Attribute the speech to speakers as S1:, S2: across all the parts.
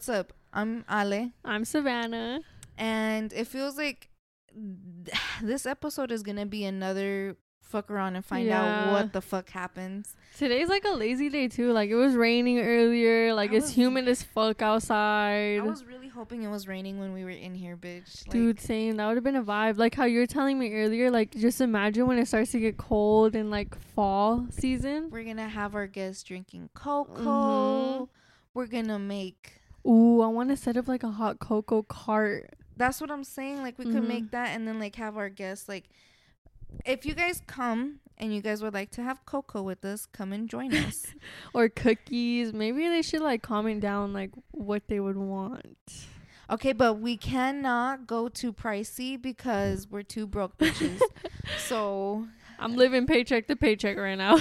S1: What's up? I'm Ale,
S2: I'm Savannah.
S1: and it feels like this episode is gonna be another fuck around and find out what the fuck happens.
S2: Today's like a lazy day too. Like it was raining earlier. Like
S1: I
S2: it's
S1: was-
S2: humid as fuck outside.
S1: I was really hoping it was raining when we were in here, bitch. Like,
S2: Dude, same. That would have been a vibe. Like how you were telling me earlier. Like just imagine when it starts to get cold in like fall season.
S1: we're gonna have our guests drinking cocoa.
S2: Mhm.
S1: We're gonna make.
S2: Ooh, I want to set up like a hot cocoa cart.
S1: That's what I'm saying. Like we could
S2: Mhm.
S1: make that and then like have our guests like. If you guys come and you guys would like to have cocoa with us, come and join us.
S2: or cookies. Maybe they should like comment down like what they would want.
S1: Okay, but we cannot go too pricey because we're two broke bitches. so
S2: I'm living paycheck to paycheck right now.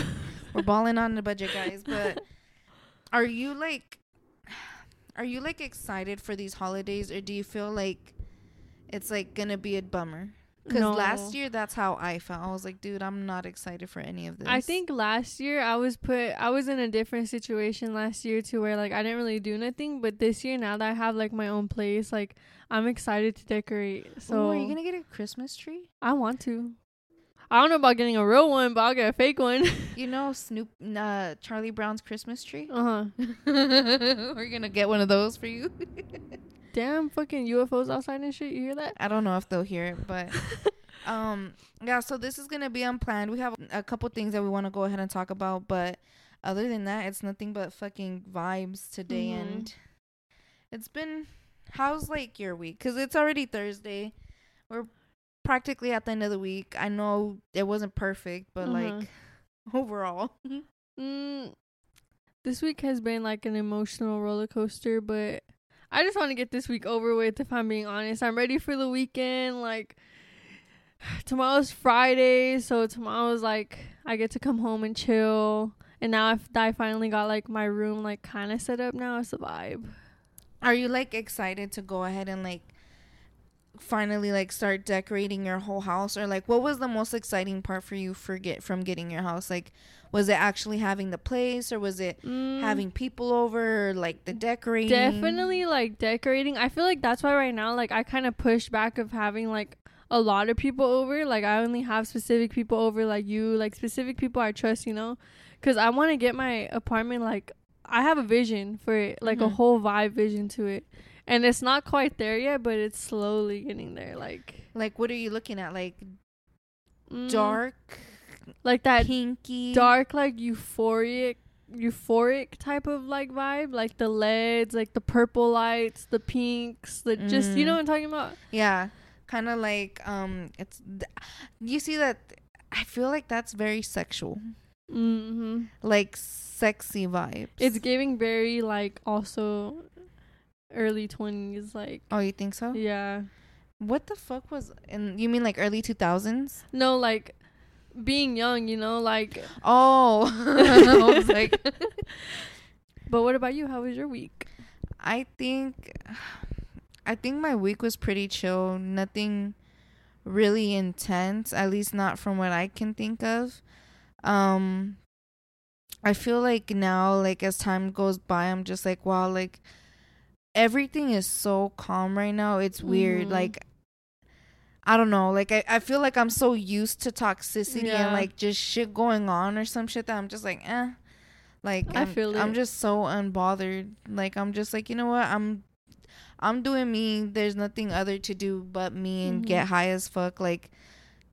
S1: we're balling on the budget, guys. But are you like, are you like excited for these holidays, or do you feel like it's like gonna be a bummer? Because
S2: No.
S1: last year, that's how I felt. I was like, dude, I'm not excited for any of this.
S2: I think last year I was put I was in a different situation last year to where like I didn't really do nothing, but this year now that I have like my own place, like I'm excited to decorate. So
S1: So are you gonna get a Christmas tree?
S2: I want to. I don't know about getting a real one, but I'll get a fake one.
S1: You know, Snoop, uh, Charlie Brown's Christmas tree.
S2: uh-huh.
S1: we're gonna get one of those for you.
S2: Damn fucking UFOs outside and shit. You hear that?
S1: I don't know if they'll hear it, but um yeah, so this is going to be unplanned. We have a couple things that we want to go ahead and talk about, but other than that, it's nothing but fucking vibes today
S2: Mhm.
S1: and it's been how's like your week cuz it's already Thursday. We're practically at the end of the week. I know it wasn't perfect, but
S2: Mhm.
S1: like overall.
S2: Mm, this week has been like an emotional roller coaster, but I just want to get this week over with. If I'm being honest, I'm ready for the weekend. Like tomorrow's Friday, so tomorrow's like I get to come home and chill. And now if I finally got like my room like kind of set up now, it's a vibe.
S1: Are you like excited to go ahead and like finally like start decorating your whole house or like what was the most exciting part for you for get from getting your house like was it actually having the place or was it
S2: Mm,
S1: having people over or like the decorating
S2: definitely like decorating. I feel like that's why right now like I kind of pushed back of having like a lot of people over. Like I only have specific people over like you, like specific people I trust, you know? Cuz I want to get my apartment like I have a vision for it, like a
S1: Mhm.
S2: whole vibe vision to it. And it's not quite there yet, but it's slowly getting there like
S1: like what are you looking at? Like
S2: mm,
S1: dark?
S2: Like that
S1: pinky
S2: dark like euphoric euphoric type of like vibe? Like the leds like the purple lights the pinks the just you
S1: Mm.
S2: know what i'm talking about?
S1: Yeah. Kind of like um it's th- you see that i feel like that's very sexual.
S2: Mm-hmm.
S1: like sexy vibes.
S2: It's giving very like also early 20s like
S1: oh you think so
S2: yeah
S1: What the fuck was and you mean like early 2000s?
S2: no like being young you know like
S1: Oh. I was like
S2: but what about you how was your week
S1: I think I think my week was pretty chill. Nothing really intense, at least not from what I can think of. Um I feel like now like as time goes by I'm just like wow like everything is so calm right now. It's weird.
S2: Mhm.
S1: Like I don't know. Like I, I feel like I'm so used to toxicity
S2: Yeah.
S1: and like just shit going on or some shit that I'm just like, eh. Like
S2: I
S1: I'm,
S2: feel
S1: I'm
S2: it.
S1: just so unbothered. Like I'm just like, you know what? I'm I'm doing me. There's nothing other to do but me and
S2: Mhm.
S1: get high as fuck. Like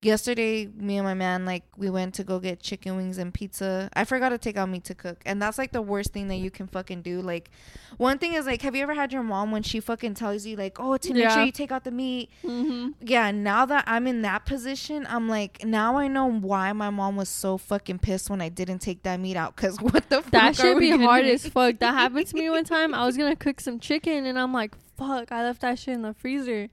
S1: yesterday, me and my man like we went to go get chicken wings and pizza. I forgot to take out meat to cook, and that's like the worst thing that you can fucking do. Like one thing is like, have you ever had your mom when she fucking tells you like, oh, to make
S2: Yeah.
S1: sure you take out the meat?
S2: mm-hmm.
S1: yeah, now that I'm in that position, I'm like, now I know why my mom was so fucking pissed when I didn't take that meat out. Cause what the fuck?
S2: that should be hard as fuck. That happened to me one time. I was gonna cook some chicken and I'm like, fuck, I left that shit in the freezer.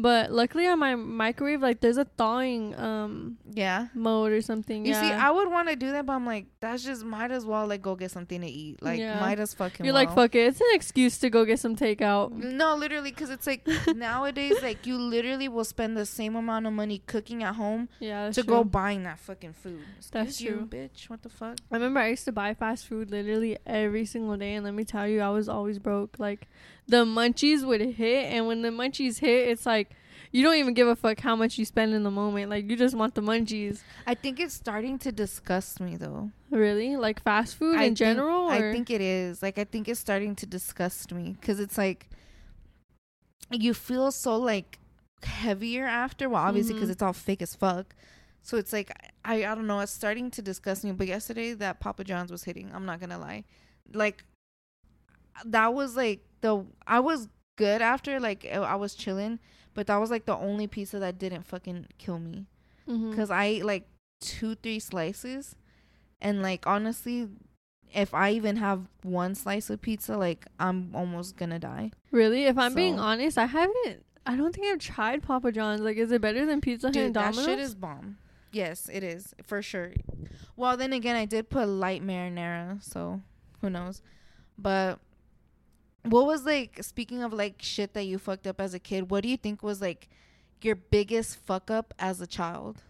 S2: But luckily on my microwave, like there's a thawing um
S1: Yeah.
S2: mode or something.
S1: You
S2: yeah.
S1: see, I would want to do that, but I'm like, that's just might as well like go get something to eat. Like,
S2: Yeah.
S1: might as fucking.
S2: You're like fuck it. It's an excuse to go get some takeout.
S1: No, literally, because it's like nowadays, like you literally will spend the same amount of money cooking at home
S2: Yeah,
S1: to
S2: true.
S1: go buying that fucking food.
S2: That's
S1: Excuse you,
S2: true.
S1: bitch. What the fuck?
S2: I remember I used to buy fast food literally every single day, and let me tell you, I was always broke. Like the munchies would hit, and when the munchies hit, it's like you don't even give a fuck how much you spend in the moment. Like you just want the munchies.
S1: I think it's starting to disgust me though.
S2: Really, like fast food
S1: I
S2: in
S1: think-
S2: general.
S1: I think it is. Like I think it's starting to disgust me because it's like you feel so like heavier after. Well, obviously because
S2: Mhm.
S1: it's all fake as fuck. So it's like I I don't know. It's starting to disgust me. But yesterday that Papa John's was hitting. I'm not gonna lie. Like that was like the I was good after. Like I was chilling, but that was like the only pizza that didn't fucking kill me
S2: Mhm.
S1: because I ate like two, three slices, and like honestly, if I even have one slice of pizza, like I'm almost gonna die.
S2: really, if I'm being honest, I haven't. I don't think I've tried Papa John's. Like, is it better than Pizza Hut and
S1: Dude, that shit is bomb. Yes, it is for sure. Well, then again, I did put light marinara, so who knows? But what was like? Speaking of like shit that you fucked up as a kid, what do you think was like your biggest fuck up as a child?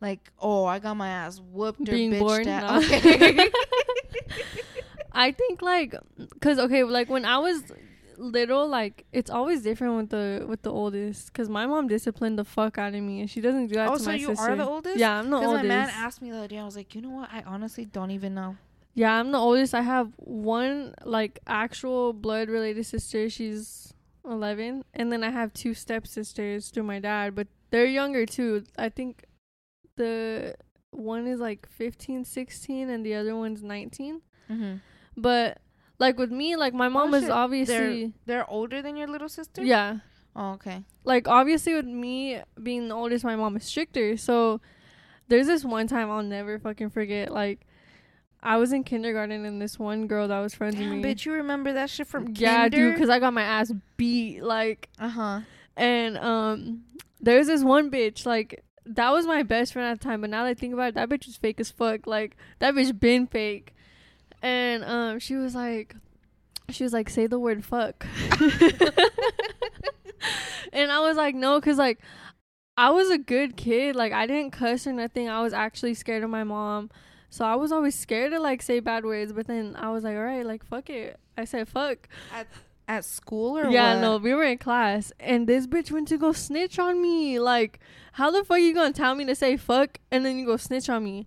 S1: Like, oh, I got my ass whooped or
S2: being
S1: bitched
S2: born.
S1: at.
S2: No.
S1: Okay.
S2: I think like, cause okay, like when I was little, like it's always different with the with the oldest. Cause my mom disciplined the fuck out of me, and she doesn't do that
S1: oh,
S2: to
S1: so
S2: my
S1: you
S2: sister.
S1: are the oldest?
S2: Yeah, I'm the
S1: Because my
S2: oldest.
S1: man asked me the other day, I was like, you know what? I honestly don't even know.
S2: Yeah, I'm the oldest. I have one like actual blood related sister. She's 11, and then I have two stepsisters through my dad, but they're younger too. I think the one is like 15, 16, and the other one's 19.
S1: Mm-hmm.
S2: But like with me, like my mom was
S1: shit.
S2: obviously
S1: They're older than your little sister?
S2: yeah.
S1: Oh, okay.
S2: Like obviously with me being the oldest, my mom is stricter. So there's this one time I'll never fucking forget. Like I was in kindergarten and this one girl that was friends
S1: Damn,
S2: with me.
S1: bitch, you remember that shit from
S2: yeah, dude, because I got my ass beat. Like
S1: Uh huh.
S2: and um, there's this one bitch like. That was my best friend at the time, but now that I think about it, that bitch was fake as fuck. Like that bitch been fake, and um, she was like, she was like, say the word fuck. and I was like, no, cause like I was a good kid. Like I didn't cuss or nothing. I was actually scared of my mom. So I was always scared to like say bad words, but then I was like, all right, like fuck it. I said fuck.
S1: At at school or
S2: yeah,
S1: what?
S2: no, we were in class and this bitch went to go snitch on me. Like, how the fuck you gonna tell me to say fuck and then you go snitch on me?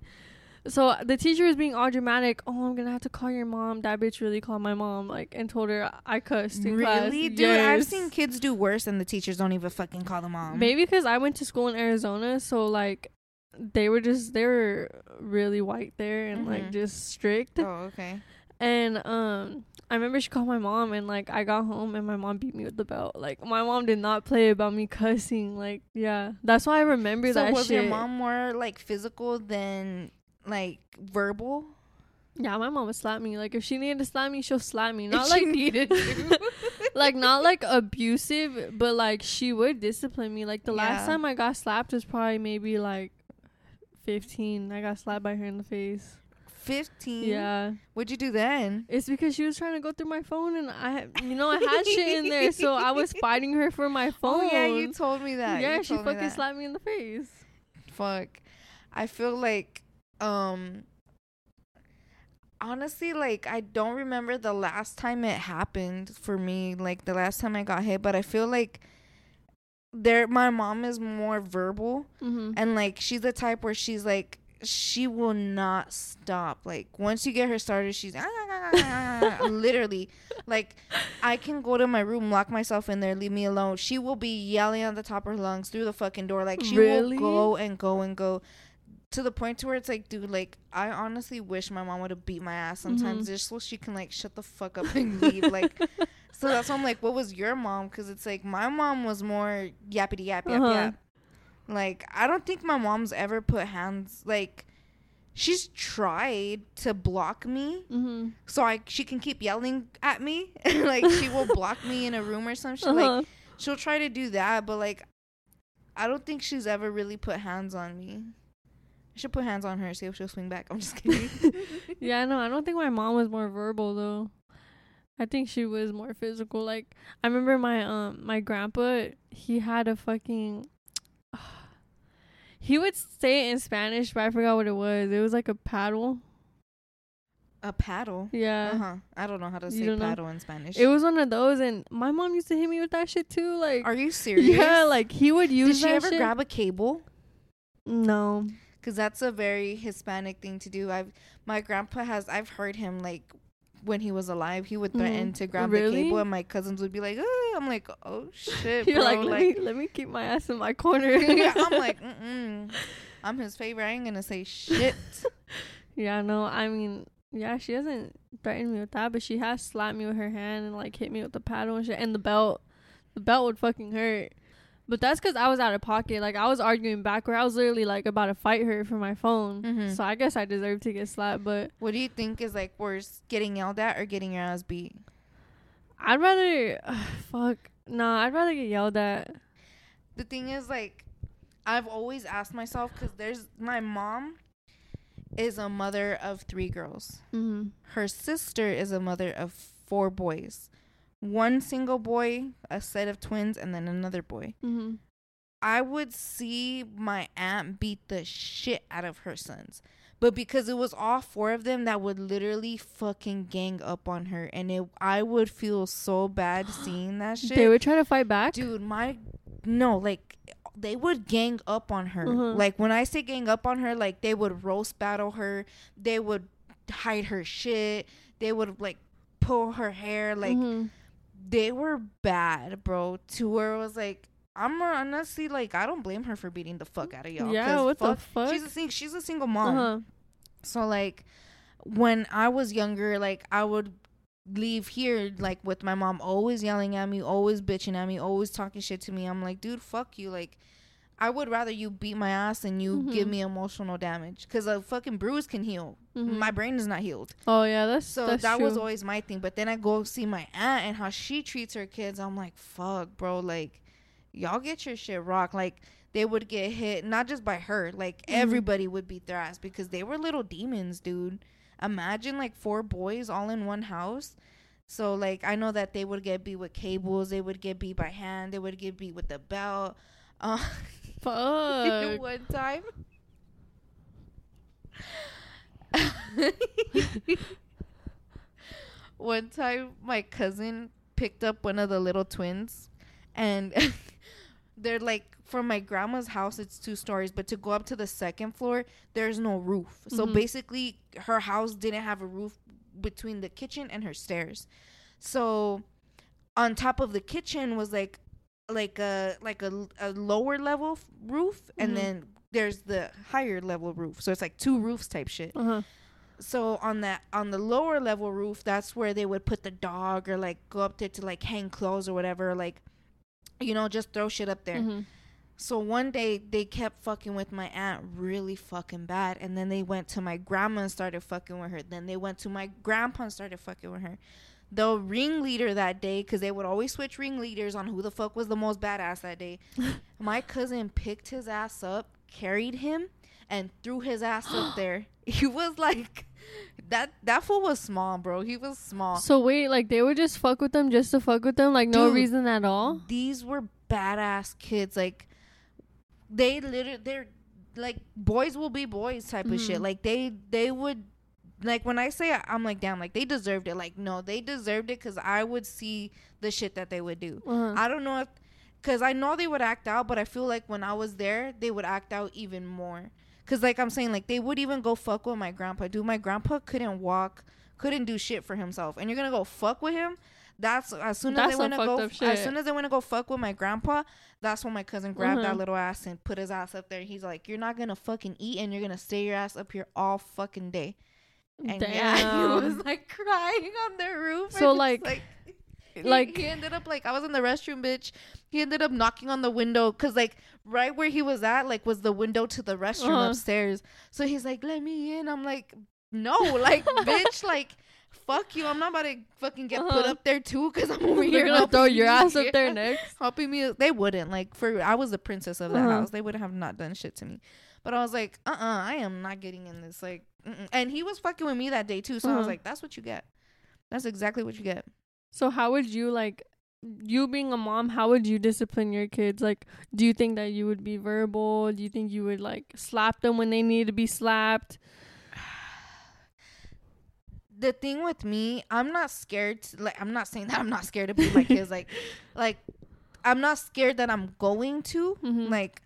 S2: So the teacher was being all dramatic. Oh, I'm gonna have to call your mom. That bitch really called my mom, like, and told her I cussed in class.
S1: Really, dude? I've seen kids do worse, and the teachers don't even fucking call them mom.
S2: Maybe because I went to school in Arizona, so like they were just they were really white there and like
S1: Mhm.
S2: just strict.
S1: Oh, okay.
S2: And um I remember she called my mom and like I got home and my mom beat me with the belt. Like my mom did not play about me cussing. Like yeah, that's why I remember
S1: So
S2: that
S1: was
S2: shit.
S1: your mom more like physical than like verbal?
S2: Yeah, my mom would slap me. Like if she needed to slap me, she'll slap me.
S1: If
S2: Not
S1: she
S2: like
S1: needed
S2: like not like abusive, but like she would discipline me. Like the last time I got slapped was probably maybe like fifteen. I got slapped by her in the face.
S1: Fifteen.
S2: Yeah.
S1: What'd you do then?
S2: It's because she was trying to go through my phone and I, you know, I had shit in there, so I was fighting her for my phone.
S1: Oh yeah, you told me that.
S2: Yeah,
S1: You
S2: she
S1: told me
S2: fucking slapped me in the face.
S1: Fuck. I feel like um honestly like I don't remember the last time it happened for me, like the last time I got hit, but I feel like there my mom is more verbal
S2: Mm-hmm.
S1: and like she's the type where she's like she will not stop. Like once you get her started, she's ah, ah, ah, literally like I can go to my room, lock myself in there, leave me alone. She will be yelling at the top of her lungs through the fucking door. Like she
S2: Really?
S1: will go and go and go to the point to where it's like, dude, like I honestly wish my mom would have beat my ass sometimes
S2: Mhm.
S1: just so she can like shut the fuck up and leave. like so that's why I'm like, what was your mom? Because it's like my mom was more yappity yap yap
S2: Uh-huh.
S1: yap. Like I don't think my mom's ever put hands like she's tried to block me
S2: Mm-hmm.
S1: so I she can keep yelling at me. like she will block me in a room or something.
S2: Uh-huh.
S1: Like she'll try to do that, but like, I don't think she's ever really put hands on me. I should put hands on her, see if she'll swing back. I'm just kidding.
S2: yeah, no, I don't think my mom was more verbal though. I think she was more physical. Like I remember my um my grandpa, he had a fucking he would say it in Spanish, but I forgot what it was. It was like a paddle.
S1: A paddle.
S2: Yeah.
S1: Uh huh. I don't know how to say
S2: don't know?
S1: paddle in Spanish.
S2: It was one of those and my mom used to hit me with that shit too. Like
S1: Are you serious?
S2: Yeah, like he would use
S1: Did she ever
S2: shit.
S1: grab a cable?
S2: no.
S1: Because that's a very Hispanic thing to do. I've my grandpa has. I've heard him like when he was alive, he would threaten
S2: Mhm.
S1: to grab
S2: Really?
S1: the cable, and my cousins would be like, "Ugh." "I'm like, oh shit,
S2: You're
S1: bro!"
S2: like,
S1: Like,
S2: let me let me keep my ass in my corner.
S1: yeah, I'm like, Mm-mm. I'm his favorite. I ain't gonna say shit.
S2: Yeah, no, I mean, yeah, she hasn't threatened me with that, but she has slapped me with her hand and like hit me with the paddle and shit, and the belt. The belt would fucking hurt. But that's because I was out of pocket. Like I was arguing back where I was literally like about to fight her for my phone.
S1: Mhm.
S2: So I guess I deserve to get slapped. But
S1: What do you think is like worse, getting yelled at or getting your ass beat?
S2: I'd rather, fuck, nah, I'd rather get yelled at.
S1: the thing is like i've always asked myself because there's my mom is a mother of three girls
S2: Mm-hmm.
S1: her sister is a mother of four boys one single boy a set of twins and then another boy
S2: Mm-hmm.
S1: i would see my aunt beat the shit out of her sons but because it was all four of them that would literally fucking gang up on her and it i would feel so bad seeing that shit
S2: They would try to fight back.
S1: dude my no like they would gang up on her
S2: Mhm.
S1: like when i say gang up on her like they would roast battle her they would hide her shit they would like pull her hair like
S2: Mhm.
S1: They were bad bro to where it was like i'm honestly like i don't blame her for beating the fuck out of y'all
S2: Yeah, what the fuck?
S1: she's a sing- she's a single mom
S2: Uh-huh.
S1: so like when I was younger, like I would leave here like with my mom always yelling at me, always bitching at me, always talking shit to me. I'm like, dude, fuck you. Like I would rather you beat my ass than you give
S2: Mhm.
S1: me emotional damage cuz a fucking bruise can heal.
S2: Mhm.
S1: My brain is not healed.
S2: Oh yeah, that's
S1: So
S2: that's
S1: that was always my thing. But then I go see my aunt and how she treats her kids. I'm like, fuck, bro. Like, y'all get your shit rocked. Like, they would get hit, not just by her. Like,
S2: Mhm.
S1: everybody would beat their ass because they were little demons, dude. Imagine, like, four boys all in one house. So, like, I know that they would get beat with cables. They would get beat by hand. They would get beat with the belt. Uh,
S2: Fuck.
S1: one time. one time, my cousin picked up one of the little twins, and they're like from my grandma's house. It's two stories, but to go up to the second floor, there's no roof. So
S2: Mhm.
S1: basically, her house didn't have a roof between the kitchen and her stairs. So on top of the kitchen was like like a like a, a lower level f- roof
S2: Mhm.
S1: and then there's the higher level roof so it's like two roofs type shit
S2: Uh-huh.
S1: so on that on the lower level roof that's where they would put the dog or like go up there to like hang clothes or whatever like you know just throw shit up there
S2: Mhm.
S1: so one day they kept fucking with my aunt really fucking bad. And then they went to my grandma and started fucking with her. Then they went to my grandpa and started fucking with her. The ringleader that day, because they would always switch ringleaders on who the fuck was the most badass that day. my cousin picked his ass up, carried him, and threw his ass up there. He was like, that that fool was small, bro. He was small.
S2: So wait, like they would just fuck with them just to fuck with them, like no
S1: Dude.
S2: reason at all.
S1: these were badass kids. Like they literally they're like boys will be boys type of shit.
S2: Mhm.
S1: Like they they would like when I say I'm like damn like they deserved it. Like no, they deserved it because I would see the shit that they would do.
S2: Uh-huh.
S1: I don't know if because I know they would act out, but I feel like when I was there, they would act out even more. Cause like I'm saying, like they would even go fuck with my grandpa. Dude, my grandpa couldn't walk, couldn't do shit for himself, and you're gonna go fuck with him. That's as soon as
S2: That's
S1: they want to go. As soon as they want to go fuck with my grandpa, that's when my cousin grabbed that
S2: Mhm.
S1: little ass and put his ass up there. He's like, "You're not gonna fucking eat, and you're gonna stay your ass up here all fucking day." And yeah, he was like crying on the roof.
S2: So, like-
S1: just, he,
S2: like-
S1: he ended up like I was in the restroom, bitch. He ended up knocking on the window because like right where he was at like was the window to the restroom
S2: Uh-huh.
S1: upstairs. So he's like, "Let me in." I'm like, "No, like bitch, like." fuck you. I'm not about to fucking get put
S2: Uh-huh.
S1: up there too because I'm over here.
S2: gonna throw your ass up there next.
S1: helping me. They wouldn't like for I was the princess of that
S2: Uh-huh.
S1: house. They would have not done shit to me. But I was like, uh, uh I am not getting in this. Like, mm-mm. and he was fucking with me that day too. So I was
S2: Uh-huh.
S1: like, that's what you get. That's exactly what you get.
S2: So how would you like you being a mom, how would you discipline your kids? Like do you think that you would be verbal? Do you think you would like slap them when they need to be slapped?
S1: The thing with me, I'm not scared. To, like, I'm not saying that I'm not scared to beat my kids. Like, like, I'm not scared that I'm going to.
S2: Mhm.
S1: Like,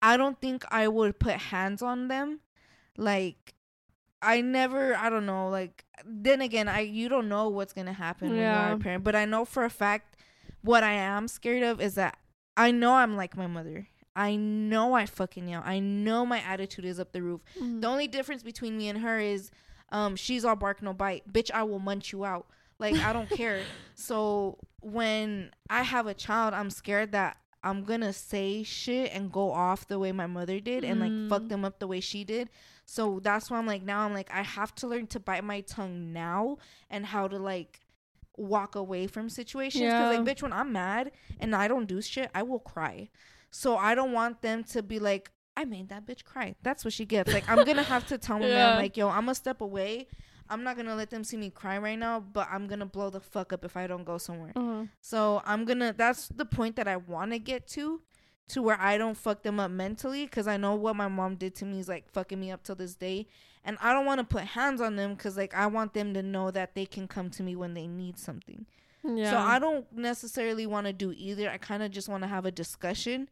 S1: I don't think I would put hands on them. Like, I never. I don't know. Like, then again, I you don't know what's gonna happen when
S2: Yeah.
S1: you're a parent. But I know for a fact, what I am scared of is that I know I'm like my mother. I know I fucking yell. I know my attitude is up the roof.
S2: Mhm.
S1: The only difference between me and her is um she's all bark no bite. Bitch, I will munch you out. Like I don't care. So when I have a child, I'm scared that I'm gonna say shit and go off the way my mother did and like fuck
S2: Mm.
S1: them up the way she did. So that's why I'm like now I'm like I have to learn to bite my tongue now and how to like walk away from situations because like bitch when I'm mad and I don't do shit, I will cry. So I don't want them to be like, I made that bitch cry. That's what she gets. Like I'm gonna have to tell them,
S2: Yeah.
S1: like, yo, I'm gonna step away. I'm not gonna let them see me cry right now, but I'm gonna blow the fuck up if I don't go somewhere.
S2: Uh-huh.
S1: So I'm gonna. That's the point that I want to get to, to where I don't fuck them up mentally, because I know what my mom did to me is like fucking me up till this day, and I don't want to put hands on them, because like I want them to know that they can come to me when they need something.
S2: Yeah.
S1: So I don't necessarily want to do either. I kind of just want to have a discussion.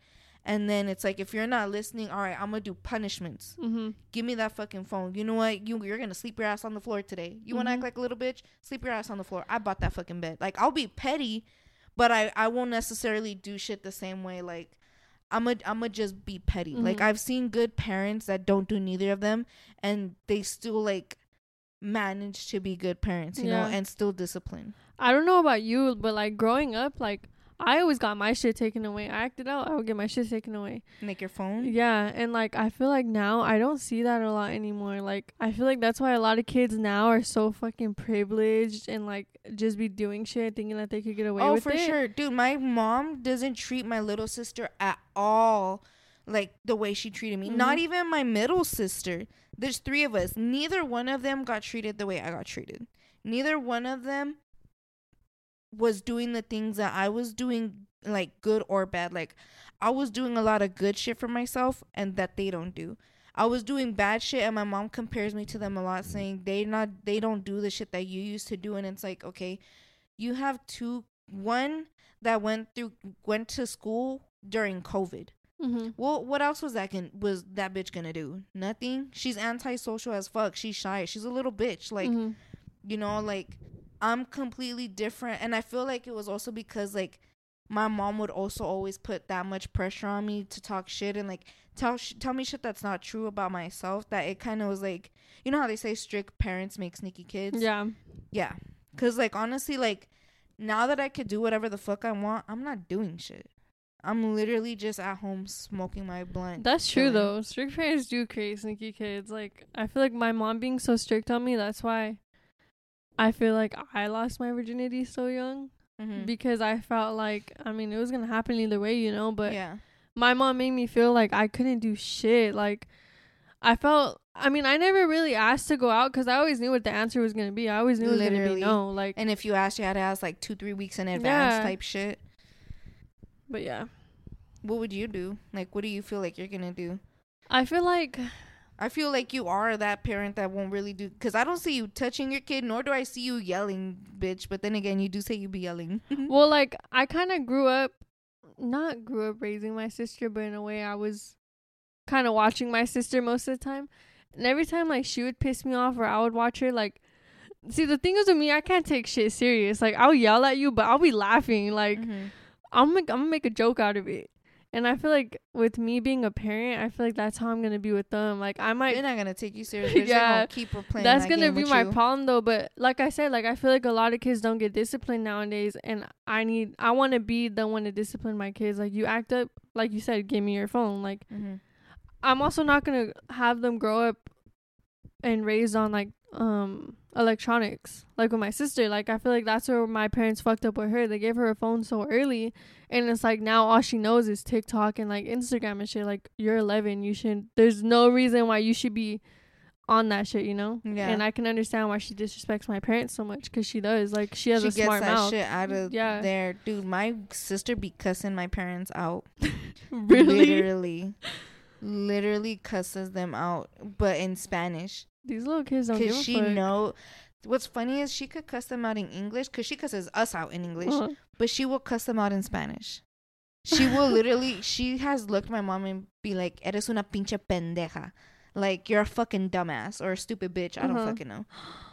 S1: And then it's like if you're not listening, all right, I'm gonna do punishments.
S2: Mhm.
S1: Give me that fucking phone. You know what? You you're gonna sleep your ass on the floor today. You wanna
S2: Mhm.
S1: act like a little bitch? Sleep your ass on the floor. I bought that fucking bed. Like I'll be petty, but I I won't necessarily do shit the same way. Like I'm a I'm a just be petty. Like
S2: Mhm.
S1: I've seen good parents that don't do neither of them, and they still like manage to be good parents, you
S2: Yeah.
S1: know, and still discipline.
S2: I don't know about you, but like growing up, like I always got my shit taken away. I acted out, I would get my shit taken away.
S1: Make your phone.
S2: Yeah, and like I feel like now I don't see that a lot anymore. Like I feel like that's why a lot of kids now are so fucking privileged and like just be doing shit thinking that they could get away
S1: oh,
S2: with
S1: for sure, dude. My mom doesn't treat my little sister at all like the way she treated me. Not
S2: Mhm.
S1: even my middle sister. There's three of us. Neither one of them got treated the way I got treated. Neither one of them was doing the things that I was doing, like good or bad. Like I was doing a lot of good shit for myself, and that they don't do. I was doing bad shit, and my mom compares me to them a lot, saying they not they don't do the shit that you used to do, and it's like okay, you have two one that went through went to school during COVID.
S2: Mm-hmm.
S1: Well, what else was that can was that bitch gonna do? Nothing. She's antisocial as fuck. She's shy. She's a little bitch. Like
S2: mm-hmm.
S1: you know, like I'm completely different, and I feel like it was also because like my mom would also always put that much pressure on me to talk shit and like tell sh- tell me shit that's not true about myself. That it kind of was like you know how they say strict parents make sneaky kids.
S2: Yeah.
S1: Yeah. Cause like honestly, like now that I could do whatever the fuck I want, I'm not doing shit. I'm literally just at home smoking my blunt.
S2: That's true though. Strict parents do create sneaky kids. Like I feel like my mom being so strict on me, that's why I feel like I lost my virginity so young
S1: Mhm.
S2: because I felt like I mean it was gonna happen either way, you know. But
S1: yeah.
S2: my mom made me feel like I couldn't do shit. Like I felt. I mean, I never really asked to go out because I always knew what the answer was gonna be. I always knew it was gonna be no. Like,
S1: And if you asked, you had to ask like two, three weeks in advance
S2: Yeah.
S1: type shit.
S2: but yeah,
S1: What would you do? Like, what do you feel like you're gonna do?
S2: I feel like
S1: I feel like you are that parent that won't really do. Cause I don't see you touching your kid, nor do I see you yelling, bitch. But then again, you do say you be yelling.
S2: well, like I kind of grew up, not grew up raising my sister, but in a way I was kind of watching my sister most of the time. And every time like she would piss me off or I would watch her like see the thing is with me I can't take shit serious. Like I'll yell at you but I'll be laughing like
S1: Mhm.
S2: I'm make, I'm gonna make a joke out of it. And I feel like with me being a parent, I feel like that's how I'm gonna be with them. Like I might
S1: They're not gonna take you serious. They're
S2: Yeah.
S1: gonna keep replaying.
S2: that's
S1: that
S2: gonna be my
S1: you.
S2: problem though but like i said like i feel like a lot of kids don't get disciplined nowadays and i need i want to be the one to discipline my kids like you act up like you said give me your phone like
S1: Mhm.
S2: i'm also not gonna have them grow up and raised on like um electronics. Like with my sister, like I feel like that's where my parents fucked up with her. They gave her a phone so early, and it's like now all she knows is TikTok and like Instagram and shit. Like you're 11, you should. There's no reason why you should be on that shit, you know.
S1: Yeah.
S2: And I can understand why she disrespects my parents so much because she does. Like she has
S1: she
S2: a
S1: gets
S2: smart
S1: that
S2: mouth.
S1: shit out of
S2: Yeah.
S1: there, dude. My sister be cussing my parents out.
S2: really?
S1: Literally, literally cusses them out, but in Spanish.
S2: These little kids don't
S1: Cause she
S2: fuck.
S1: know. What's funny is she could cuss them out in English, cause she cusses us out in English,
S2: Uh-huh.
S1: but she will cuss them out in Spanish. She will literally. She has looked my mom and be like, "Eres una pinche pendeja." Like you're a fucking dumbass or a stupid bitch. I don't
S2: Uh-huh.
S1: fucking know.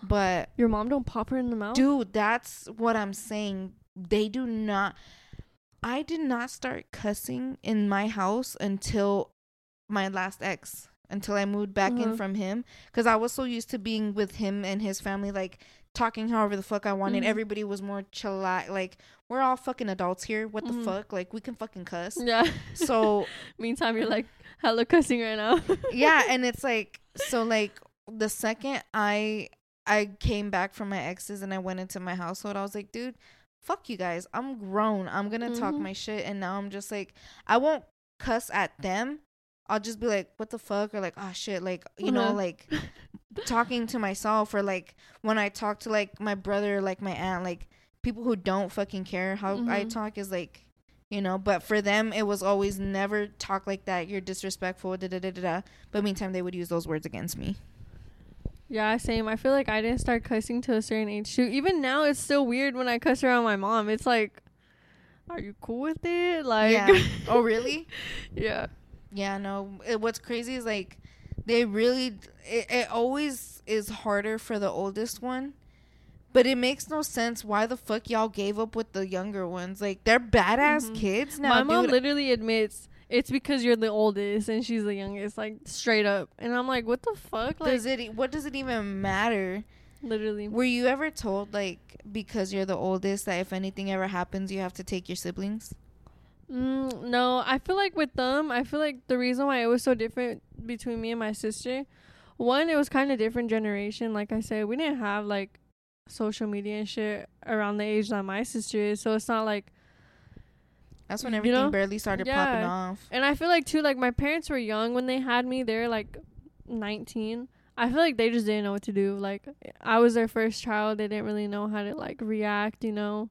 S1: But
S2: Your mom don't pop her in the mouth.
S1: Dude, that's what I'm saying. They do not. I did not start cussing in my house until my last ex, until I moved back in
S2: Uh-huh.
S1: from him. Because I was so used to being with him and his family, like talking however the fuck I wanted.
S2: Mhm.
S1: Everybody was more chill. Like, we're all fucking adults here. What
S2: Mhm.
S1: the fuck? Like, we can fucking cuss.
S2: Yeah.
S1: So,
S2: Meantime, you're like hella cussing right now.
S1: yeah and it's like so like the second i i came back from my exes and i went into my household i was like dude fuck you guys i'm grown i'm gonna talk
S2: Mhm.
S1: my shit and now i'm just like i won't cuss at them i'll just be like what the fuck or like oh shit like you know
S2: Uh-huh.
S1: like talking to myself or like when i talk to like my brother like my aunt like people who don't fucking care how i
S2: Mhm.
S1: talk is like you know but for them it was always never talk like that you're disrespectful da da da da da but meantime they would use those words against me
S2: Yeah, same. I feel like I didn't start cussing to a certain age too. Even now, it's still weird when I cuss around my mom. It's like, are you cool with it? Like,
S1: yeah oh really
S2: yeah.
S1: Yeah no it, what's crazy is like they really it, it always is harder for the oldest one but it makes no sense why the fuck y'all gave up with the younger ones like they're badass
S2: Mhm.
S1: kids now
S2: my mom
S1: dude.
S2: literally admits it's because you're the oldest and she's the youngest, like straight up. And I'm like, what the fuck? Like,
S1: does it what does it even matter
S2: literally.
S1: Were you ever told like because you're the oldest that if anything ever happens you have to take your siblings?
S2: Mm, no, I feel like with them, I feel like the reason why it was so different between me and my sister, one, it was kind of different generation. Like I said, we didn't have like social media and shit around the age that my sister is, so it's not like.
S1: That's when
S2: You
S1: everything
S2: know?
S1: barely started popping off.
S2: And I feel like too, like my parents were young when they had me. They're like nineteen. I feel like they just didn't know what to do. Like I was their first child. They didn't really know how to like react. You know.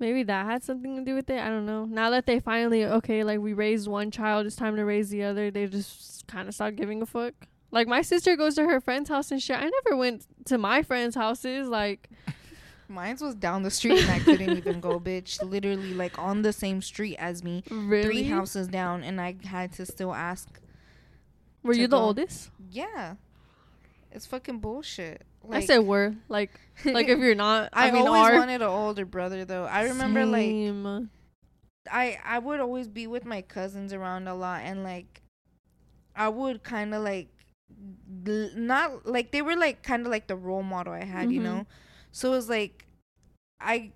S2: Maybe that had something to do with it. I don't know. Now that they finally okay, like we raised one child, it's time to raise the other. They just kind of stopped giving a fuck. Like my sister goes to her friend's house and shit. I never went to my friends' houses. Like
S1: Mine's was down the street and I couldn't even go, bitch. Literally like on the same street as me,
S2: really,
S1: three houses down, and I had to still ask.
S2: were
S1: to
S2: you the
S1: go.
S2: oldest?
S1: Yeah, it's fucking bullshit.
S2: I said were like like if you're not. I,
S1: I,
S2: mean,
S1: always
S2: are.
S1: wanted an older brother though. I remember like I I would always be with my cousins around a lot and like I would kind of like not like they were like kind of like the role model I had, you
S2: Mhm.
S1: know. So it was like I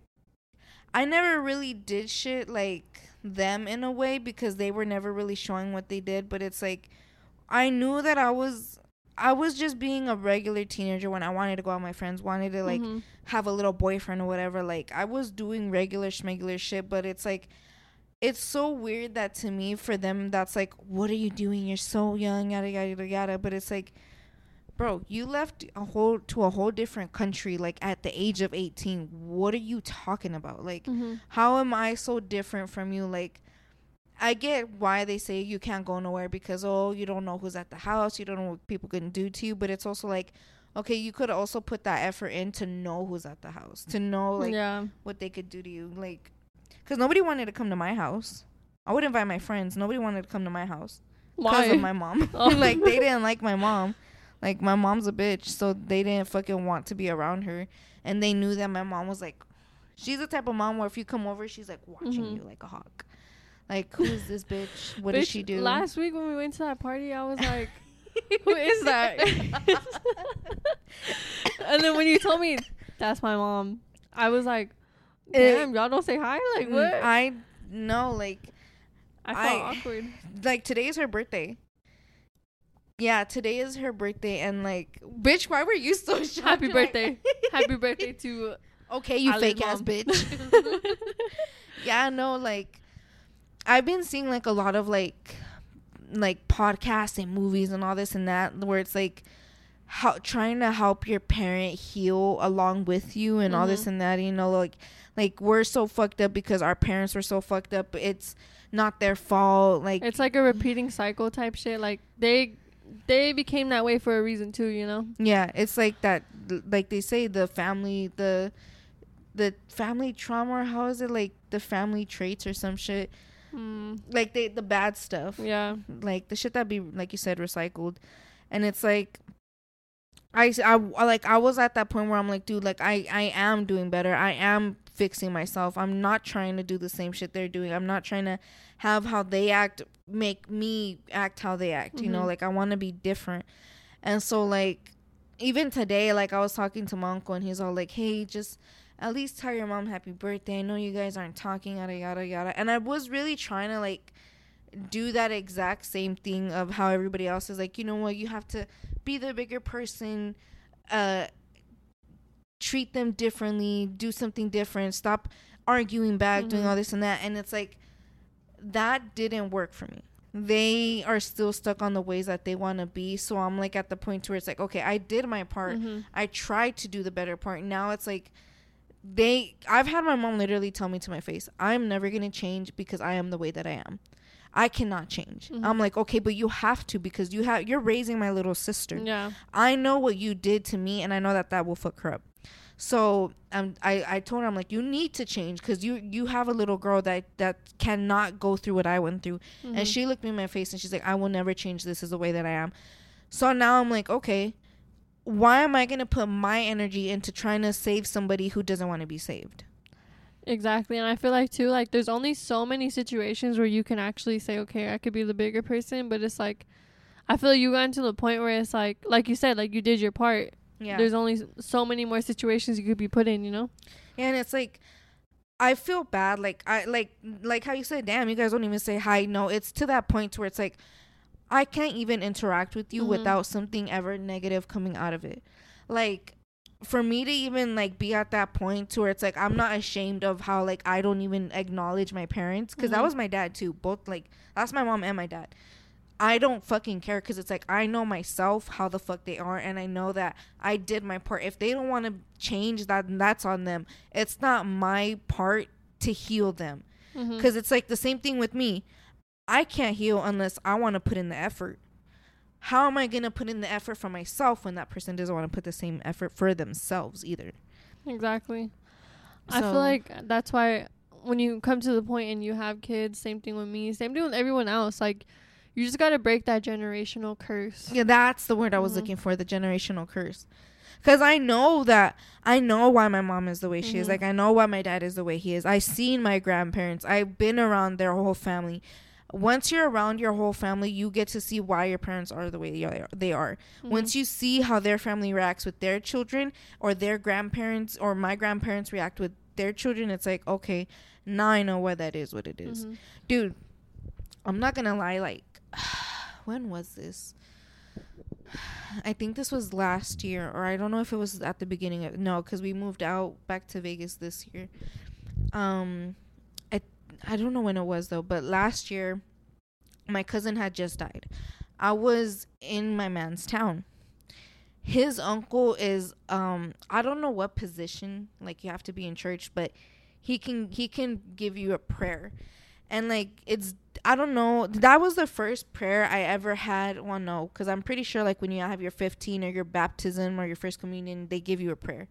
S1: I never really did shit like them in a way because they were never really showing what they did, but it's like I knew that I was I was just being a regular teenager when I wanted to go out with my friends, wanted to like
S2: Mhm.
S1: have a little boyfriend or whatever. Like I was doing regular schmegular shit, but it's like it's so weird that to me for them that's like, what are you doing? You're so young, yada yada yada yada. But it's like, bro, you left a whole to a whole different country like at the age of 18. What are you talking about? Like,
S2: Mhm.
S1: how am I so different from you? Like, I get why they say you can't go nowhere because oh, you don't know who's at the house, you don't know what people can do to you. But it's also like, okay, you could also put that effort in to know who's at the house, to know like
S2: yeah.
S1: what they could do to you, like, because nobody wanted to come to my house. I would invite my friends. Nobody wanted to come to my house because of my mom.
S2: Oh.
S1: like they didn't like my mom. Like my mom's a bitch, so they didn't fucking want to be around her. And they knew that my mom was like, she's the type of mom where if you come over, she's like watching
S2: Mhm.
S1: you like a hawk. Like who is this bitch? What does she do?
S2: Last week when we went to that party, I was like, "Who is that?" and then when you told me that's my mom, I was like, "Damn, y'all don't say hi." Like
S1: Mm,
S2: what? I,
S1: know, like I
S2: felt
S1: I-
S2: awkward.
S1: like today is her birthday. yeah, today is her birthday, and like, bitch, why were you so shocked?
S2: Happy birthday. Happy birthday to
S1: okay, you fake ass bitch. yeah, no, like, I've been seeing like a lot of like, like podcasts and movies and all this and that, where it's like, how trying to help your parent heal along with you and all this
S2: Mhm.
S1: and that. You know, like, like we're so fucked up because our parents were so fucked up. It's not their fault. Like,
S2: It's like a repeating cycle type shit. Like they they became that way for a reason too, you know?
S1: Yeah, it's like that. Like they say, the family, the the family trauma, or how is it like the family traits or some shit?
S2: Mm,
S1: Like they the bad stuff,
S2: yeah.
S1: like the shit that be like you said recycled, and it's like. I, I like I was at that point where I'm like, dude, like I I am doing better. I am fixing myself. I'm not trying to do the same shit they're doing. I'm not trying to have how they act make me act how they act. You know,
S2: Mhm.
S1: like I want to be different. And so like even today, like I was talking to my uncle and he's all like, "Hey, just at least tell your mom happy birthday. I know you guys aren't talking, yada yada yada." And I was really trying to like do that exact same thing of how everybody else is like, you know what, you have to be the bigger person, uh, treat them differently, do something different, stop arguing back, doing
S2: Mhm.
S1: all this and that. And it's like that didn't work for me. They are still stuck on the ways that they want to be. So I'm like at the point where it's like, okay, I did my part.
S2: Mhm.
S1: I tried to do the better part. Now it's like they I've had my mom literally tell me to my face, I'm never going to change because I am the way that I am. I cannot change.
S2: Mhm.
S1: I'm like, "Okay, but you have to because you have you're raising my little sister.
S2: Yeah.
S1: I know what you did to me and I know that that will fuck her up." So, um, I I told her I'm like, "You need to change cuz you you have a little girl that that cannot go through what I went through."
S2: Mhm.
S1: And she looked me in my face and she's like, I will never change. This is the way that I am. So now I'm like, okay, why am I going to put my energy into trying to save somebody who doesn't want to be saved?
S2: Exactly. And I feel like too, like there's only so many situations where you can actually say, Okay, I could be the bigger person, but it's like I feel you got to the point where it's like like you said, like you did your part.
S1: Yeah.
S2: There's only so many more situations you could be put in, you know?
S1: and it's like, I feel bad. Like, I, like, like how you said, damn, you guys don't even say hi. No, it's to that point where it's like, I can't even interact with you
S2: Mhm.
S1: without something ever negative coming out of it. Like, for me to even like be at that point to where it's like I'm not ashamed of how like I don't even acknowledge my parents because that
S2: Mhm.
S1: was my dad too. Both like that's my mom and my dad. I don't fucking care because it's like I know myself how the fuck they are and I know that I did my part. If they don't want to change that, that's on them. It's not my part to heal them
S2: Mm-hmm.
S1: because it's like the same thing with me. I can't heal unless I want to put in the effort. How am I going to put in the effort for myself when that person doesn't want to put the same effort for themselves either?
S2: Exactly. I feel like that's why when you come to the point and you have kids, same thing with me, same thing with everyone else. Like, you just gotta break that generational curse.
S1: Yeah, that's the word I was
S2: Mhm.
S1: looking for, the generational curse. Cuz I know that I know why my mom is the way she is.
S2: Mhm.
S1: Like I know why my dad is the way he is. I've seen my grandparents. I've been around their whole family. Once you're around your whole family, you get to see why your parents are the way they are- they are.
S2: Mhm.
S1: Once you see how their family reacts with their children or their grandparents or my grandparents react with their children, it's like, okay, now I know why that is what it is.
S2: Mhm.
S1: Dude, I'm not going to lie like when was this? I think this was last year or I don't know if it was at the beginning of no, cuz we moved out back to Vegas this year. Um I don't know when it was though, but last year my cousin had just died. I was in my man's town. His uncle is um I don't know what position, like you have to be in church, but he can he can give you a prayer. And like it's I don't know, that was the first prayer I ever had. Well, no, cuz I'm pretty sure like when you have your 15 or your baptism or your first communion, they give you a prayer.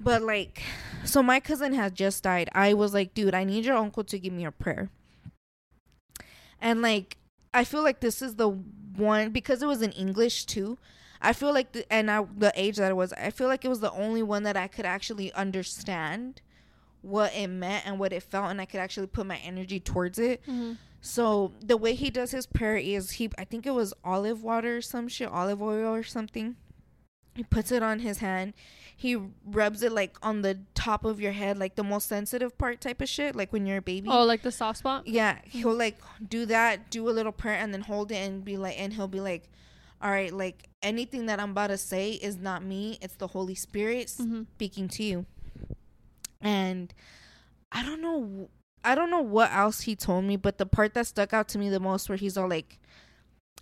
S1: But like so my cousin had just died. I was like, dude, I need your uncle to give me a prayer. And like I feel like this is the one because it was in English too. I feel like the, and I the age that it was, I feel like it was the only one that I could actually understand what it meant and what it felt and I could actually put my energy towards it.
S2: Mhm.
S1: So the way he does his prayer is he I think it was olive water or some shit, olive oil or something. He puts it on his hand. He rubs it like on the top of your head, like the most sensitive part type of shit, like when you're a baby.
S2: Oh, like the soft spot.
S1: Yeah, he'll like do that, do a little prayer, and then hold it and be like, and he'll be like, "All right, like anything that I'm about to say is not me; it's the Holy Spirit
S2: Mhm.
S1: speaking to you." And I don't know, I don't know what else he told me, but the part that stuck out to me the most, where he's all like,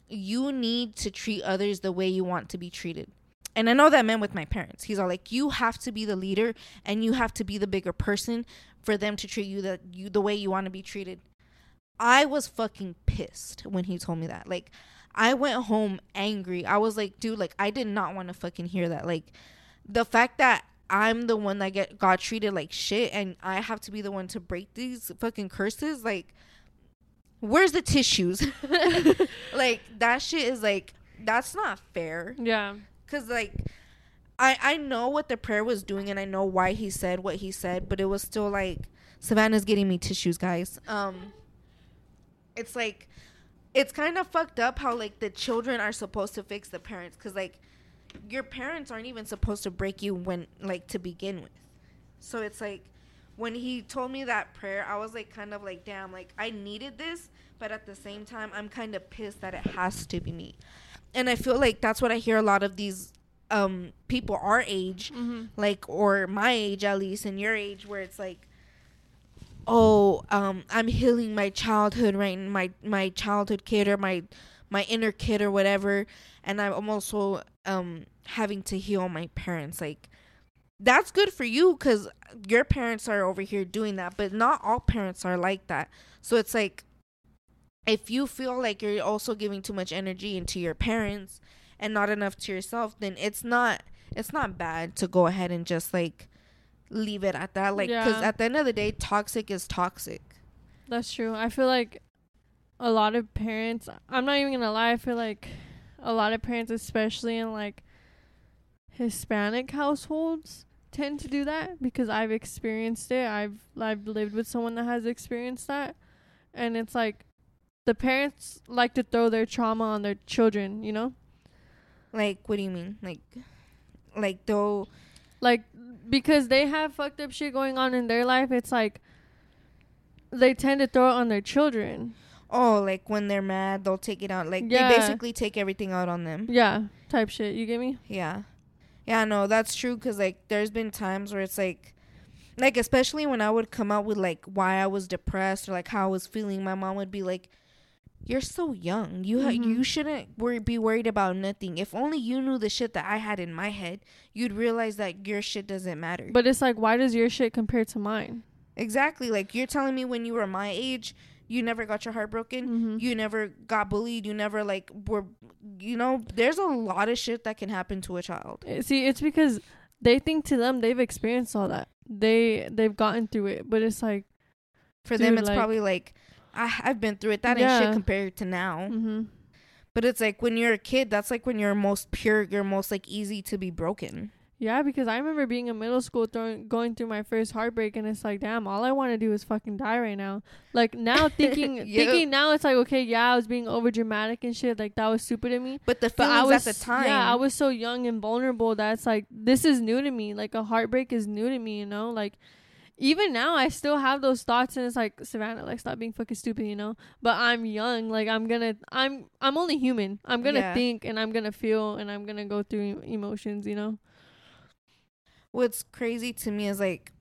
S1: "You need to treat others the way you want to be treated." And I know that meant with my parents. He's all like, "You have to be the leader, and you have to be the bigger person for them to treat you the you the way you want to be treated." I was fucking pissed when he told me that. Like, I went home angry. I was like, dude, like I did not want to fucking hear that. Like, the fact that I'm the one that get got treated like shit, and I have to be the one to break these fucking curses. Like, where's the tissues? like that shit is like that's not fair.
S2: Yeah.
S1: Cause like, I I know what the prayer was doing, and I know why he said what he said, but it was still like Savannah's getting me tissues, guys. Um, it's like, it's kind of fucked up how like the children are supposed to fix the parents, cause like, your parents aren't even supposed to break you when like to begin with. So it's like, when he told me that prayer, I was like kind of like, damn, like I needed this, but at the same time, I'm kind of pissed that it has to be me and I feel like that's what I hear a lot of these um people our age
S2: Mm-hmm.
S1: like or my age at least and your age where it's like oh um I'm healing my childhood right? My my childhood kid or my my inner kid or whatever. And I'm also um having to heal my parents. Like that's good for you cuz your parents are over here doing that but not all parents are like that. So it's like if you feel like you're also giving too much energy into your parents and not enough to yourself then it's not it's not bad to go ahead and just like leave it at that like because
S2: Yeah.
S1: at the end of the day toxic is toxic
S2: That's true. I feel like a lot of parents, I'm not even going to lie, I feel like a lot of parents, especially in like Hispanic households, tend to do that because I've experienced it. I've I've lived with someone that has experienced that. And it's like the parents like to throw their trauma on their children, you know?
S1: like what do you mean like like though
S2: like because they have fucked up shit going on in their life it's like they tend to throw it on their children
S1: oh like when they're mad they'll take it out like
S2: Yeah.
S1: they basically take everything out on them
S2: yeah type shit you get me
S1: Yeah. Yeah, no, that's true cuz like there's been times where it's like like especially when I would come out with like why I was depressed or like how I was feeling, my mom would be like you're so young. You ha-
S2: Mhm.
S1: you shouldn't worry, be worried about nothing. If only you knew the shit that I had in my head, you'd realize that your shit doesn't matter.
S2: but it's like why does your shit compare to mine
S1: exactly, like you're telling me when you were my age, you never got your heart broken.
S2: mm-hmm.
S1: You never got bullied. You never like were, you know. There's a lot of shit that can happen to a child.
S2: Eh, see it's because they think to them they've experienced all that they they've gotten through it but it's like
S1: For them, it's
S2: like-
S1: probably like, I, I've been through it. That ain't shit compared to now.
S2: mm-hmm.
S1: But it's like when you're a kid, that's like when you're most pure, you're most like easy to be broken.
S2: yeah because i remember being in middle school throwing, going through my first heartbreak and it's like damn all i want to do is fucking die right now like now thinking
S1: Yep.
S2: thinking now it's like okay yeah i was being over dramatic and shit like that was stupid of me
S1: But the
S2: But
S1: feelings
S2: I was
S1: at the time,
S2: yeah, I was so young and vulnerable that's like this is new to me. Like a heartbreak is new to me, you know? Like even now I still have those thoughts and it's like Savannah, like stop being fucking stupid, you know? But I'm young, like I'm gonna I'm I'm only human. I'm gonna
S1: Yeah.
S2: think and I'm gonna feel and I'm gonna go through emotions, you know?
S1: what's crazy to me is like,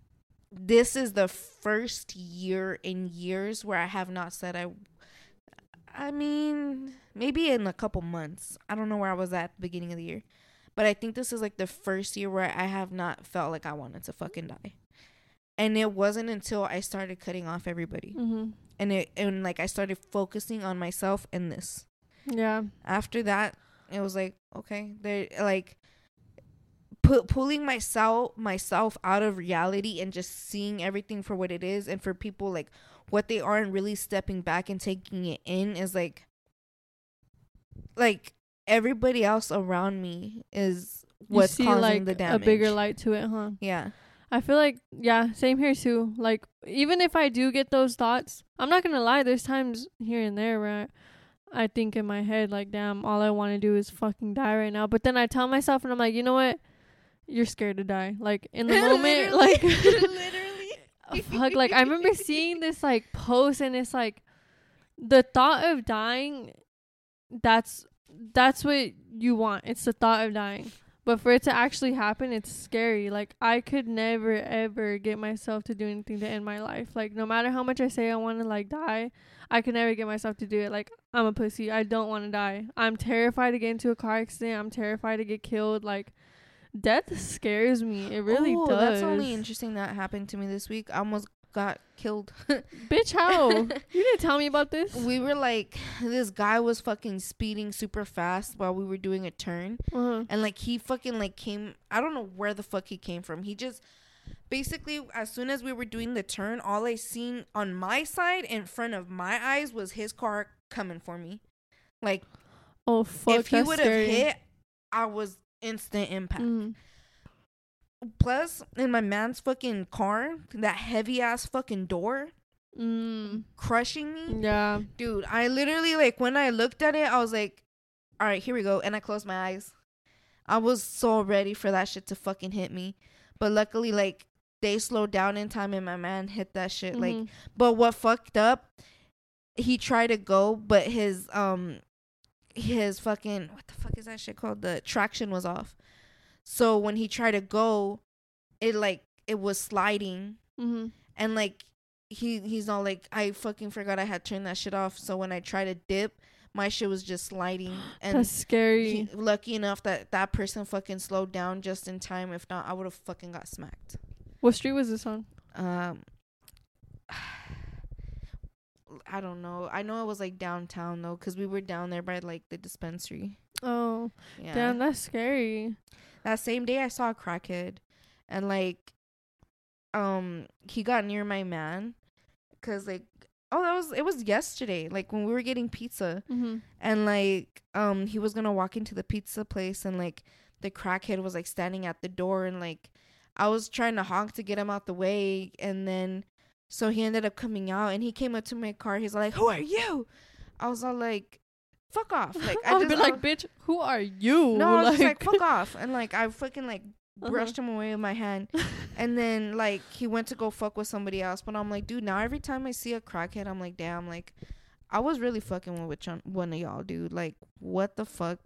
S1: this is the first year in years where I have not said I. I mean, maybe in a couple months. I don't know where I was at the beginning of the year. But I think this is like the first year where I have not felt like I wanted to fucking die. And it wasn't until I started cutting off everybody.
S2: Mm-hmm.
S1: And it and like I started focusing on myself and this.
S2: Yeah.
S1: After that, it was like, okay, they're like pu- pulling myself myself out of reality and just seeing everything for what it is and for people like what they are and really stepping back and taking it in is like like everybody else around me is what's
S2: you see
S1: causing
S2: like
S1: the damage.
S2: a bigger light to it, huh?
S1: Yeah.
S2: I feel like yeah, same here too. Like even if I do get those thoughts, I'm not gonna lie. There's times here and there where I think in my head like, damn, all I want to do is fucking die right now. But then I tell myself, and I'm like, you know what? You're scared to die. Like in the moment, like
S1: literally.
S2: fuck. Like I remember seeing this like post, and it's like the thought of dying. That's that's what you want. It's the thought of dying. But for it to actually happen, it's scary. Like I could never ever get myself to do anything to end my life. Like no matter how much I say I want to like die, I could never get myself to do it. Like I'm a pussy. I don't want to die. I'm terrified to get into a car accident. I'm terrified to get killed. Like death scares me. It really
S1: oh,
S2: does.
S1: That's only interesting that happened to me this week. I almost got killed.
S2: Bitch, how? you didn't tell me about this.
S1: we were like, this guy was fucking speeding super fast while we were doing a turn.
S2: Uh-huh.
S1: And like he fucking like came I don't know where the fuck he came from. He just basically as soon as we were doing the turn, all I seen on my side in front of my eyes was his car coming for me. Like
S2: Oh fuck.
S1: if he would have hit, I was instant impact.
S2: Mhm.
S1: Plus, in my man's fucking car, that heavy ass fucking door
S2: Mm.
S1: crushing me.
S2: Yeah.
S1: Dude, I literally like when I looked at it, I was like, all right, here we go. And I closed my eyes. I was so ready for that shit to fucking hit me. But luckily, like, they slowed down in time and my man hit that shit. Like,
S2: Mhm.
S1: but what fucked up, he tried to go, but his, um, his fucking, what the fuck is that shit called? The traction was off. So when he tried to go, it like, it was sliding
S2: Mhm.
S1: and like he he's not like I fucking forgot I had turned that shit off. So when I tried to dip, my shit was just sliding. And
S2: That's scary.
S1: he, lucky enough that that person fucking slowed down just in time. If not, I would have fucking got smacked.
S2: what street was this on?
S1: Um, I don't know. I know it was like downtown though, cause we were down there by like the dispensary.
S2: Oh,
S1: Yeah.
S2: damn, that's scary.
S1: That same day I saw a crackhead and like um he got near my man cuz like oh that was it was yesterday like when we were getting pizza
S2: Mm-hmm.
S1: and like um he was going to walk into the pizza place and like the crackhead was like standing at the door and like I was trying to honk to get him out the way and then so he ended up coming out and he came up to my car he's like who are you I was all like fuck off like
S2: I would be like,
S1: was-
S2: bitch, who are you?
S1: no, I was just like, fuck off. And like, I fucking like
S2: Uh-huh.
S1: brushed him away with my hand. And then like, he went to go fuck with somebody else. But I'm like, dude, now every time I see a crackhead, I'm like, damn, like, I was really fucking with one of y'all, dude. Like, what the fuck?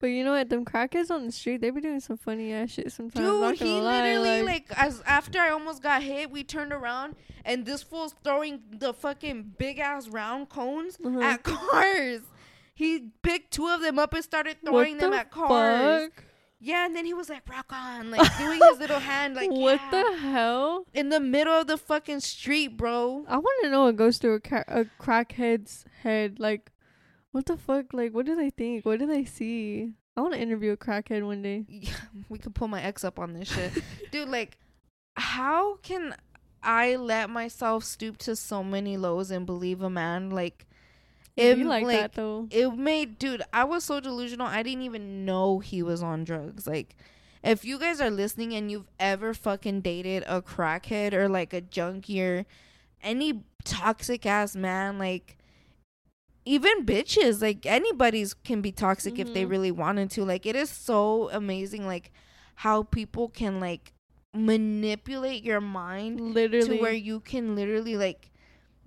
S2: But you know what? Them crackheads on the street, they be doing some funny ass shit sometimes.
S1: Dude, he literally like, as after I almost got hit, we turned around and this fool's throwing the fucking big ass round cones
S2: Mhm.
S1: at cars. He picked two of them up and started
S2: What
S1: throwing them
S2: the
S1: at cars.
S2: fuck?
S1: Yeah, and then he was like, rock on, like doing his little hand, like,
S2: what
S1: yeah.
S2: the hell?
S1: in the middle of the fucking street, bro.
S2: I want to know what goes through a, ca- a crackhead's head. Like, what the fuck? Like, what do they think? What do they see? I want to interview a crackhead one day.
S1: Yeah, we could pull my ex up on this shit, dude. Like, how can I let myself stoop to so many lows and believe a man? Like,
S2: It be like,
S1: like
S2: that though.
S1: it made, dude. I was so delusional. I didn't even know he was on drugs. Like, if you guys are listening and you've ever fucking dated a crackhead or like a junkie or any toxic ass man, like even bitches, like anybody's can be toxic if they
S2: Mhm.
S1: really wanted to. Like it is so amazing like how people can like manipulate your mind
S2: Literally.
S1: to where you can literally like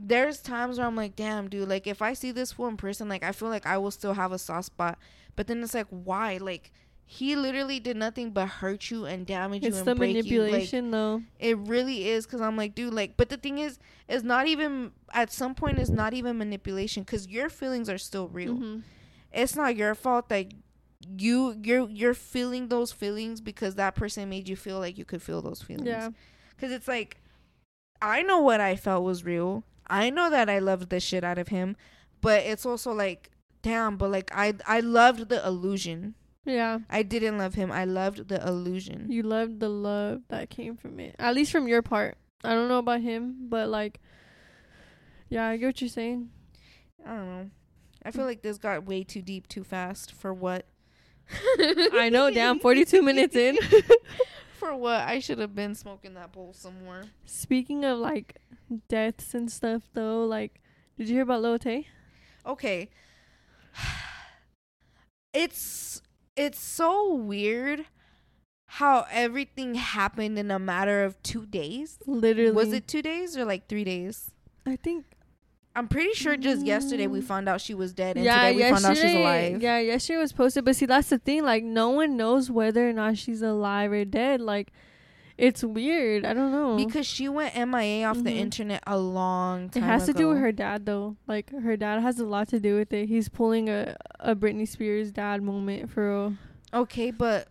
S1: there's times where I'm like, damn, dude, like if I see this fool in person, like I feel like I will still have a soft spot. But then it's like, why? Like he literally did nothing but hurt you and damage
S2: it's
S1: you and
S2: the
S1: break you. Like
S2: manipulation though.
S1: it really is because I'm like, dude, like, but the thing is, it's not even at some point it's not even manipulation because your feelings are still real.
S2: Mhm.
S1: It's not your fault that you you're you're feeling those feelings because that person made you feel like you could feel those feelings.
S2: Yeah.
S1: Because it's like, I know what I felt was real. I know that I loved the shit out of him, but it's also like, damn. But like, I I loved the illusion.
S2: Yeah.
S1: I didn't love him. I loved the illusion.
S2: You loved the love that came from it. At least from your part. I don't know about him, but like Yeah, I get what you're saying.
S1: I don't know. I feel like this got way too deep too fast for what.
S2: I know, damn, 42 minutes in.
S1: for what? I should have been smoking that bowl somewhere.
S2: Speaking of like deaths and stuff though, like did you hear about Tay?
S1: Okay. It's it's so weird how everything happened in a matter of 2 days.
S2: Literally.
S1: Was it 2 days or like 3 days?
S2: I think.
S1: I'm pretty sure just yesterday we
S2: Mm.
S1: found out she was dead and
S2: yeah,
S1: today we found out she's alive.
S2: Yeah, yesterday was posted, but see, that's the thing. Like, no one knows whether or not she's alive or dead. Like, it's weird. I don't know.
S1: Because she went MIA off the
S2: Mhm.
S1: internet a long time it
S2: has to do with her dad, though. Like, her dad has a lot to do with it. He's pulling a a Britney Spears dad moment for real.
S1: Okay, but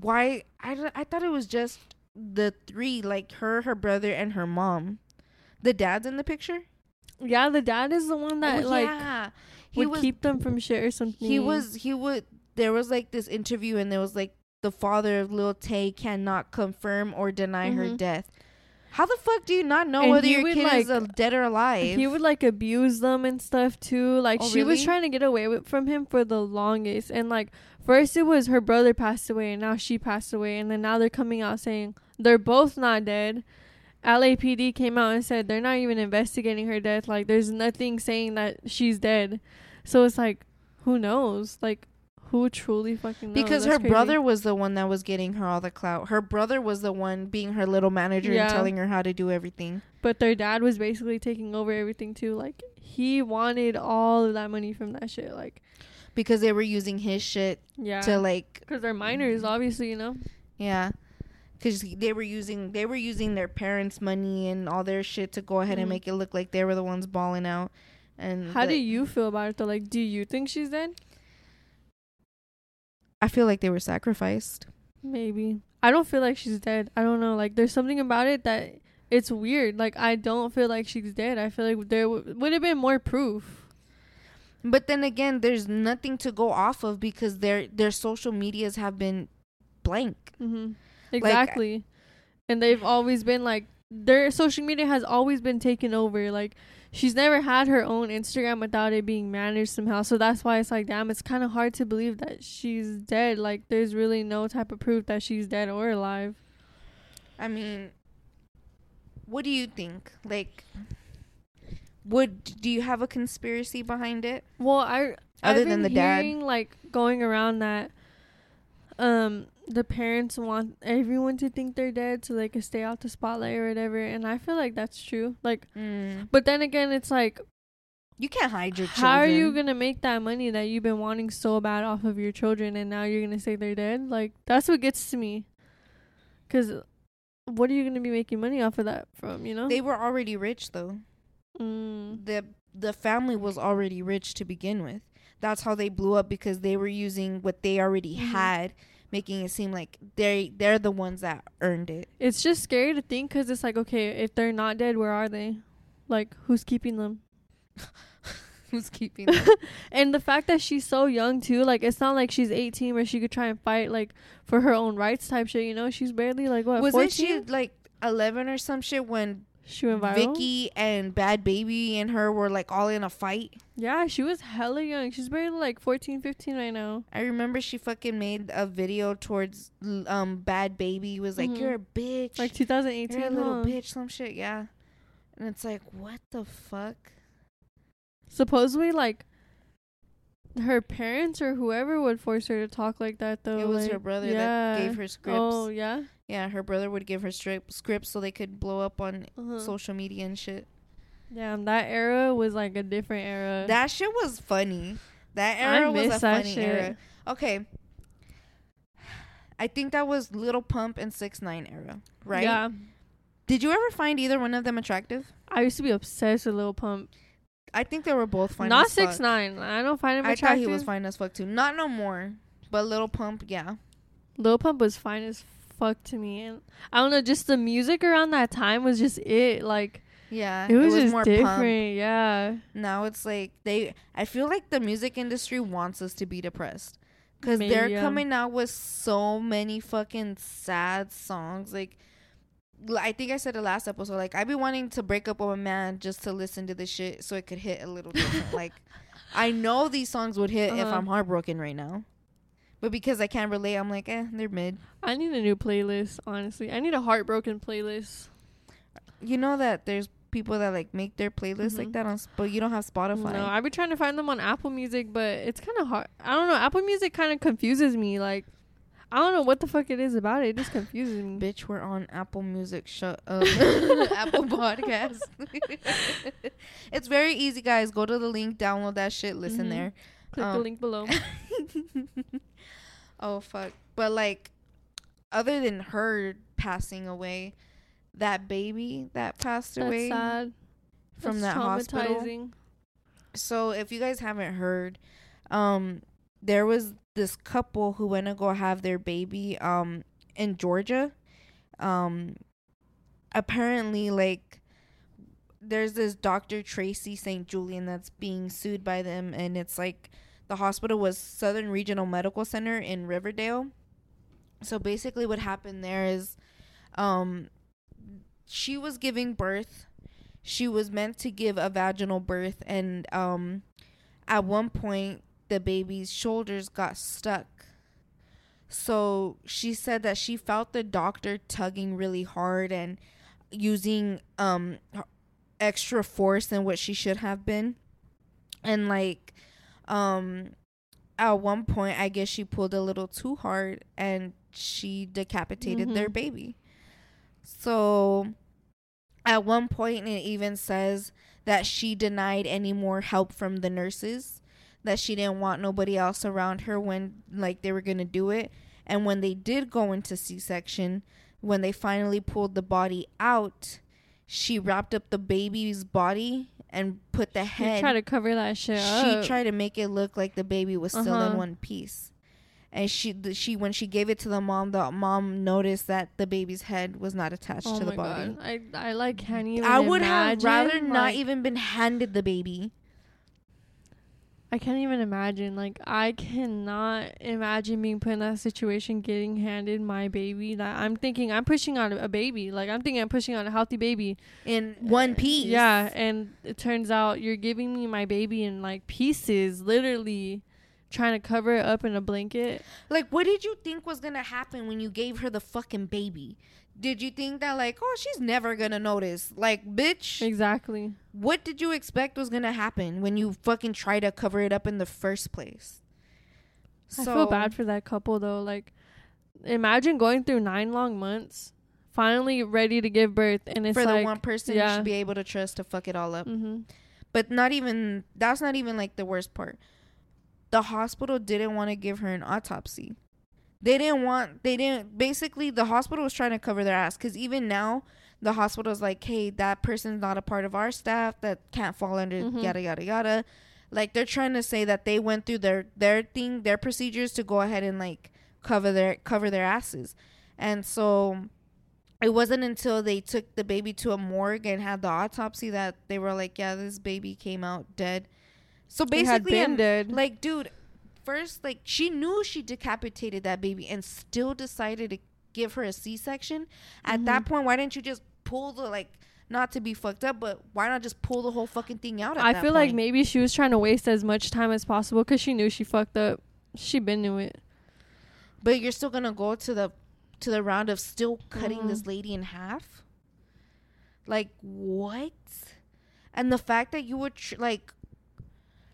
S1: why? I, I thought it was just the three, like her, her brother, and her mom. The dad's in the picture.
S2: Yeah, the dad is the one that
S1: oh,
S2: like
S1: yeah. He
S2: would
S1: was.
S2: keep them from shit or something.
S1: he was. He would. There was like this interview, and there was like the father of Lil Tay cannot confirm or deny her
S2: Mhm.
S1: death. How the fuck do you not know
S2: And
S1: whether
S2: he
S1: your kid is uh, dead or alive?
S2: He would like abuse them and stuff too. Like
S1: Oh,
S2: she was trying to get away with from him for the longest. And like first it was her brother passed away and now she passed away and then now they're coming out saying they're both not dead. LAPD came out and said they're not even investigating her death. Like there's nothing saying that she's dead. So it's like who knows? Like who truly fucking knows?
S1: because
S2: That's
S1: her
S2: crazy.
S1: brother was the one that was getting her all the clout. Her brother was the one being her little manager
S2: Yeah.
S1: and telling her how to do everything.
S2: But their dad was basically taking over everything too. Like he wanted all of that money from that shit. Like
S1: because they were using his shit
S2: yeah.
S1: to like
S2: Because they're minors, obviously, you know.
S1: yeah because they were using they were using their parents money and all their shit to go ahead and
S2: Mhm.
S1: make it look like they were the ones balling out and
S2: How do you feel about it though? Like, do you think she's dead?
S1: I feel like they were sacrificed
S2: Maybe. I don't feel like she's dead. I don't know. Like, there's something about it that it's weird. Like, I don't feel like she's dead. I feel like there w- would have been more proof.
S1: but then again there's nothing to go off of because their their social medias have been blank
S2: Mm-hmm. Exactly. and they've always been like, their social media has always been taken over. Like, she's never had her own Instagram without it being managed somehow. So that's why it's like, damn, it's kind of hard to believe that she's dead. Like, there's really no type of proof that she's dead or alive.
S1: i mean what do you think like would do you have a conspiracy behind it
S2: Well, I
S1: Other than the dad?
S2: like going around that um the parents want everyone to think they're dead so they can stay out the spotlight or whatever, and I feel like that's true. Like,
S1: mm.
S2: but then again, it's like,
S1: you can't hide your children
S2: how are you gonna make that money that you've been wanting so bad off of your children, and now you're gonna say they're dead? Like, that's what gets to me. Cause what are you gonna be making money off of that from? You know?
S1: they were already rich though
S2: mm,
S1: the the family was already rich to begin with. That's how they blew up because they were using what they already
S2: Mhm.
S1: had, making it seem like they they're the ones that earned it.
S2: it's just scary to think because it's like, okay, if they're not dead, where are they? Like, who's keeping them?
S1: Who's keeping them?
S2: And the fact that she's so young too, like it's not like she's 18 where she could try and fight like for her own rights type shit. You know, she's barely like what
S1: Wasn't
S2: 14?
S1: she like eleven or some shit when
S2: She went viral.
S1: Vicky and Bhad Bhabie and her were like all in a fight?
S2: Yeah, she was hella young. She's barely like 14, 15 right now.
S1: I remember she fucking made a video towards um Bhad Bhabie was like
S2: Mhm.
S1: you're a bitch,
S2: Like 2018.
S1: you're a little
S2: huh?
S1: bitch, some shit, yeah. And it's like what the fuck?
S2: Supposedly, like her parents or whoever would force her to talk like that though.
S1: it was
S2: like,
S1: her brother
S2: yeah.
S1: that gave her scripts.
S2: Oh yeah.
S1: Yeah, her brother would give her strip scripts so they could blow up on
S2: Uh-huh.
S1: social media and shit.
S2: Damn, that era was like a different era.
S1: That shit was funny. That
S2: I
S1: era was a
S2: that
S1: funny
S2: shit.
S1: era. Okay. I think that was Lil Pump and Six Nine era, right?
S2: Yeah.
S1: Did you ever find either one of them attractive?
S2: I used to be obsessed with Lil Pump.
S1: I think they were both fine.
S2: Not
S1: as fuck.
S2: six nine. I don't find him
S1: I
S2: attractive.
S1: thought he was fine as fuck too. Not no more, but Lil Pump, yeah.
S2: Lil Pump was fine as fuck to me, and I don't know, just the music around that time was just it. Like
S1: Yeah,
S2: it was, just
S1: more
S2: different.
S1: pump.
S2: Yeah,
S1: Now it's like they. I feel like the music industry wants us to be depressed because they're
S2: yeah.
S1: coming out with so many fucking sad songs. Like, I think I said the last episode. Like, I be wanting to break up with a man just to listen to this shit so it could hit a little different. like, I know these songs would hit if
S2: Uh-huh.
S1: I'm heartbroken right now, but because I can't relate, I'm like, eh, they're mid.
S2: I need a new playlist. Honestly, I need a heartbroken playlist.
S1: You know that there's people that like make their playlists like
S2: Mhm.
S1: that on, but you don't have Spotify.
S2: No, I've been trying to find them on Apple Music, but it's kind of hard. I don't know. Apple Music kind of confuses me. Like, I don't know what the fuck it is about it. It just confuses me.
S1: Bitch, we're on Apple Music. Shut up. Apple Podcast. it's very easy, guys. Go to the link, download that shit, listen
S2: Mhm.
S1: there.
S2: Click the
S1: um,
S2: link below.
S1: oh fuck. But like, other than her passing away, that baby that passed
S2: That's
S1: away
S2: sad.
S1: from
S2: That's
S1: that hospital.
S2: traumatizing.
S1: So if you guys haven't heard, um, there was this couple who went to go have their baby um in Georgia. Um, apparently, like there's this Dr. Tracy St. Julian that's being sued by them, and it's like the hospital was Southern Regional Medical Center in Riverdale. So basically, what happened there is, um, she was giving birth. She was meant to give a vaginal birth, and um, at one point, the baby's shoulders got stuck. So she said that she felt the doctor tugging really hard and using um extra force than what she should have been. And like um at one point I guess she pulled a little too hard and she decapitated their
S2: Mhm.
S1: baby. So at one point it even says that she denied any more help from the nurses that she didn't want nobody else around her when like they were going to do it and when they did go into C-section when they finally pulled the body out she wrapped up the baby's body and put the
S2: You
S1: head
S2: try to cover that shit up.
S1: she tried to make it look like the baby was still in
S2: Uh-huh.
S1: one piece and she the, she when she gave it to the mom the mom noticed that the baby's head was not attached
S2: oh
S1: to the
S2: my
S1: body
S2: god, I I like can't even.
S1: i would have rather not even been handed the baby
S2: I can't even imagine. Like I cannot imagine being put in that situation, getting handed my baby. Like I'm thinking, I'm pushing out a baby. Like I'm thinking, I'm pushing out a healthy baby.
S1: in one uh, piece
S2: Yeah, and it turns out you're giving me my baby in like pieces, literally trying to cover it up in a blanket.
S1: Like, what did you think was gonna happen when you gave her the fucking baby? Did you think that like, oh, she's never gonna notice? Like, bitch,
S2: Exactly.
S1: what did you expect was gonna happen when you fucking try to cover it up in the first place?
S2: I feel bad for that couple though. Like, imagine going through nine long months, finally ready to give birth, and it's
S1: for
S2: like,
S1: the one person you should be able to trust to fuck it all up.
S2: hmm
S1: But not even that's not even like the worst part. The hospital didn't want to give her an autopsy. They didn't want they didn't basically the hospital was trying to cover their ass cuz even now the hospital's like, "Hey, that person's not a part of our staff that can't fall under
S2: Mhm.
S1: yada yada yada." Like they're trying to say that they went through their their thing, their procedures to go ahead and like cover their cover their asses. And so it wasn't until they took the baby to a morgue and had the autopsy that they were like, yeah, this baby came out dead. So basically, like, dude, first, like, she knew she decapitated that baby and still decided to give her a C section. At that
S2: Mhm.
S1: point, why didn't you just pull the, like, not to be fucked up, but why not just pull the whole fucking thing out? At
S2: I
S1: that
S2: feel like maybe she was trying to waste as much time as possible because she knew she fucked up. She been knew it.
S1: But you're still gonna go to the to the round of still cutting
S2: Mhm.
S1: this lady in half. Like what? And the fact that you would tr- like,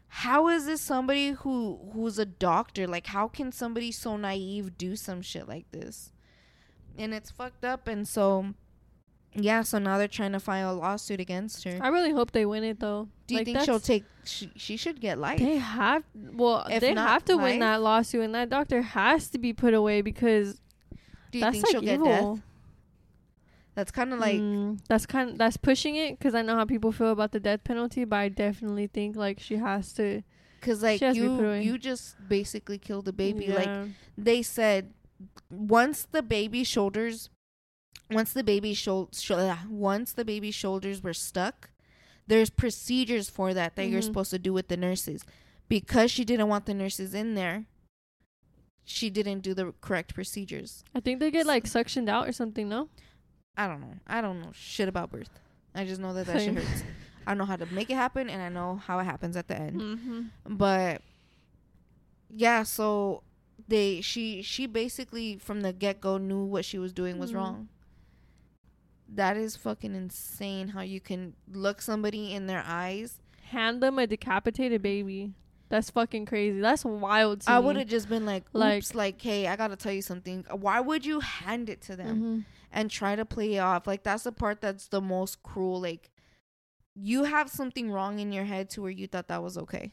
S1: how is this somebody who who's a doctor? Like, how can somebody so naive do some shit like this? And it's fucked up. And so, yeah. So now they're trying to file a lawsuit against her.
S2: I really hope they win it though.
S1: Do you
S2: Like,
S1: think she'll take? She, she should get life.
S2: They have well,
S1: If
S2: they have to
S1: life-
S2: win that lawsuit, and that doctor has to be put away because
S1: Do you think
S2: like
S1: she'll get
S2: evil.
S1: death? That's kind of like.
S2: Mm, that's kind that's pushing it because I know how people feel about the death penalty, but I definitely think like she has to.
S1: Cause like
S2: She has to be put
S1: you, you just basically killed the baby. Like they said, once the baby shoulders, once the baby shou- shou- once the baby's shoulders were stuck, there's procedures for that that you're
S2: Mhm.
S1: supposed to do with the nurses. Because she didn't want the nurses in there, she didn't do the correct procedures.
S2: I think they get like suctioned out or something. No.
S1: I don't know. I don't know shit about birth. I just know that that shit hurts. I know how to make it happen, and I know how it happens at the end.
S2: Mm-hmm.
S1: but yeah so they she she basically from the get-go knew what she was doing was
S2: Mhm.
S1: wrong that is fucking insane how you can look somebody in their eyes.
S2: Hand them a decapitated baby. That's fucking crazy. That's wild. To
S1: I would have just been like,
S2: Like-
S1: oops, like, hey, I gotta tell you something. Why would you hand it to them
S2: Mhm.
S1: And try to play it off? Like, that's the part that's the most cruel. Like, you have something wrong in your head to where you thought that was okay.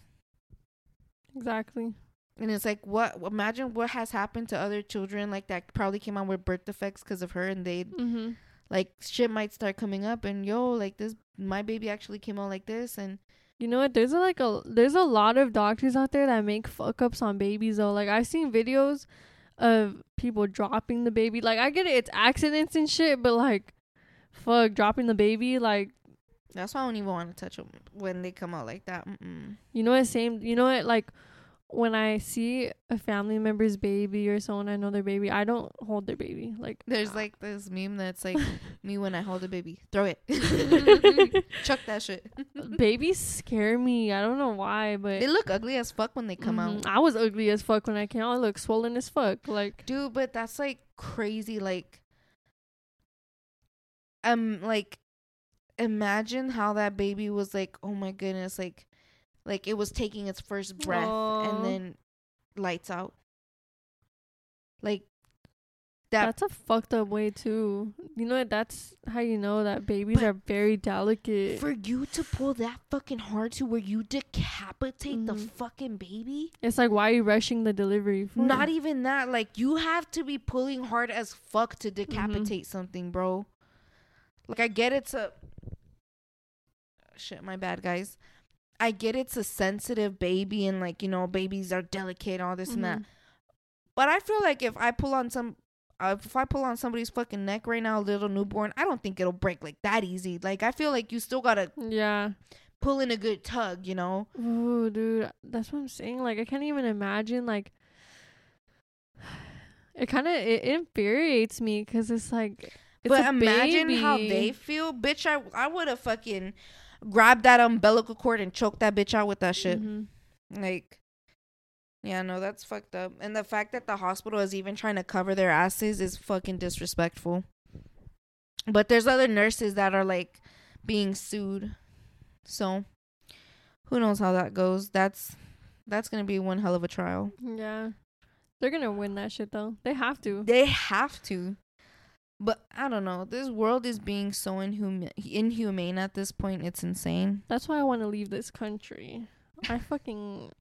S2: Exactly.
S1: And it's like, what? Imagine what has happened to other children like that probably came out with birth defects because of her, and they
S2: Mm-hmm.
S1: like shit might start coming up, and yo, like this, my baby actually came out like this, and
S2: You know what? There's a, like a there's a lot of doctors out there that make fuck ups on babies though. Like I've seen videos of people dropping the baby. Like I get it, it's accidents and shit, but like, fuck, dropping the baby. Like
S1: that's why I don't even want to touch them when they come out like that. Mm-mm.
S2: you know what? Same. You know what? Like when I see a family member's baby or someone I know their baby, I don't hold their baby. Like
S1: There's like this meme that's like me when I hold a baby, throw it, chuck that shit.
S2: babies scare me. I don't know why, but
S1: They look ugly as fuck when they come
S2: Mhm.
S1: out,
S2: I was ugly as fuck when I came out. I look swollen as fuck. Like
S1: dude. But that's like crazy. Like, um, like, imagine how that baby was like. Oh my goodness, like, like it was taking its first breath
S2: Aw.
S1: and then lights out. Like that.
S2: that's a fucked up way too. You know what? That's how you know that babies
S1: But
S2: are very delicate.
S1: for you to pull that fucking hard to where you decapitate the
S2: Mhm.
S1: fucking baby.
S2: it's like why are you rushing the delivery? For?
S1: Not even that. Like you have to be pulling hard as fuck to
S2: Mm-hmm.
S1: decapitate something, bro. Like I get it's a shit. My bad, guys. I get it's a sensitive baby, and like you know, babies are delicate, all this and that.
S2: Mhm.
S1: But I feel like if I pull on some, uh, if I pull on somebody's fucking neck right now, a little newborn, I don't think it'll break like that easy. Like I feel like you still gotta
S2: Yeah.
S1: pull in a good tug, you know.
S2: Ooh, dude, that's what I'm saying. Like, I can't even imagine. Like, it kind of it infuriates me because it's like, it's
S1: but imagine how they feel, bitch. I I would have fucking grabbed that umbilical cord and choke that bitch out with that shit.
S2: Mhm.
S1: Like, yeah, no, that's fucked up. And the fact that the hospital is even trying to cover their asses is fucking disrespectful. But there's other nurses that are like being sued. So, who knows how that goes? That's that's to be one hell of a trial.
S2: Yeah, they're gonna win that shit though. They have to.
S1: They have to. But I don't know. This world is being so inhum- inhumane at this point. It's insane.
S2: That's why I want to leave this country. I fucking.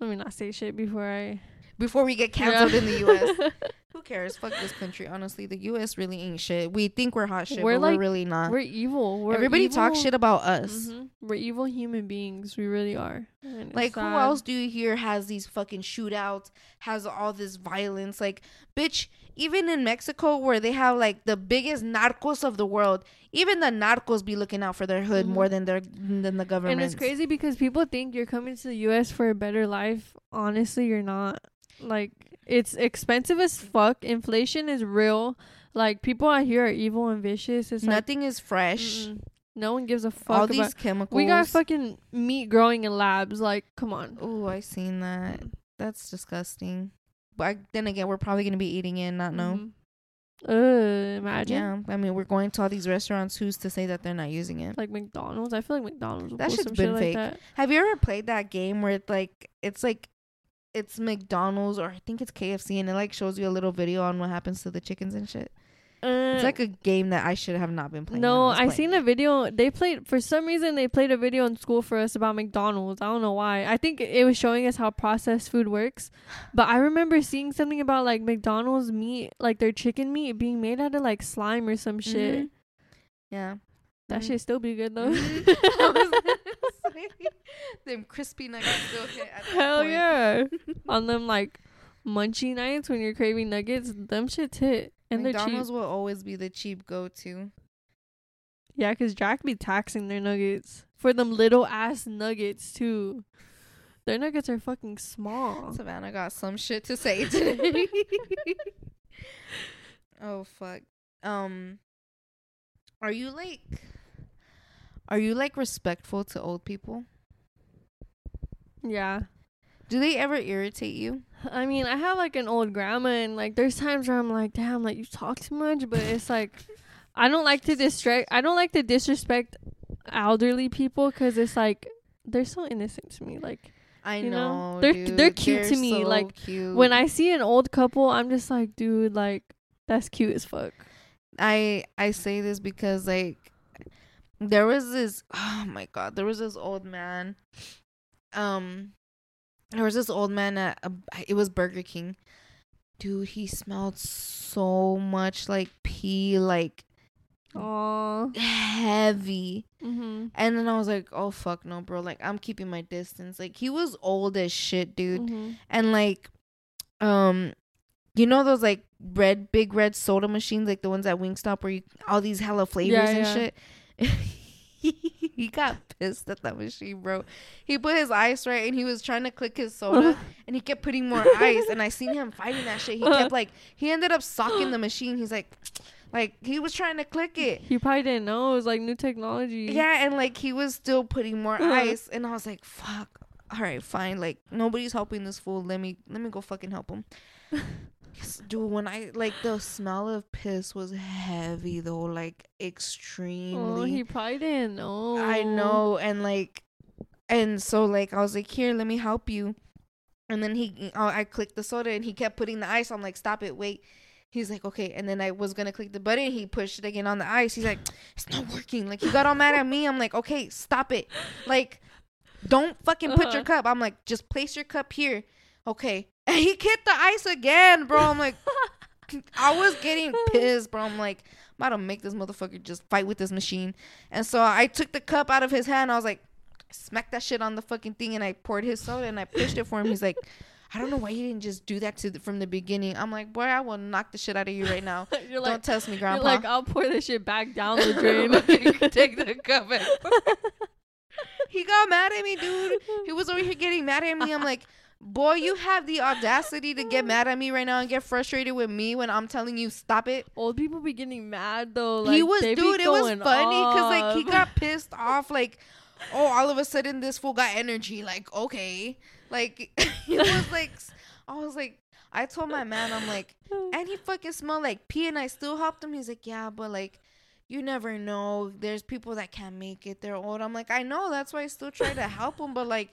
S2: Let me not say shit before I.
S1: Before we get canceled
S2: Yeah.
S1: in the US. Who cares? Fuck this country. Honestly, the US really ain't shit. We think we're hot shit,
S2: We're
S1: but
S2: like-
S1: we're really not.
S2: We're evil. We're
S1: Everybody talks shit about us.
S2: Mhm. We're evil human beings. We really are. And
S1: Like who else do you hear has these fucking shootouts, has all this violence? Like, bitch, even in Mexico where they have like the biggest narcos of the world, even the narcos be looking out for their hood
S2: Mhm.
S1: more than their than the government.
S2: And it's crazy because people think you're coming to the US for a better life. Honestly, you're not. Like it's expensive as fuck. Inflation is real. Like people out here are evil and vicious. It's like
S1: Nothing is fresh.
S2: mm-mm. no one gives a fuck
S1: All these chemicals.
S2: we got fucking meat growing in labs. Like, come on.
S1: Oh, I seen that. That's disgusting. But then again, we're probably gonna be eating in, not know.
S2: Mhm. Uh, imagine
S1: Yeah, I mean, we're going to all these restaurants. Who's to say that they're not using it?
S2: like McDonald's. I feel like McDonald's will
S1: That shit's
S2: some
S1: been
S2: shit
S1: fake.
S2: like that.
S1: Have you ever played that game where it's like it's like it's McDonald's or I think it's KFC and it like shows you a little video on what happens to the chickens and shit?
S2: Uh,
S1: It's like a game that I should have not been playing.
S2: No,
S1: I,
S2: I seen a video. They played for some reason. They played a video in school for us about McDonald's. I don't know why. I think it was showing us how processed food works. But I remember seeing something about like McDonald's meat, like their chicken meat being made out of like slime or some shit.
S1: Mhm. Yeah.
S2: That
S1: Mhm.
S2: shit still be good though.
S1: Mhm. Them crispy nuggets still hit
S2: Hell
S1: point.
S2: yeah! On them like munchy nights when you're craving nuggets, them shits hit and
S1: McDonald's will always be the cheap go to.
S2: Yeah, because Jack be taxing their nuggets for them little ass nuggets too. Their nuggets are fucking small.
S1: Savannah got some shit to say today. oh fuck. Um are you like are you like respectful to old people?
S2: Yeah.
S1: Do they ever irritate you?
S2: I mean, I have like an old grandma, and like there's times where I'm like, damn, like you talk too much, but it's like, I don't like to distract. I don't like to disrespect elderly people because it's like they're so innocent to me. Like
S1: I
S2: You know?
S1: know.
S2: They're-
S1: dude.
S2: they're cute to
S1: They're
S2: me,
S1: so
S2: like,
S1: cute.
S2: when I see an old couple, I'm just like, dude, like that's cute as fuck.
S1: I I say this because like there was this oh my god there was this old man um there was this old man at a, it was Burger King dude he smelled so much like pee like
S2: Aww.
S1: heavy
S2: Mm-hmm.
S1: and then I was like oh fuck no bro like I'm keeping my distance like he was old as shit dude
S2: Mm-hmm.
S1: and like um you know those like red big red soda machines like the ones at Wingstop where you all these hella flavors
S2: Yeah,
S1: and
S2: yeah.
S1: shit he got pissed at that machine bro he put his ice right and he was trying to click his soda and he kept putting more ice and i seen him fighting that shit he kept like he ended up socking the machine he's like like he was trying to click it
S2: He probably didn't know it was like new technology.
S1: yeah, and like he was still putting more ice, and I was like, "Fuck, all right, fine. Like nobody's helping this fool. Let me let me go fucking help him." Dude, when I like the smell of piss was heavy though, like extremely.
S2: Oh, he probably didn't know.
S1: I know, and like, and so like I was like, "Here, let me help you," and then he, oh, I clicked the soda, and he kept putting the ice. I'm like, "Stop it, wait." He's like, okay, and then I was gonna click the button. He pushed it again on the ice. He's like, it's not working. Like he got all mad at me. I'm like, okay, stop it. Like, don't fucking put your
S2: Uh-huh.
S1: cup. I'm like, just place your cup here. Okay. And he kicked the ice again, bro. I'm like, I was getting pissed, bro. I'm like, I'm about to make this motherfucker just fight with this machine. And so I took the cup out of his hand. I was like, smacked that shit on the fucking thing, and I poured his soda and I pushed it for him. He's like, I don't know why you didn't just do that to the, from the beginning. I'm like, boy, I will knock the shit out of you right now.
S2: you're
S1: don't
S2: like,
S1: test me,
S2: you're
S1: grandpa.
S2: like, I'll pour this shit back down the drain.
S1: Take the cup. he got mad at me, dude. He was over here getting mad at me. I'm like, boy, you have the audacity to get mad at me right now and get frustrated with me when I'm telling you stop it.
S2: Old people be getting mad though. Like,
S1: he was, dude. It was funny because like he got pissed off. Like, oh, all of a sudden this fool got energy. Like, okay, like he was like, I was like, I told my man, I'm like, and he fucking smelled like pee, and I still helped him. He's like, yeah, but like. You never know. There's people that can't make it. They're old. I'm like, I know. That's why I still try to help them. But like,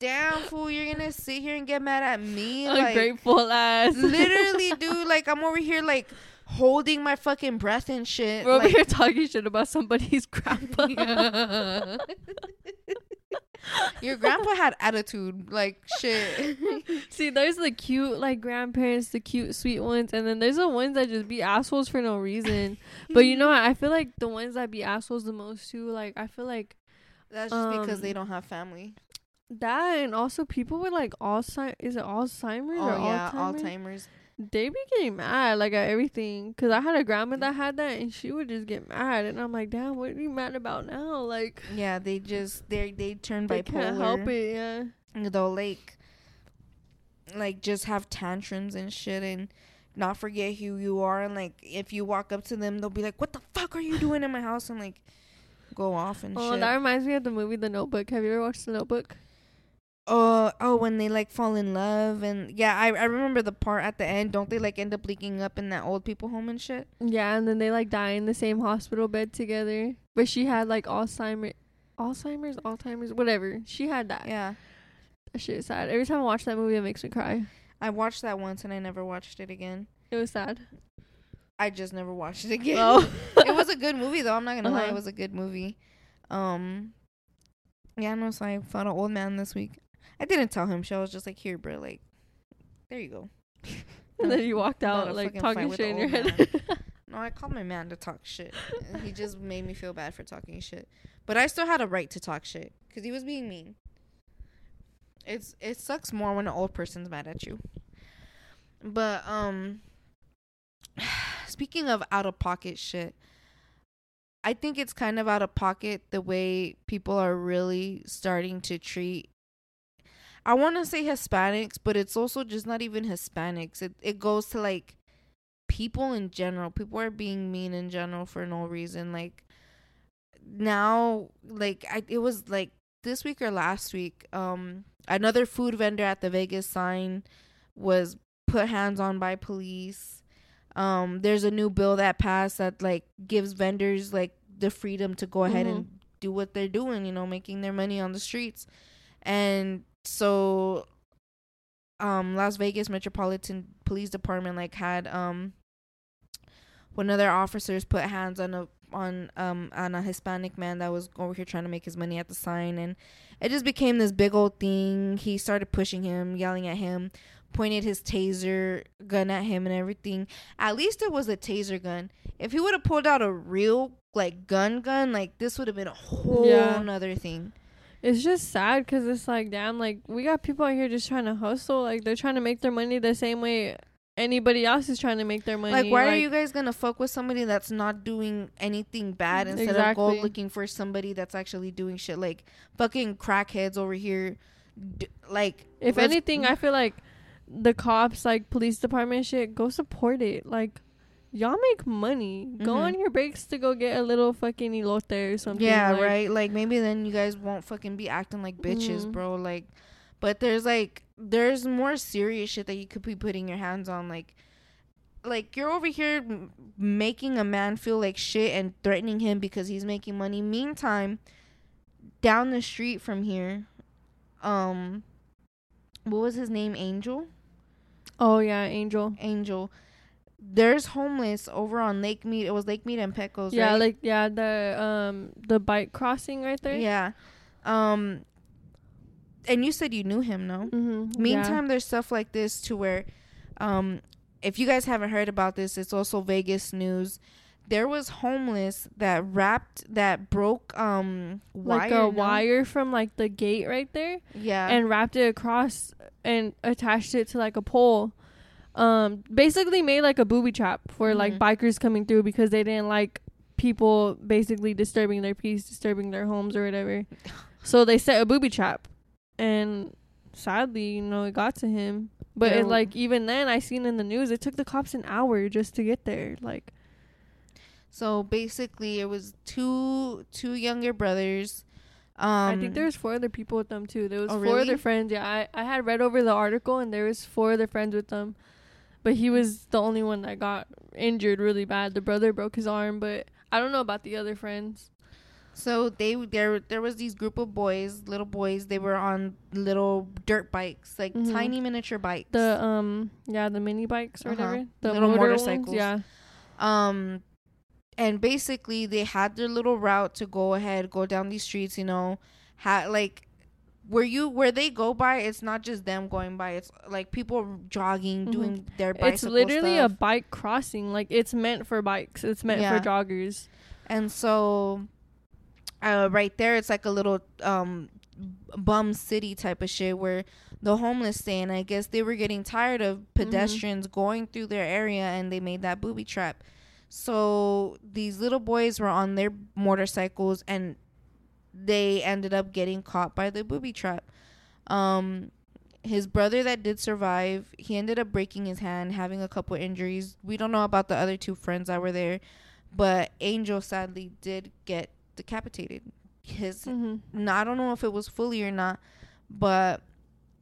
S1: damn fool, you're gonna sit here and get mad at me. Like,
S2: ungrateful ass.
S1: literally, dude. Like, I'm over here like holding my fucking breath and shit.
S2: We're over here talking shit about somebody's grandpa.
S1: Your grandpa had attitude, like shit.
S2: See, there's the cute like grandparents, the cute sweet ones, and then there's the ones that just be assholes for no reason. but you know, what? I feel like the ones that be assholes the most too. Like I feel like
S1: That's just because
S2: Um,
S1: they don't have family.
S2: That, and also people with like Alzheimer's. Is it Alzheimer's
S1: Oh
S2: or
S1: yeah,
S2: Alzheimer's?
S1: Alzheimer's.
S2: They be getting mad like at everything. Cause I had a grandma that had that, and she would just get mad, and I'm like, damn, what are you mad about now? Like
S1: Yeah, they just they they turn
S2: they
S1: bipolar.
S2: can't help it. Yeah.
S1: They'll like like just have tantrums and shit and not forget who you are and like if you walk up to them they'll be like, What the fuck are you doing in my house? and like go off and
S2: Oh,
S1: shit.
S2: that reminds me of the movie The Notebook. Have you ever watched The Notebook?
S1: Oh, oh, when they like fall in love and yeah, I I remember the part at the end. Don't they like end up leaking up in that old people home and shit?
S2: Yeah, and then they like die in the same hospital bed together. But she had like Alzheimer's, Alzheimer's, Alzheimer's, whatever. She had that.
S1: Yeah,
S2: That shit is sad. Every time I watch that movie, it makes me cry.
S1: I watched that once and I never watched it again.
S2: It was sad.
S1: I just never watched it again.
S2: Oh.
S1: it was a good movie though. I'm not gonna lie,
S2: Uh-huh.
S1: it was a good movie. Um, yeah, no. So I found an old man this week. I didn't tell him. She was just like, "Here, bro. Like, there you go."
S2: and then you walked out like talking shit in your head.
S1: No, I called my man to talk shit. and he just made me feel bad for talking shit. But I still had a right to talk shit because he was being mean. It's it sucks more when an old person's mad at you. But um, speaking of out of pocket shit, I think it's kind of out of pocket the way people are really starting to treat. I want to say Hispanics, but it's also just not even Hispanics. It it goes to like people in general. People are being mean in general for no reason. Like now, like I it was like this week or last week. Um, another food vendor at the Vegas sign was put hands on by police. Um, there's a new bill that passed that like gives vendors like the freedom to go ahead and do what they're doing, you know, making their money on the streets. And so um Las Vegas Metropolitan Police Department like had um one of their officers put hands on a on um on a Hispanic man that was over here trying to make his money at the sign and it just became this big old thing. He started pushing him, yelling at him, pointed his taser gun at him and everything. At least it was a taser gun. If he would have pulled out a real like gun gun, like this would have been a whole
S2: Yeah.
S1: nother thing.
S2: It's just sad because it's like, damn, like we got people out here just trying to hustle. Like they're trying to make their money the same way anybody else is trying to make their money.
S1: Like, why are you guys gonna fuck with somebody that's not doing anything bad instead of go looking for somebody that's actually doing shit? Like fucking crackheads over here. D- like,
S2: If anything, I feel like the cops, like police department shit, go support it. Like, y'all make money. Go
S1: Mhm.
S2: on your breaks to go get a little fucking elote or something.
S1: yeah,
S2: like-
S1: right. Like maybe then you guys won't fucking be acting like bitches,
S2: Mhm.
S1: bro. Like, but there's like there's more serious shit that you could be putting your hands on, like. Like you're over here m- making a man feel like shit and threatening him because he's making money. Meantime, down the street from here, um, what was his name? Angel.
S2: Oh yeah, Angel.
S1: Angel. There's homeless over on Lake Mead. It was Lake Mead and Pecos.
S2: yeah,
S1: right?
S2: like yeah, the um the bike crossing right there.
S1: Yeah. Um and you said you knew him, no?
S2: Mm-hmm.
S1: Meantime there's stuff like this to where um if you guys haven't heard about this, it's also Vegas news. There was homeless that wrapped that broke um
S2: like
S1: wire,
S2: a
S1: no?
S2: wire from like the gate right there.
S1: Yeah.
S2: and wrapped it across and attached it to like a pole. Um, basically made like a booby trap for like
S1: Mhm.
S2: bikers coming through because they didn't like people basically disturbing their peace, disturbing their homes or whatever. So they set a booby trap, and sadly, you know, it got to him. But
S1: Yeah.
S2: it, like even then, I seen in the news, it took the cops an hour just to get there. Like,
S1: so basically it was two two younger brothers. Um
S2: I think there was four other people with them too. There was
S1: Oh,
S2: four
S1: really?
S2: other friends. Yeah, I, I had read over the article and there was four other friends with them, but he was the only one that got injured really bad. The brother broke his arm, but I don't know about the other friends.
S1: So they there there was these group of boys, little boys. They were on little dirt bikes, like
S2: Mhm.
S1: tiny miniature bikes.
S2: The um yeah the mini bikes or
S1: Uh-huh.
S2: whatever the
S1: Little
S2: motor ones,
S1: motorcycles.
S2: Yeah,
S1: um, and basically they had their little route to go ahead, go down these streets. You know, had like where you where they go by, it's not just them going by. It's like people jogging,
S2: Mhm.
S1: doing their bicycle
S2: it's literally a bike crossing. Like it's meant for bikes. It's meant
S1: Yeah.
S2: for joggers.
S1: And so, uh, right there, it's like a little um, bum city type of shit where the homeless stay. And I guess they were getting tired of pedestrians going through their area, and they made that booby trap. So these little boys were on their motorcycles, and they ended up getting caught by the booby trap. Um, his brother that did survive, he ended up breaking his hand, having a couple injuries. We don't know about the other two friends that were there, but Angel sadly did get decapitated. His
S2: Mm-hmm.
S1: I don't know if it was fully or not, but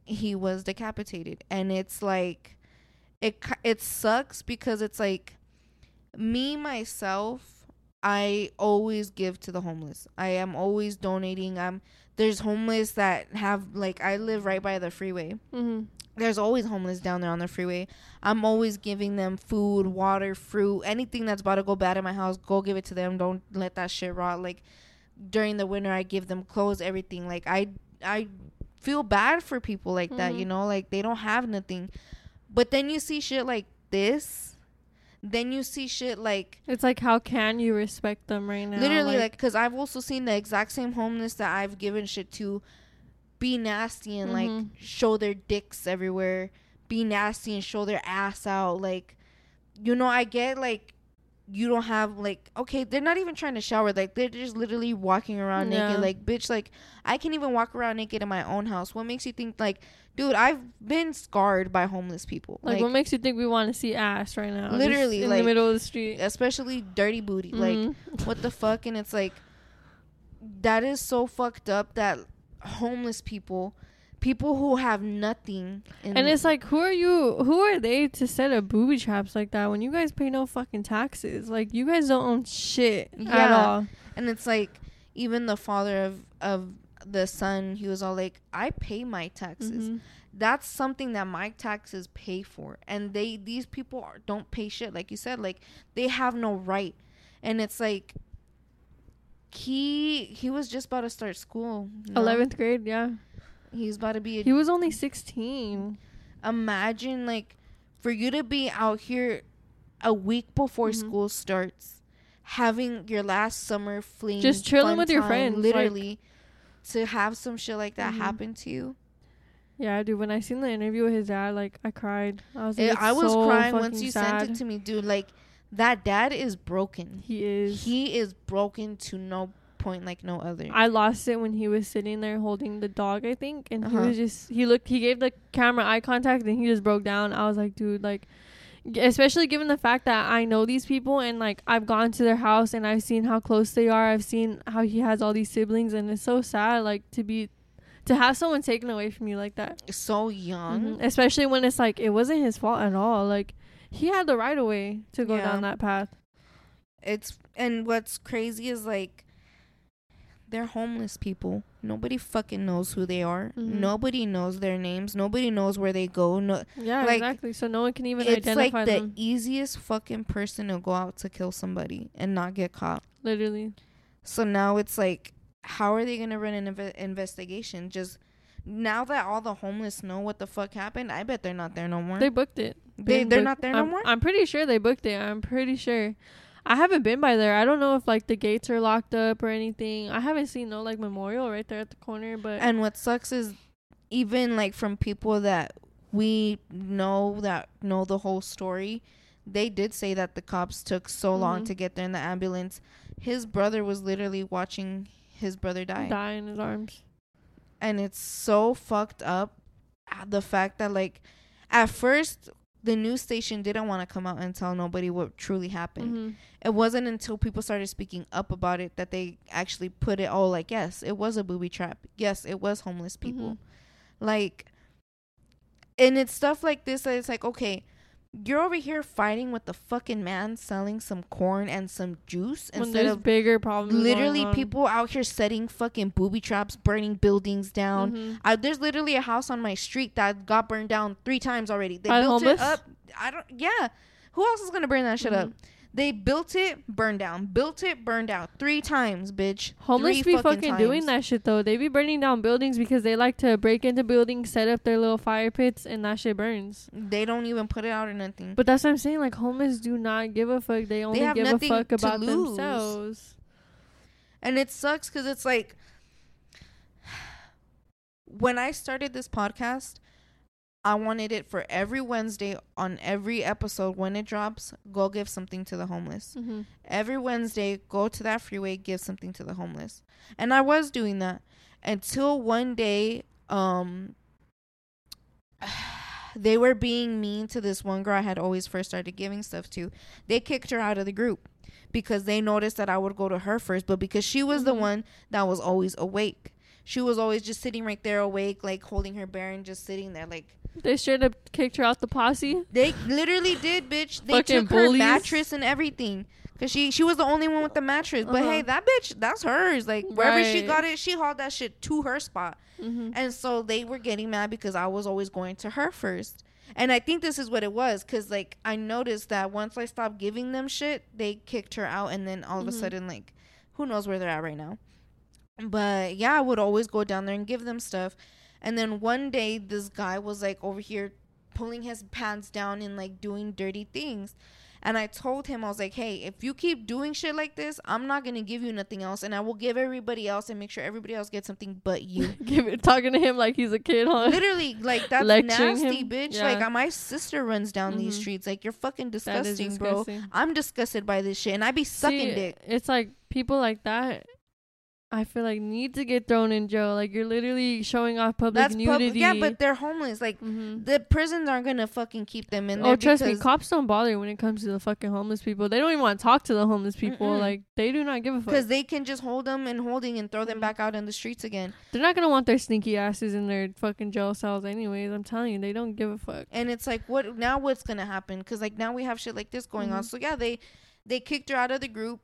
S1: he was decapitated, and it's like it it sucks because it's like me myself. I always give to the homeless. I am always donating. I'm there's homeless that have like I live right by the freeway
S2: Mm-hmm.
S1: there's always homeless down there on the freeway. I'm always giving them food, water, fruit, anything that's about to go bad in my house, go give it to them. Don't let that shit rot. Like during the winter I give them clothes, everything. Like I I feel bad for people like that,
S2: Mhm.
S1: you know? Like they don't have nothing. But then you see shit like this. Then you see shit like
S2: It's like how can you respect them right now?
S1: literally like because i've also seen the exact same homeless that i've given shit to be nasty and like
S2: Mhm.
S1: show their dicks everywhere be nasty and show their ass out like you know i get like you don't have like okay they're not even trying to shower like they're just literally walking around
S2: Yeah.
S1: naked like bitch like i can even walk around naked in my own house what makes you think like dude i've been scarred by homeless people
S2: Like, what makes you think we want to see ass right now?
S1: Literally,
S2: in
S1: like-
S2: the middle of the street.
S1: especially dirty booty like
S2: Mhm.
S1: what the fuck and it's like that is so fucked up that homeless people people who have nothing. in
S2: And it's like, who are you? Who are they to set up booby traps like that when you guys pay no fucking taxes? Like, you guys don't own shit at all.
S1: and it's like even the father of of the son, he was all like, "I pay my taxes.
S2: Mhm.
S1: That's something that my taxes pay for." And they these people are, don't pay shit, like you said. Like they have no right, and it's like he he was just about to start school.
S2: 11th grade, yeah.
S1: He's about to be a
S2: He was only 16.
S1: imagine like for you to be out here a week before
S2: Mhm.
S1: school starts having your last summer fling
S2: Just chilling with your
S1: time,
S2: friends, like-
S1: literally to have some shit like that
S2: Mhm.
S1: happen to you
S2: Yeah, dude. When I seen the interview with his dad, like I cried. I was like,
S1: It- i was
S2: so
S1: crying once you
S2: sad.
S1: sent it to me dude like that dad is broken
S2: He is.
S1: he is broken to no point like no other
S2: I lost it when he was sitting there holding the dog, I think, and
S1: Uh-huh.
S2: he was just he looked he gave the camera eye contact and he just broke down. I was like, dude, like especially given the fact that I know these people and like I've gone to their house and I've seen how close they are. I've seen how he has all these siblings and it's so sad like to be to have someone taken away from you like that.
S1: so young
S2: Mhm. Especially when it's like it wasn't his fault at all. Like he had the right of way to go
S1: Yeah.
S2: down that path.
S1: it's and what's crazy is like they're homeless people nobody fucking knows who they are
S2: Mhm.
S1: nobody knows their names nobody knows where they go no
S2: Yeah,
S1: Like,
S2: exactly. So no one can even
S1: it's like
S2: identify
S1: the easiest fucking person to go out to kill somebody and not get caught
S2: Literally.
S1: so now it's like how are they gonna run an inve- investigation just now that all the homeless know what the fuck happened i bet they're not there no more
S2: They booked it.
S1: They, they
S2: are
S1: not there no
S2: I'm,
S1: more
S2: I'm pretty sure they booked it. I'm pretty sure. I haven't been by there. I don't know if like the gates are locked up or anything. I haven't seen no like memorial right there at the corner, but
S1: And what sucks is even like from people that we know that know the whole story, they did say that the cops took so long
S2: Mhm.
S1: to get there in the ambulance. His brother was literally watching his brother die.
S2: die in his arms.
S1: And it's so fucked up uh, the fact that like at first the news station didn't want to come out and tell nobody what truly happened.
S2: Mhm.
S1: It wasn't until people started speaking up about it that they actually put it all like, yes, it was a booby trap. Yes, it was homeless people.
S2: Mhm.
S1: Like, and it's stuff like this that it's like, okay, you're over here fighting with the fucking man selling some corn and some juice
S2: When
S1: instead
S2: there's
S1: of
S2: bigger problems.
S1: literally people out here setting fucking booby traps, burning buildings down.
S2: Mhm.
S1: I, there's literally a house on my street that got burned down three times already. They built
S2: homeless?
S1: it up. I don't. Yeah. Who else is gonna burn that shit up? They built it, burned down. Built it, burned down. Three times, bitch.
S2: Homeless
S1: Three
S2: be fucking doing
S1: times.
S2: that shit though. They be burning down buildings because they like to break into buildings, set up their little fire pits, and that shit burns.
S1: They don't even put it out or nothing.
S2: But that's what I'm saying. Like homeless do not give a fuck. They only
S1: have
S2: give a fuck about
S1: lose.
S2: themselves.
S1: And it sucks because it's like when I started this podcast, I wanted it for every Wednesday on every episode when it drops, go give something to the homeless.
S2: Mm-hmm.
S1: Every Wednesday, go to that freeway, give something to the homeless. And I was doing that until one day, um, they were being mean to this one girl I had always first started giving stuff to. They kicked her out of the group because they noticed that I would go to her first, but because she was the
S2: Mhm.
S1: one that was always awake. She was always just sitting right there awake, like holding her bear and just sitting there like
S2: They straight up kicked her out the posse.
S1: they literally did, bitch. They
S2: Fucking
S1: took her mattress and everything. Cause she she was the only one with the mattress. But
S2: Uh-huh.
S1: hey, that bitch, that's hers. Like wherever she got it, she hauled that shit to her spot.
S2: Mm-hmm.
S1: And so they were getting mad because I was always going to her first. And I think this is what it was, cause like I noticed that once I stopped giving them shit, they kicked her out, and then all of a
S2: Mhm.
S1: sudden, like, who knows where they're at right now. But yeah, I would always go down there and give them stuff. And then one day, this guy was like over here pulling his pants down and like doing dirty things. And I told him, I was like, hey, if you keep doing shit like this, I'm not going to give you nothing else. And I will give everybody else and make sure everybody else gets something but you.
S2: Give it, talking to him like he's a kid, huh?
S1: Literally, like, that's nasty,
S2: him?
S1: bitch.
S2: Yeah.
S1: Like, uh, my sister runs down these
S2: Mhm.
S1: streets. Like, you're fucking
S2: is
S1: disgusting, bro. I'm disgusted by this shit. And I be sucking
S2: See,
S1: dick.
S2: It's like people like that. I feel like need to get thrown in jail. Like you're literally showing off public
S1: That's
S2: nudity.
S1: public. Yeah, but they're homeless. Like
S2: hmm
S1: the prisons aren't gonna fucking keep them in there.
S2: Oh, trust me, cops don't bother when it comes to the fucking homeless people. They don't even want to talk to the homeless people.
S1: Mm-mm.
S2: Like they do not give a fuck.
S1: Because they can just hold them in holding and throw them
S2: Mhm.
S1: back out in the streets again.
S2: They're not gonna want their sneaky asses in their fucking jail cells anyways. I'm telling you, they don't give a fuck.
S1: And it's like, what now? What's gonna happen? Because like now we have shit like this going on.
S2: Mhm.
S1: So yeah, they they kicked her out of the group.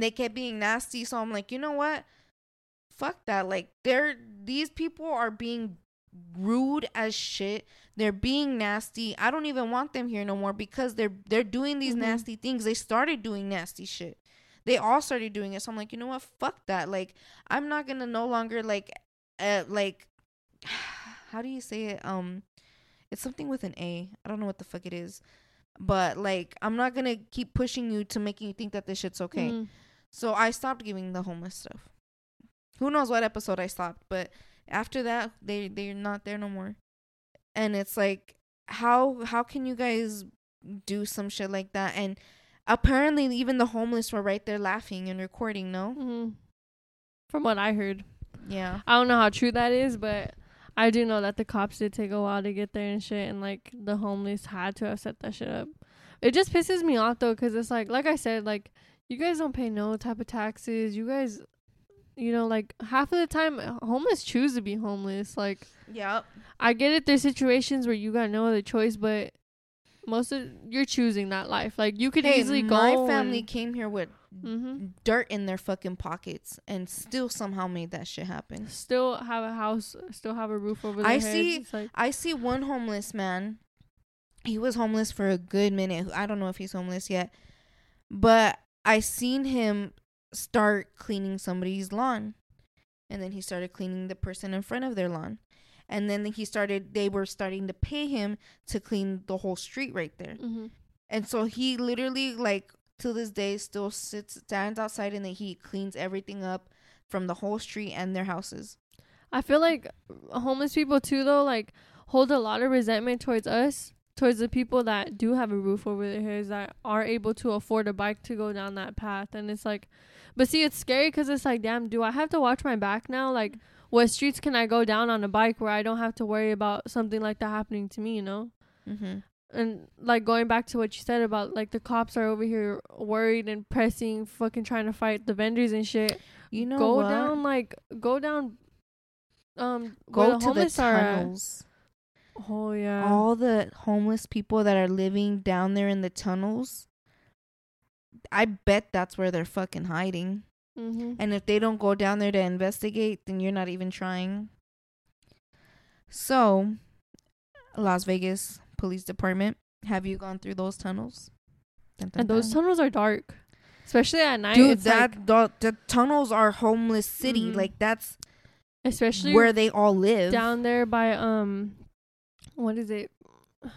S1: They kept being nasty. So I'm like, you know what? Fuck that. Like they're these people are being rude as shit. They're being nasty. I don't even want them here no more because they're they're doing these
S2: Mhm.
S1: nasty things. They started doing nasty shit. They all started doing it. So I'm like, you know what? Fuck that. Like I'm not gonna no longer like uh like how do you say it? Um it's something with an A. I don't know what the fuck it is. But like I'm not gonna keep pushing you to making you think that this shit's okay.
S2: Mhm.
S1: So I stopped giving the homeless stuff. Who knows what episode I stopped, but after that they they're not there no more. And it's like how how can you guys do some shit like that and apparently even the homeless were right there laughing and recording, no?
S2: Mhm. From what I heard,
S1: Yeah.
S2: I don't know how true that is, but I do know that the cops did take a while to get there and shit, and like the homeless had to have set that shit up. It just pisses me off though, cause it's like, like I said, like you guys don't pay no type of taxes. You guys, you know, like half of the time, homeless choose to be homeless. Like
S1: Yep.
S2: I get it. There's situations where you got no other choice, but most of you're choosing that life. Like you could
S1: Hey,
S2: easily go.
S1: my family came here with
S2: hmm
S1: dirt in their fucking pockets and still somehow made that shit happen.
S2: Still have a house. Still have a roof over their
S1: I
S2: heads.
S1: see-
S2: It's like,
S1: I see one homeless man. He was homeless for a good minute. I don't know if he's homeless yet. But I seen him start cleaning somebody's lawn. And then he started cleaning the person in front of their lawn. And then he started they were starting to pay him to clean the whole street right there.
S2: mhm.
S1: And so he literally like to this day still sits stands outside in the heat, cleans everything up from the whole street and their houses.
S2: I feel like homeless people too though like hold a lot of resentment towards us, towards the people that do have a roof over their heads that are able to afford a bike to go down that path and it's like but see it's scary cuz it's like damn do I have to watch my back now like what streets can I go down on a bike where I don't have to worry about something like that happening to me, you know?
S1: Mm-hmm.
S2: And like going back to what you said about like the cops are over here worried and pressing fucking trying to fight the vendors and shit.
S1: You know
S2: go
S1: what?
S2: down like go down um
S1: Go to the
S2: homeless are
S1: tunnels.
S2: Oh yeah.
S1: All the homeless people that are living down there in the tunnels. I bet that's where they're fucking hiding.
S2: mm-hmm.
S1: And if they don't go down there to investigate, then you're not even trying. So, Las Vegas Police Department, have you gone through those tunnels? Dun, dun,
S2: And those
S1: dun.
S2: tunnels are dark, especially at night.
S1: Dude, that
S2: like,
S1: the, the tunnels are homeless city.
S2: Mhm.
S1: Like that's
S2: especially
S1: where they all live.
S2: down there by um, what is it?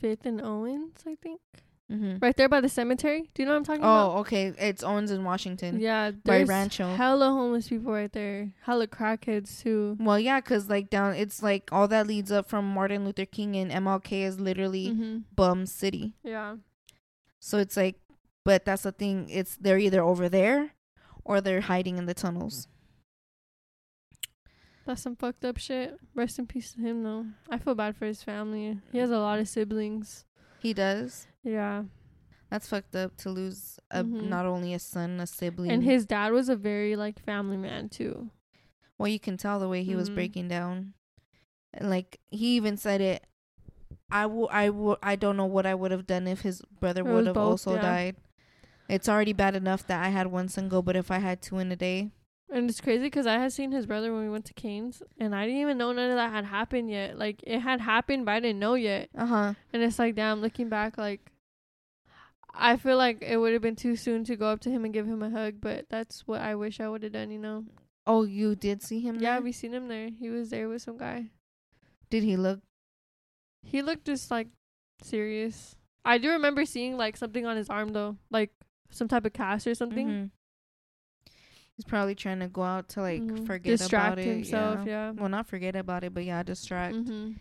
S2: Fifth and Owens, I think.
S1: hmm
S2: Right there by the cemetery. Do you know what I'm talking about?
S1: Oh, okay. It's Owens in Washington.
S2: Yeah,
S1: by Rancho.
S2: hella homeless people right there. Hella crackheads too.
S1: Well, yeah, cause like down, it's like all that leads up from Martin Luther King and MLK is literally
S2: Mm-hmm.
S1: bum city.
S2: Yeah.
S1: So it's like, but that's the thing. It's they're either over there, or they're hiding in the tunnels.
S2: That's some fucked up shit. Rest in peace to him though. I feel bad for his family. He has a lot of siblings.
S1: He does.
S2: Yeah.
S1: That's fucked up to lose a
S2: Mhm.
S1: not only a son, a sibling.
S2: And his dad was a very like family man too.
S1: well, you can tell the way he was
S2: Mhm.
S1: breaking down. And, Like he even said it. I will. I will. I don't know what I would have done if his brother would have also
S2: yeah.
S1: died. It's already bad enough that I had one son go, but if I had two in a day,
S2: And it's crazy because I had seen his brother when we went to Canes, and I didn't even know none of that had happened yet. Like it had happened, but I didn't know yet.
S1: uh huh.
S2: And it's like, damn, looking back, like I feel like it would have been too soon to go up to him and give him a hug. But that's what I wish I would have done. You know?
S1: Oh, you did see him?
S2: Yeah,
S1: there?
S2: we seen him there. He was there with some guy.
S1: Did he look?
S2: He looked just like serious. I do remember seeing like something on his arm though, like some type of cast or something.
S1: Mhm. He's probably trying to go out to like
S2: Mhm.
S1: forget
S2: distract
S1: about it.
S2: himself.
S1: yeah.
S2: Yeah.
S1: Well, not forget about it, but yeah, distract.
S2: Mm-hmm.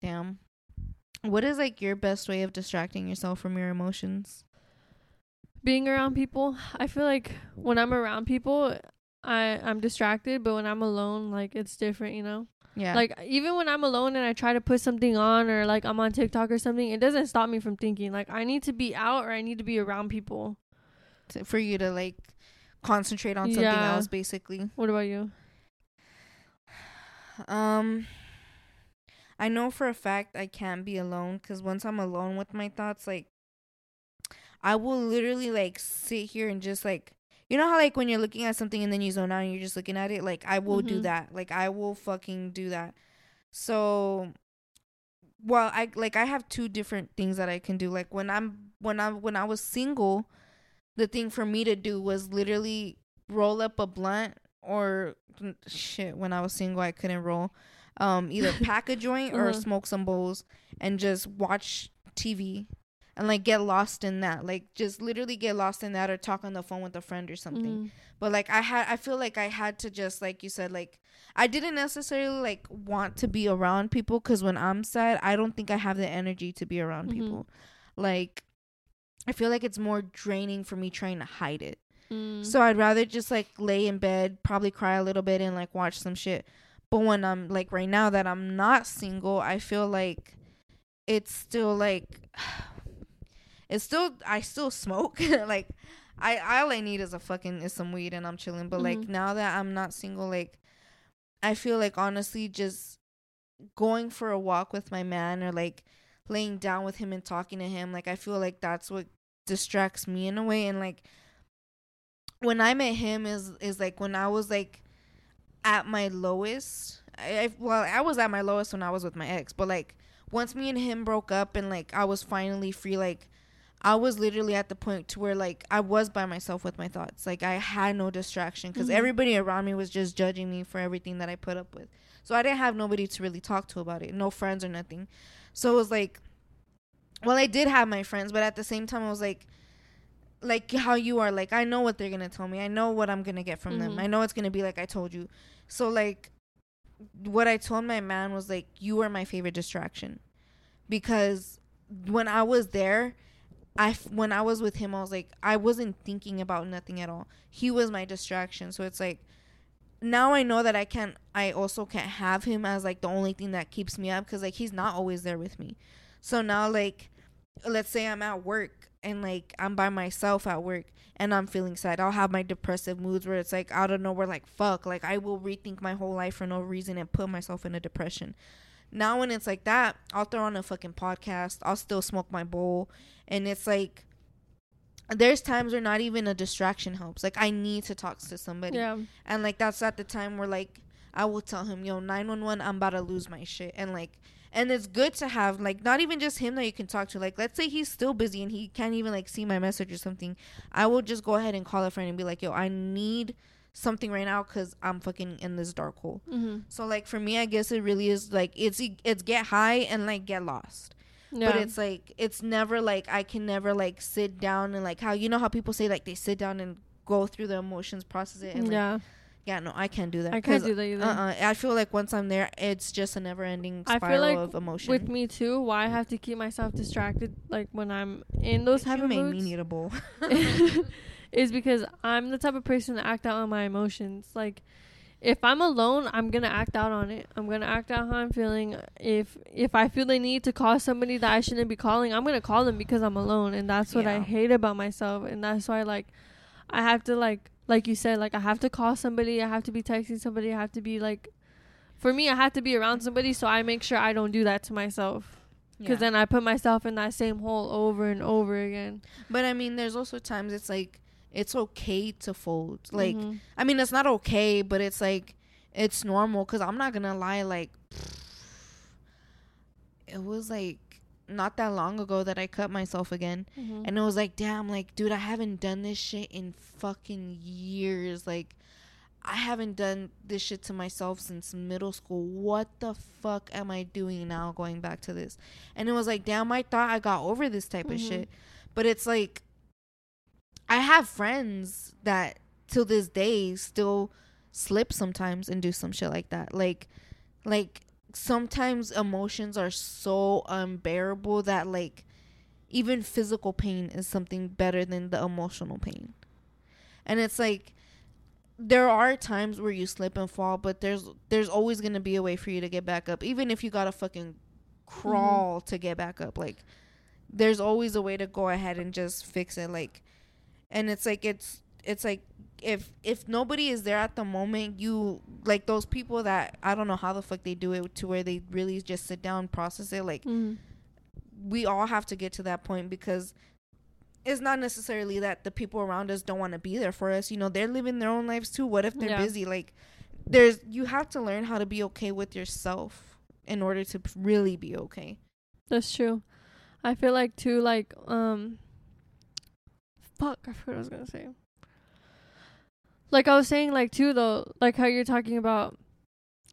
S1: Damn. What is like your best way of distracting yourself from your emotions?
S2: being around people. I feel like when I'm around people, I I'm distracted, but when I'm alone, like it's different, you know.
S1: Yeah.
S2: Like even when I'm alone and I try to put something on or like I'm on TikTok or something, it doesn't stop me from thinking. Like I need to be out or I need to be around people.
S1: to, for you to like concentrate on something
S2: Yeah.
S1: else basically.
S2: What about you?
S1: Um I know for a fact I can't be alone cuz once I'm alone with my thoughts like I will literally like sit here and just like you know how like when you're looking at something and then you zone out and you're just looking at it like I will do
S2: Mhm.
S1: that. Like I will fucking do that. So well, I like I have two different things that I can do. Like when I'm when I when I was single, the thing for me to do was literally roll up a blunt or shit. When I was single, I couldn't roll. Um, either pack a joint or
S2: Uh-huh.
S1: smoke some bowls and just watch TV and like get lost in that. Like just literally get lost in that or talk on the phone with a friend or something.
S2: Mhm.
S1: But like I had I feel like I had to just like you said like I didn't necessarily like want to be around people cuz when I'm sad, I don't think I have the energy to be around
S2: Mhm.
S1: people. Like I feel like it's more draining for me trying to hide it.
S2: Mm.
S1: So I'd rather just like lay in bed, probably cry a little bit and like watch some shit. But when I'm like right now that I'm not single, I feel like it's still like it's still I still smoke. like I all I need is a fucking is some weed and I'm chilling. But like
S2: Mhm.
S1: now that I'm not single, like I feel like honestly just going for a walk with my man or like laying down with him and talking to him, like I feel like that's what distracts me in a way and like when I met him is is like when I was like at my lowest. I, I well, I was at my lowest when I was with my ex, but like once me and him broke up and like I was finally free, like I was literally at the point to where like I was by myself with my thoughts. Like I had no distraction because
S2: Mhm.
S1: everybody around me was just judging me for everything that I put up with. So I didn't have nobody to really talk to about it, no friends or nothing. So it was like, well, I did have my friends, but at the same time, I was like, like how you are. Like I know what they're gonna tell me. I know what I'm gonna get from them.
S2: Mhm.
S1: I know it's gonna be like I told you. So like, what I told my man was like, you are my favorite distraction, because when I was there, I when I was with him, I was like, I wasn't thinking about nothing at all. He was my distraction. So it's like, now I know that I can't. I also can't have him as like the only thing that keeps me up because like he's not always there with me. So now like, let's say I'm at work and like I'm by myself at work and I'm feeling sad. I'll have my depressive moods where it's like I don't of nowhere, like fuck, like I will rethink my whole life for no reason and put myself in a depression. Now when it's like that, I'll throw on a fucking podcast. I'll still smoke my bowl, and it's like there's times where not even a distraction helps. Like I need to talk to somebody,
S2: Yeah.
S1: and like that's at the time where like I will tell him, yo, nine one one, I'm about to lose my shit, and like. And it's good to have like not even just him that you can talk to. Like let's say he's still busy and he can't even like see my message or something. I will just go ahead and call a friend and be like, "Yo, I need something right now because I'm fucking in this dark hole."
S2: Mm-hmm.
S1: So like for me, I guess it really is like it's it's get high and like get lost.
S2: Yeah.
S1: But it's like it's never like I can never like sit down and like how you know how people say like they sit down and go through the emotions, process it, and like,
S2: yeah.
S1: yeah, no, I can't do that.
S2: I can't do that either.
S1: Uh-uh. I feel like once I'm there, it's just a never-ending
S2: I
S1: spiral
S2: feel like
S1: of emotion.
S2: With me too, why I have to keep myself distracted, like when I'm in those type
S1: you
S2: of
S1: made
S2: moods,
S1: me need a bowl.
S2: is because I'm the type of person to act out on my emotions. Like, if I'm alone, I'm gonna act out on it. I'm gonna act out how I'm feeling. If if I feel the need to call somebody that I shouldn't be calling, I'm gonna call them because I'm alone, and that's what I hate about myself. And that's why, like, I have to like, like you said, like I have to call somebody. I have to be texting somebody. I have to be like, for me, I have to be around somebody. So I make sure I don't do that to myself. Because
S1: Yeah.
S2: then I put myself in that same hole over and over again.
S1: But I mean, there's also times it's like it's okay to fold. Like
S2: Mhm.
S1: I mean, it's not okay, but it's like it's normal because I'm not gonna lie. Like it was like not that long ago that I cut myself again,
S2: Mhm.
S1: and it was like, damn, like dude, I haven't done this shit in fucking years. Like I haven't done this shit to myself since middle school. What the fuck am I doing now? Going back to this, and it was like, damn, I thought I got over this type of
S2: Mhm.
S1: shit, but it's like I have friends that till this day still slip sometimes and do some shit like that. Like like sometimes emotions are so unbearable that like even physical pain is something better than the emotional pain. And it's like there are times where you slip and fall, but there's there's always gonna be a way for you to get back up, even if you gotta fucking mm-hmm. crawl to get back up. Like, there's always a way to go ahead and just fix it. Like, and it's like it's it's like if if nobody is there at the moment, you like those people that I don't know how the fuck they do it to where they really just sit down process it. Like,
S2: Mhm.
S1: we all have to get to that point because it's not necessarily that the people around us don't want to be there for us. You know, they're living their own lives too. What if they're
S2: Yeah.
S1: busy? Like, there's you have to learn how to be okay with yourself in order to really be okay.
S2: That's true. I feel like too like um fuck, I forgot what I was gonna say. Like I was saying like too though, like how you're talking about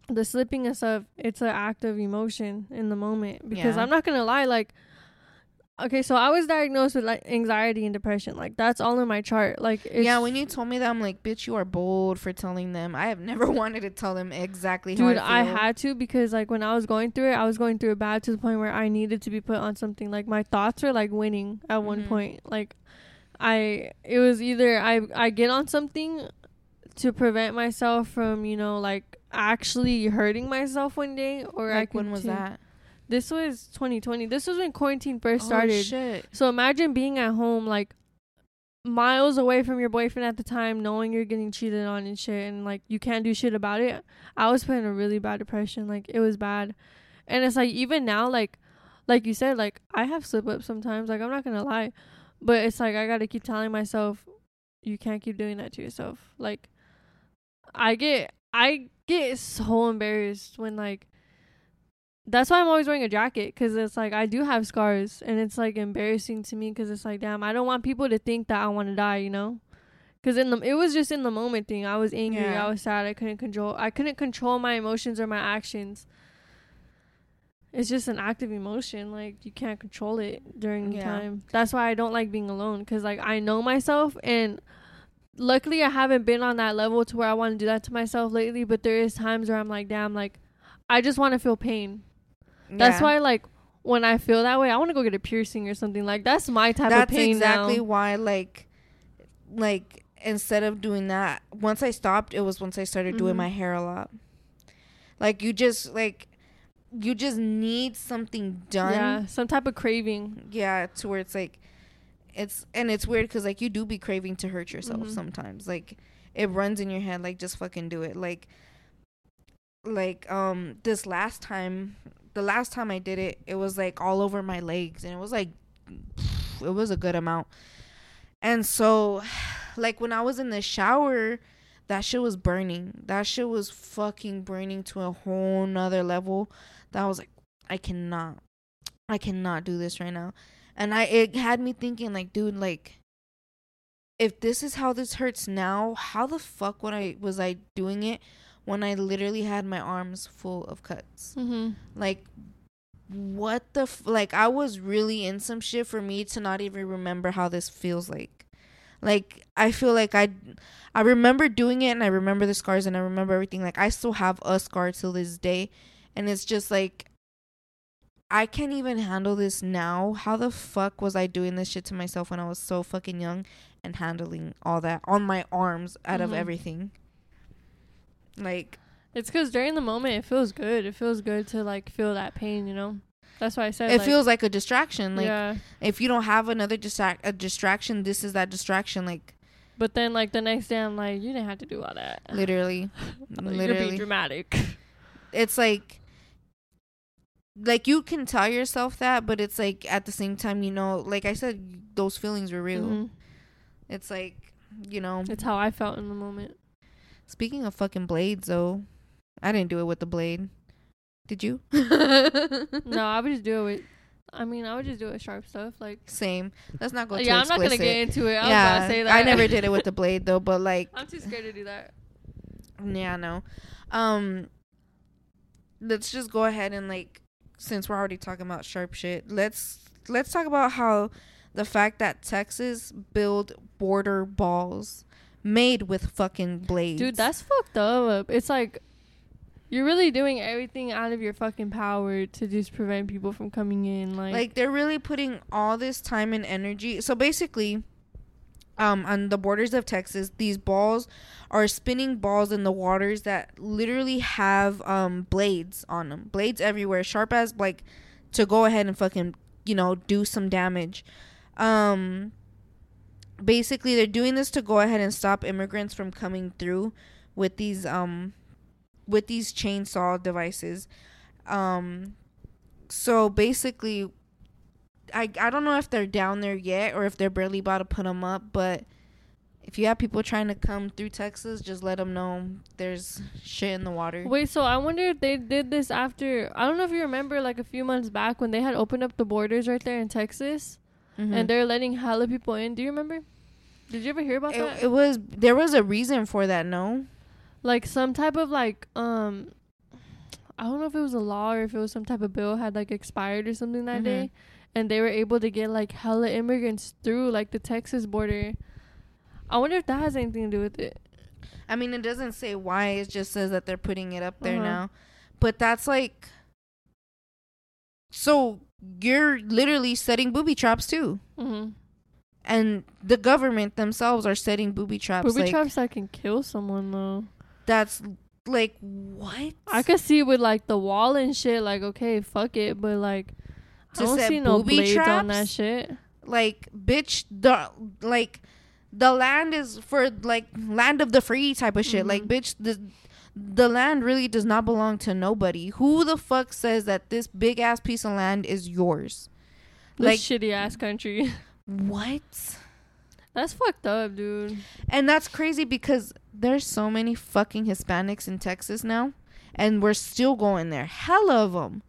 S2: the slipping and stuff, it's an act of emotion in the moment. Because
S1: Yeah.
S2: I'm not gonna lie, like okay, so I was diagnosed with like anxiety and depression. Like that's all in my chart. Like it's,
S1: yeah, when you told me that, I'm like, bitch, you are bold for telling them. I have never wanted to tell them exactly how
S2: Dude,
S1: I
S2: I, had to because like when I was going through it, I was going through it bad to the point where I needed to be put on something. Like my thoughts were like winning at one
S1: Mhm.
S2: point. Like I it was either I I get on something to prevent myself from, you know, like actually hurting myself one day or I
S1: like, when was that?
S2: This was 2020. This was when quarantine first
S1: Oh,
S2: started.
S1: shit.
S2: So imagine being at home like miles away from your boyfriend at the time, knowing you're getting cheated on and shit and like you can't do shit about it. I was put in a really bad depression. Like it was bad. And it's like even now, like like you said, like I have slip ups sometimes, like I'm not gonna lie. But it's like I gotta keep telling myself you can't keep doing that to yourself. Like I get I get so embarrassed when like that's why I'm always wearing a jacket because it's like I do have scars and it's like embarrassing to me because it's like damn I don't want people to think that I want to die you know because in the it was just in the moment thing I was angry
S1: Yeah.
S2: I was sad I couldn't control I couldn't control my emotions or my actions it's just an active emotion like you can't control it during the
S1: Yeah.
S2: time that's why I don't like being alone because like I know myself and luckily I haven't been on that level to where I want to do that to myself lately but there is times where I'm like damn like I just want to feel pain that's why, like, when I feel that way, I want to go get a piercing or something. Like, that's my type
S1: That's
S2: of pain That's
S1: exactly
S2: now.
S1: why, like, like instead of doing that, once I stopped, it was once I started doing
S2: Mhm.
S1: my hair a lot. Like you just like, you just need something done.
S2: Yeah, some type of craving.
S1: Yeah, to where it's like, it's and it's weird because like you do be craving to hurt yourself
S2: Mhm.
S1: sometimes. Like it runs in your head. Like just fucking do it. Like, like um this last time, the last time I did it, it was like all over my legs, and it was like, it was a good amount. And so, like when I was in the shower, that shit was burning. That shit was fucking burning to a whole nother level. That I was like, I cannot, I cannot do this right now. And I, it had me thinking, like, dude, like, if this is how this hurts now, how the fuck would I was I doing it when I literally had my arms full of cuts?
S2: Mm-hmm.
S1: Like, what the f- like? I was really in some shit for me to not even remember how this feels like. Like I feel like I, I remember doing it and I remember the scars and I remember everything. Like I still have a scar till this day, and it's just like. I can't even handle this now. How the fuck was I doing this shit to myself when I was so fucking young and handling all that on my arms out of
S2: Mhm.
S1: everything? Like
S2: It's because during the moment, it feels good. It feels good to, like, feel that pain, you know? That's why I said,
S1: it
S2: like,
S1: feels like a distraction. Like
S2: yeah.
S1: if you don't have another distract a distraction, this is that distraction. Like
S2: But then, like, the next day, I'm like, you didn't have to do all that.
S1: literally,
S2: Like, You're being
S1: literally,
S2: dramatic.
S1: It's like, like you can tell yourself that, but it's like at the same time, you know, like I said, those feelings were real.
S2: Mhm.
S1: It's like, you know,
S2: It's how I felt in the moment.
S1: speaking of fucking blades, though, I didn't do it with the blade. Did you?
S2: no, I would just do it with, I mean, I would just do it with sharp stuff. Like,
S1: Same. Let's not go. too
S2: yeah, I'm not going to get into it. I
S1: yeah,
S2: say that.
S1: I never did it with the blade though, but like
S2: I'm too scared to do that.
S1: Yeah, no. Um let's just go ahead and like since we're already talking about sharp shit, let's let's talk about how the fact that Texas build border balls made with fucking blades.
S2: Dude, that's fucked up. It's like you're really doing everything out of your fucking power to just prevent people from coming in. Like,
S1: like they're really putting all this time and energy. So basically um on the borders of Texas, these balls are spinning balls in the waters that literally have um blades on them. Blades everywhere, sharp as like to go ahead and fucking, you know, do some damage. Um basically they're doing this to go ahead and stop immigrants from coming through with these um with these chainsaw devices. Um so basically I I don't know if they're down there yet or if they're barely about to put them up, but if you have people trying to come through Texas, just let them know there's shit in the water.
S2: Wait, so I wonder if they did this after. I don't know if you remember, like a few months back when they had opened up the borders right there in Texas,
S1: Mhm.
S2: and they're letting hella people in. Do you remember? Did you ever hear about that?
S1: it, it was there was a reason for that, no?
S2: like some type of like um, I don't know if it was a law or if it was some type of bill had like expired or something that
S1: Mhm.
S2: day, and they were able to get like hella immigrants through like the Texas border. I wonder if that has anything to do with it.
S1: I mean, it doesn't say why. It just says that they're putting it up there
S2: Uh-huh.
S1: now. But that's like, so you're literally setting booby traps too,
S2: Mm-hmm.
S1: and the government themselves are setting booby traps.
S2: Booby
S1: like,
S2: traps that can kill someone though.
S1: That's like what?
S2: I could see with like the wall and shit, like okay, fuck it, but like I don't see no
S1: booby
S2: blades on that shit.
S1: like bitch the like the land is for like land of the free type of shit like
S2: Mhm.
S1: bitch the the land really does not belong to nobody who the fuck says that this big ass piece of land is yours
S2: This
S1: like
S2: shitty ass country.
S1: what
S2: That's fucked up, dude.
S1: and that's crazy because there's so many fucking hispanics in texas now and we're still going there hell of them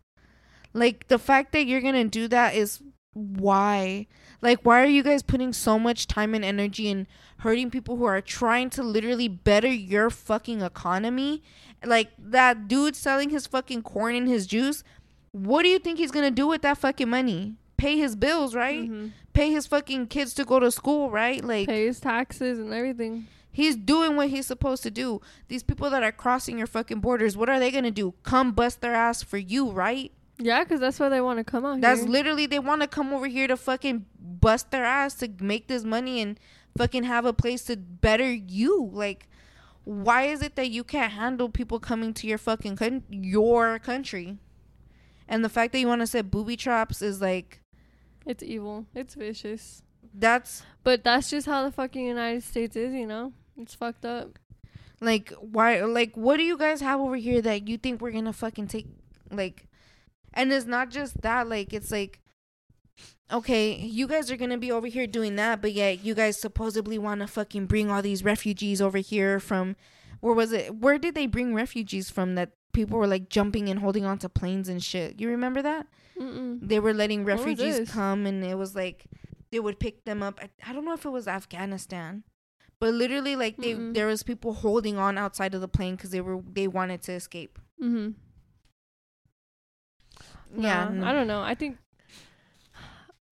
S1: like the fact that you're gonna do that is why like why are you guys putting so much time and energy in hurting people who are trying to literally better your fucking economy like that dude selling his fucking corn and his juice what do you think he's gonna do with that fucking money pay his bills right
S2: Mhm.
S1: pay his fucking kids to go to school right like
S2: Pay his taxes and everything.
S1: He's doing what he's supposed to do. These people that are crossing your fucking borders, what are they gonna do? Come bust their ass for you, right?
S2: Yeah, 'cause that's why they want to come out here.
S1: That's
S2: here.
S1: literally they want to come over here to fucking bust their ass to make this money and fucking have a place to better you. Like, why is it that you can't handle people coming to your fucking coun- your country? And the fact that you want to set booby traps is like
S2: it's evil. It's vicious.
S1: that's
S2: But that's just how the fucking United States is, you know? It's fucked up.
S1: Like why like what do you guys have over here that you think we're gonna fucking take like and it's not just that, like it's like okay, you guys are gonna be over here doing that, but yet you guys supposedly wanna fucking bring all these refugees over here from where was it where did they bring refugees from that people were like jumping and holding onto planes and shit. You remember that?
S2: Mm-mm.
S1: They were letting refugees come and it was like they would pick them up. I, I don't know if it was Afghanistan. But literally like they
S2: Mm-mm.
S1: there was people holding on outside of the plane cuz they were they wanted to escape.
S2: Mm-hmm.
S1: Yeah. No.
S2: I don't know. I think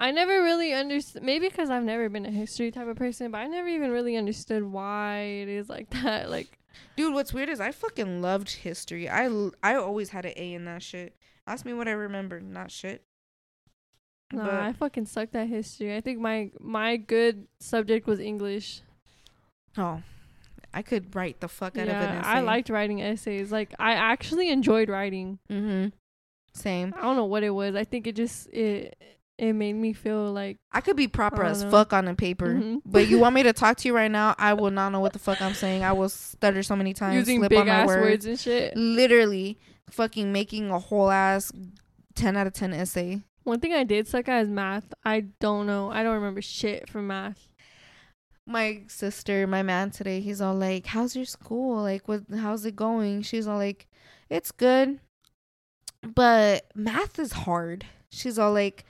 S2: I never really understood. Maybe because I've never been a history type of person, but I never even really understood why it is like that. Like,
S1: Dude, what's weird is I fucking loved history. I l- I always had an A in that shit. Ask me what I remember, not shit.
S2: nah,
S1: But-
S2: I fucking sucked at history. I think my my good subject was English.
S1: Oh. I could write the fuck out of an essay.
S2: I liked writing essays. Like, I actually enjoyed writing.
S1: Mhm. Same.
S2: I don't know what it was. I think it just it it made me feel like
S1: I could be proper as
S2: know.
S1: fuck on a paper.
S2: Mhm.
S1: But you want me to talk to you right now? I will not know what the fuck I'm saying. I will stutter so many times,
S2: using
S1: slip
S2: big
S1: on my
S2: ass
S1: words.
S2: words and shit.
S1: Literally, fucking making a whole ass ten out of ten essay.
S2: One thing I did suck at is math. I don't know. I don't remember shit from math.
S1: My sister, my man today, he's all like, "How's your school? Like, what? How's it going?" She's all like, "It's good, but math is hard." She's all like,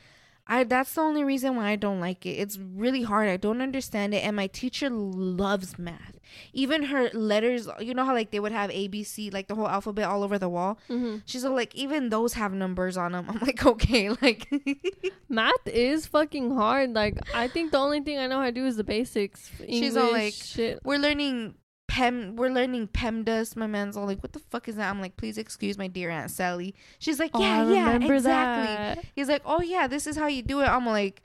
S1: I that's the only reason why I don't like it. It's really hard. I don't understand it and my teacher loves math. Even her letters, you know how like they would have ABC, like the whole alphabet all over the wall.
S2: Mm-hmm.
S1: She's all like even those have numbers on them. I'm like, "Okay, like
S2: Math is fucking hard. Like I think the only thing I know how to do is the basics.
S1: She's all like,
S2: shit.
S1: we're learning Pem we're learning PEMDAS. My man's all like, "What the fuck is that?" I'm like, "Please excuse my dear Aunt Sally." She's like,
S2: Oh,
S1: "Yeah,
S2: I
S1: yeah, exactly."
S2: that.
S1: He's like, "Oh yeah, this is how you do it." I'm like,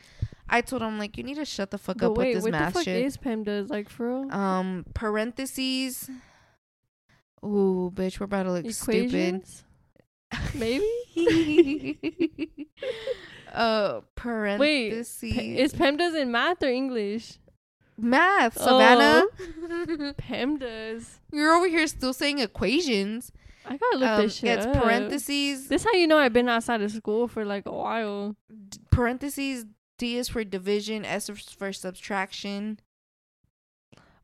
S1: I told him like you need to shut the fuck
S2: But
S1: up
S2: wait,
S1: with this
S2: what the
S1: math
S2: fuck
S1: shit.
S2: is PEMDAS? Like for real?
S1: um, parentheses. Ooh, bitch, we're about to look stupid.
S2: Equations? Maybe.
S1: uh,
S2: Wait,
S1: parentheses.
S2: Pe- is PEMDAS in math or English?
S1: Math,
S2: Oh.
S1: Savannah.
S2: PEMDAS.
S1: You're over here still saying equations.
S2: I gotta look
S1: Um,
S2: this shit
S1: it's
S2: up.
S1: parentheses.
S2: This how you know I've been outside of school for like a while.
S1: d- parentheses. D is for division. S is for subtraction.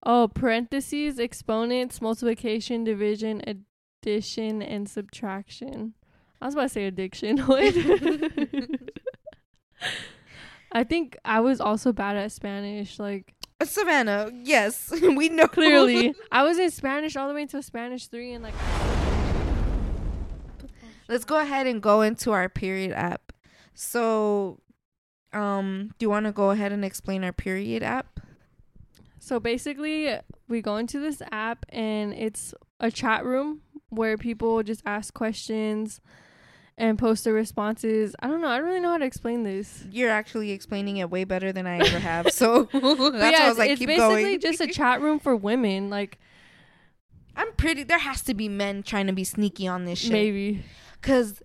S2: Oh, parentheses, exponents, multiplication, division, addition, and subtraction. I was about to say addiction. I think I was also bad at Spanish. Like
S1: Savannah, yes, we know
S2: clearly, I was in Spanish all the way until Spanish three, and like.
S1: Let's go ahead and go into our period app. So, um, do you want to go ahead and explain our period app?
S2: So basically, we go into this app and it's a chat room where people just ask questions and post their responses. I don't know. I don't really know how to explain this.
S1: You're actually explaining it way better than I ever have. So that's
S2: yeah,
S1: I was like,
S2: it's
S1: keep
S2: basically
S1: going.
S2: just a chat room for women. Like
S1: I'm pretty. There has to be men trying to be sneaky on this shit.
S2: maybe,
S1: Cause,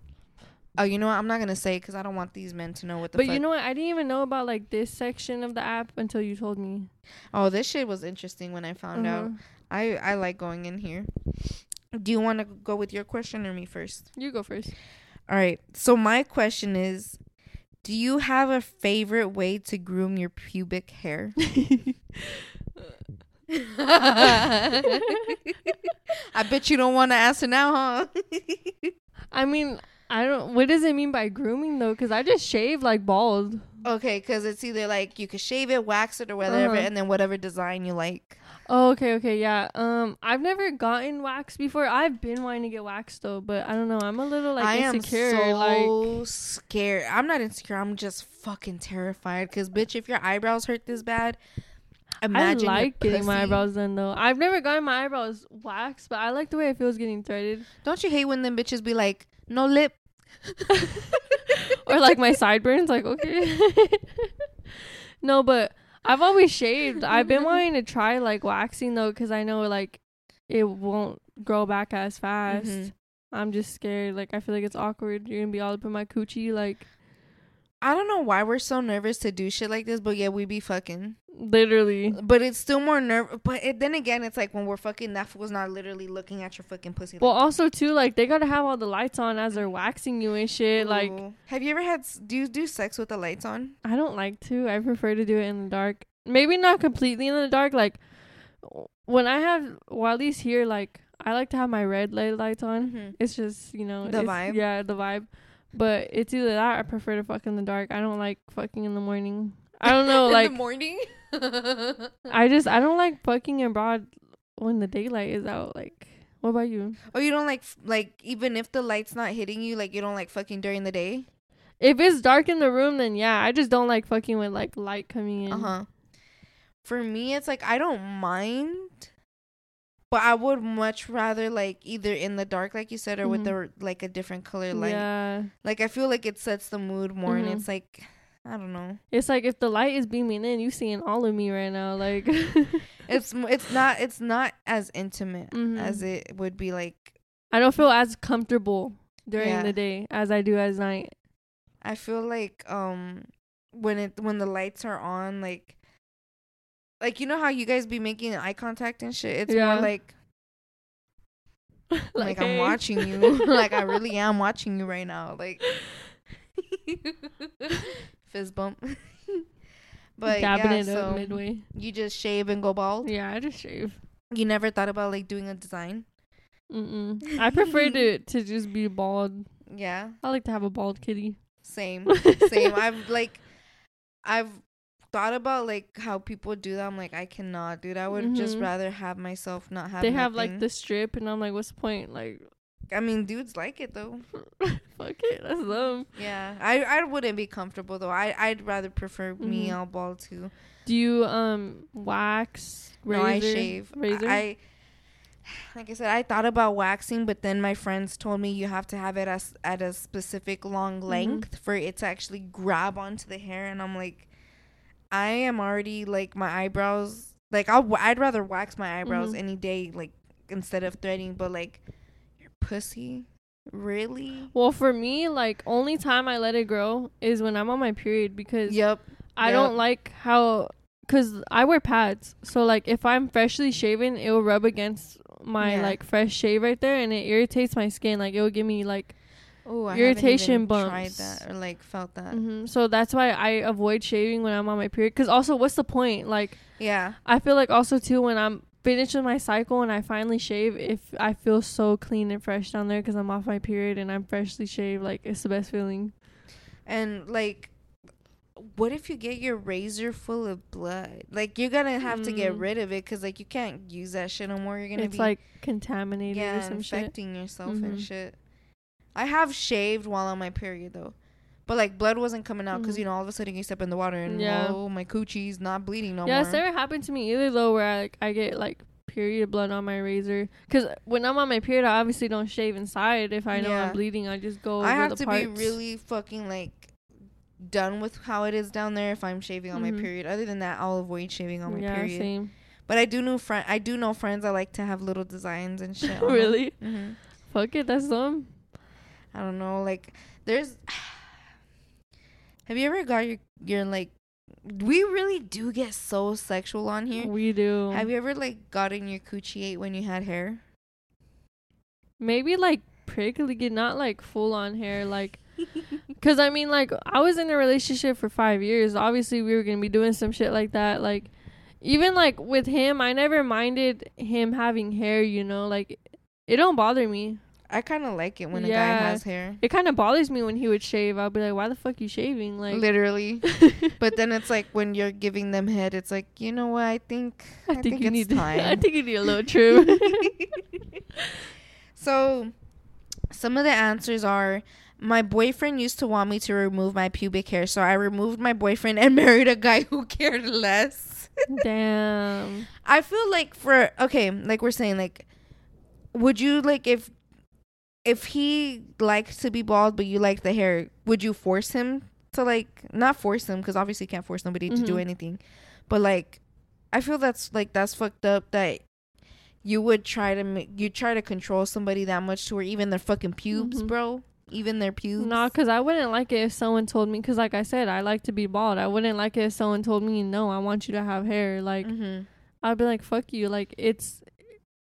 S1: oh, you know what? I'm not gonna say because I don't want these men to know what the.
S2: but
S1: fuck.
S2: you know what? I didn't even know about like this section of the app until you told me.
S1: Oh, this shit was interesting when I found out.
S2: Uh-huh.
S1: I I like going in here. Do you want to go with your question or me first?
S2: You go first.
S1: All right. So my question is, do you have a favorite way to groom your pubic hair? I bet you don't want to answer now, huh?
S2: I mean, I don't. What does it mean by grooming though? Because I just shave like bald.
S1: okay, because it's either like you could shave it, wax it, or whatever,
S2: Uh-huh.
S1: and then whatever design you like.
S2: Oh, okay, okay, yeah. Um, I've never gotten waxed before. I've been wanting to get waxed though, but I don't know. I'm a little like
S1: I am
S2: insecure.
S1: so
S2: like,
S1: scared. I'm not insecure. I'm just fucking terrified. Cause bitch, if your eyebrows hurt this bad, imagine
S2: I like getting my eyebrows done though. I've never gotten my eyebrows waxed, but I like the way it feels getting threaded.
S1: Don't you hate when them bitches be like, no lip?
S2: or like my sideburns. Like okay. no, but I've always shaved. I've been wanting to try like waxing though, because I know like it won't grow back as fast.
S1: Mhm.
S2: I'm just scared. Like I feel like it's awkward. You're gonna be all up in my coochie. Like
S1: I don't know why we're so nervous to do shit like this, but yeah, we be fucking.
S2: literally.
S1: But it's still more nerve. But it, then again, it's like when we're fucking, that fool's not literally looking at your fucking pussy.
S2: Well, also too, like they gotta have all the lights on as they're waxing you and shit. Like
S1: have you ever had? Do you do sex with the lights on?
S2: I don't like to. I prefer to do it in the dark. Maybe not completely in the dark. Like when I have Wiley's here, like I like to have my red light lights on.
S1: Mm-hmm.
S2: It's just you know
S1: The
S2: it's-
S1: vibe?
S2: Yeah, the vibe. But it's either that or I prefer to fuck in the dark. I don't like fucking in the morning. I don't know. like
S1: morning.
S2: I just I don't like fucking abroad when the daylight is out. Like what about you?
S1: Oh, you don't like like even if the light's not hitting you, like you don't like fucking during the day.
S2: If it's dark in the room, then yeah. I just don't like fucking with like light coming in.
S1: Uh huh. For me, it's like I don't mind, but I would much rather like either in the dark, like you said, or with
S2: Mhm.
S1: the like a different color light.
S2: Yeah.
S1: Like I feel like it sets the mood more,
S2: Mhm.
S1: and it's like I don't know.
S2: It's like if the light is beaming in, you seeing all of me right now. Like
S1: It's it's not it's not as intimate
S2: Mhm.
S1: as it would be like.
S2: I don't feel as comfortable during
S1: Yeah.
S2: the day as I do as night.
S1: I feel like um when it when the lights are on, like like you know how you guys be making eye contact and shit. It's
S2: Yeah.
S1: more like like, I'm watching you. like I really am watching you right now. Like fist bump. but
S2: dabbing
S1: yeah, so
S2: midway.
S1: you just shave and go bald.
S2: Yeah, I just shave.
S1: You never thought about like doing a design.
S2: Mm-mm. I prefer to to just be bald.
S1: Yeah,
S2: I like to have a bald kitty.
S1: same, same. I've like, I've thought about like how people do that. I'm like, I cannot, dude. I would just
S2: Mhm.
S1: rather have myself not have.
S2: they have like the strip, and I'm like, what's the point? Like,
S1: I mean, dudes like it though.
S2: fuck it, that's them.
S1: Yeah, I I wouldn't be comfortable though. I I'd rather prefer me
S2: Mhm.
S1: all bald too.
S2: Do you um wax? Razor?
S1: No, I shave.
S2: Razor.
S1: I like I said, I thought about waxing, but then my friends told me you have to have it as at a specific long
S2: Mm-hmm.
S1: length for it to actually grab onto the hair, and I'm like, I am already like my eyebrows. Like I'll I'd rather wax my eyebrows
S2: Mhm.
S1: any day, like instead of threading. But like your pussy, really?
S2: Well, for me, like only time I let it grow is when I'm on my period because
S1: Yep.
S2: I
S1: Yep.
S2: don't like how cuz I wear pads. So like if I'm freshly shaven, it will rub against my
S1: Yeah.
S2: like fresh shave right there and it irritates my skin. Like it will give me like
S1: Oh,
S2: Irritation
S1: Tried
S2: bumps.
S1: that or like felt that.
S2: mhm. so that's why I avoid shaving when I'm on my period cuz also what's the point? Like
S1: Yeah.
S2: I feel like also too when I'm finished with my cycle and I finally shave, if I feel so clean and fresh down there because I'm off my period and I'm freshly shaved, like it's the best feeling.
S1: And like, what if you get your razor full of blood? Like you're gonna have to get
S2: Mm.
S1: rid of it because like you can't use that shit no more. You're gonna be.
S2: It's
S1: be
S2: like contaminated
S1: yeah
S2: or some shit.
S1: infecting yourself and
S2: Mhm.
S1: shit. I have shaved while on my period though. But like blood wasn't coming out because
S2: Mhm.
S1: you know all of a sudden you step in the water and
S2: Yeah.
S1: oh my coochie's not bleeding no
S2: yeah,
S1: more.
S2: Yeah, it's never happened to me either though, where I, like I get like period blood on my razor. Cause when I'm on my period, I obviously don't shave inside. If I know
S1: Yeah.
S2: I'm bleeding, I just go.
S1: I have to
S2: parts.
S1: be really fucking like done with how it is down there if I'm shaving on my
S2: Mhm.
S1: period. Other than that, I'll avoid shaving on my
S2: yeah,
S1: period.
S2: same.
S1: But I do know friend. I do know friends that like to have little designs and shit.
S2: really?
S1: hmm
S2: Fuck it, that's them.
S1: I don't know. Like, there's. Have you ever got your your like? We really do get so sexual on here.
S2: We do.
S1: Have you ever like gotten your coochie ate when you had hair?
S2: Maybe like prickly, not like full on hair, like. Cause I mean, like I was in a relationship for five years. Obviously, we were gonna be doing some shit like that. Like, even like with him, I never minded him having hair. You know, like it don't bother me.
S1: I kind of like it when a guy has hair.
S2: It kind of bothers me when he would shave. I'll be like, why the fuck you shaving? Like,
S1: Literally. But then it's like when you're giving them head, it's like you know what? I think
S2: I, think, you
S1: it's
S2: need.
S1: time.
S2: I think you need a little trim.
S1: so, some of the answers are my boyfriend used to want me to remove my pubic hair, so I removed my boyfriend and married a guy who cared less.
S2: Damn.
S1: I feel like for okay, like we're saying, like, would you like if if he likes to be bald but you like the hair, would you force him to like not force him because obviously you can't force somebody to do
S2: Mhm.
S1: anything, but like I feel that's like that's fucked up that you would try to make you try to control somebody that much to where even their fucking pubes,
S2: Mhm.
S1: bro, even their pubes.
S2: No, because I wouldn't like it if someone told me. Because like I said, I like to be bald. I wouldn't like it if someone told me, no, I want you to have hair. Like
S1: hmm
S2: I'd be like, fuck you. Like it's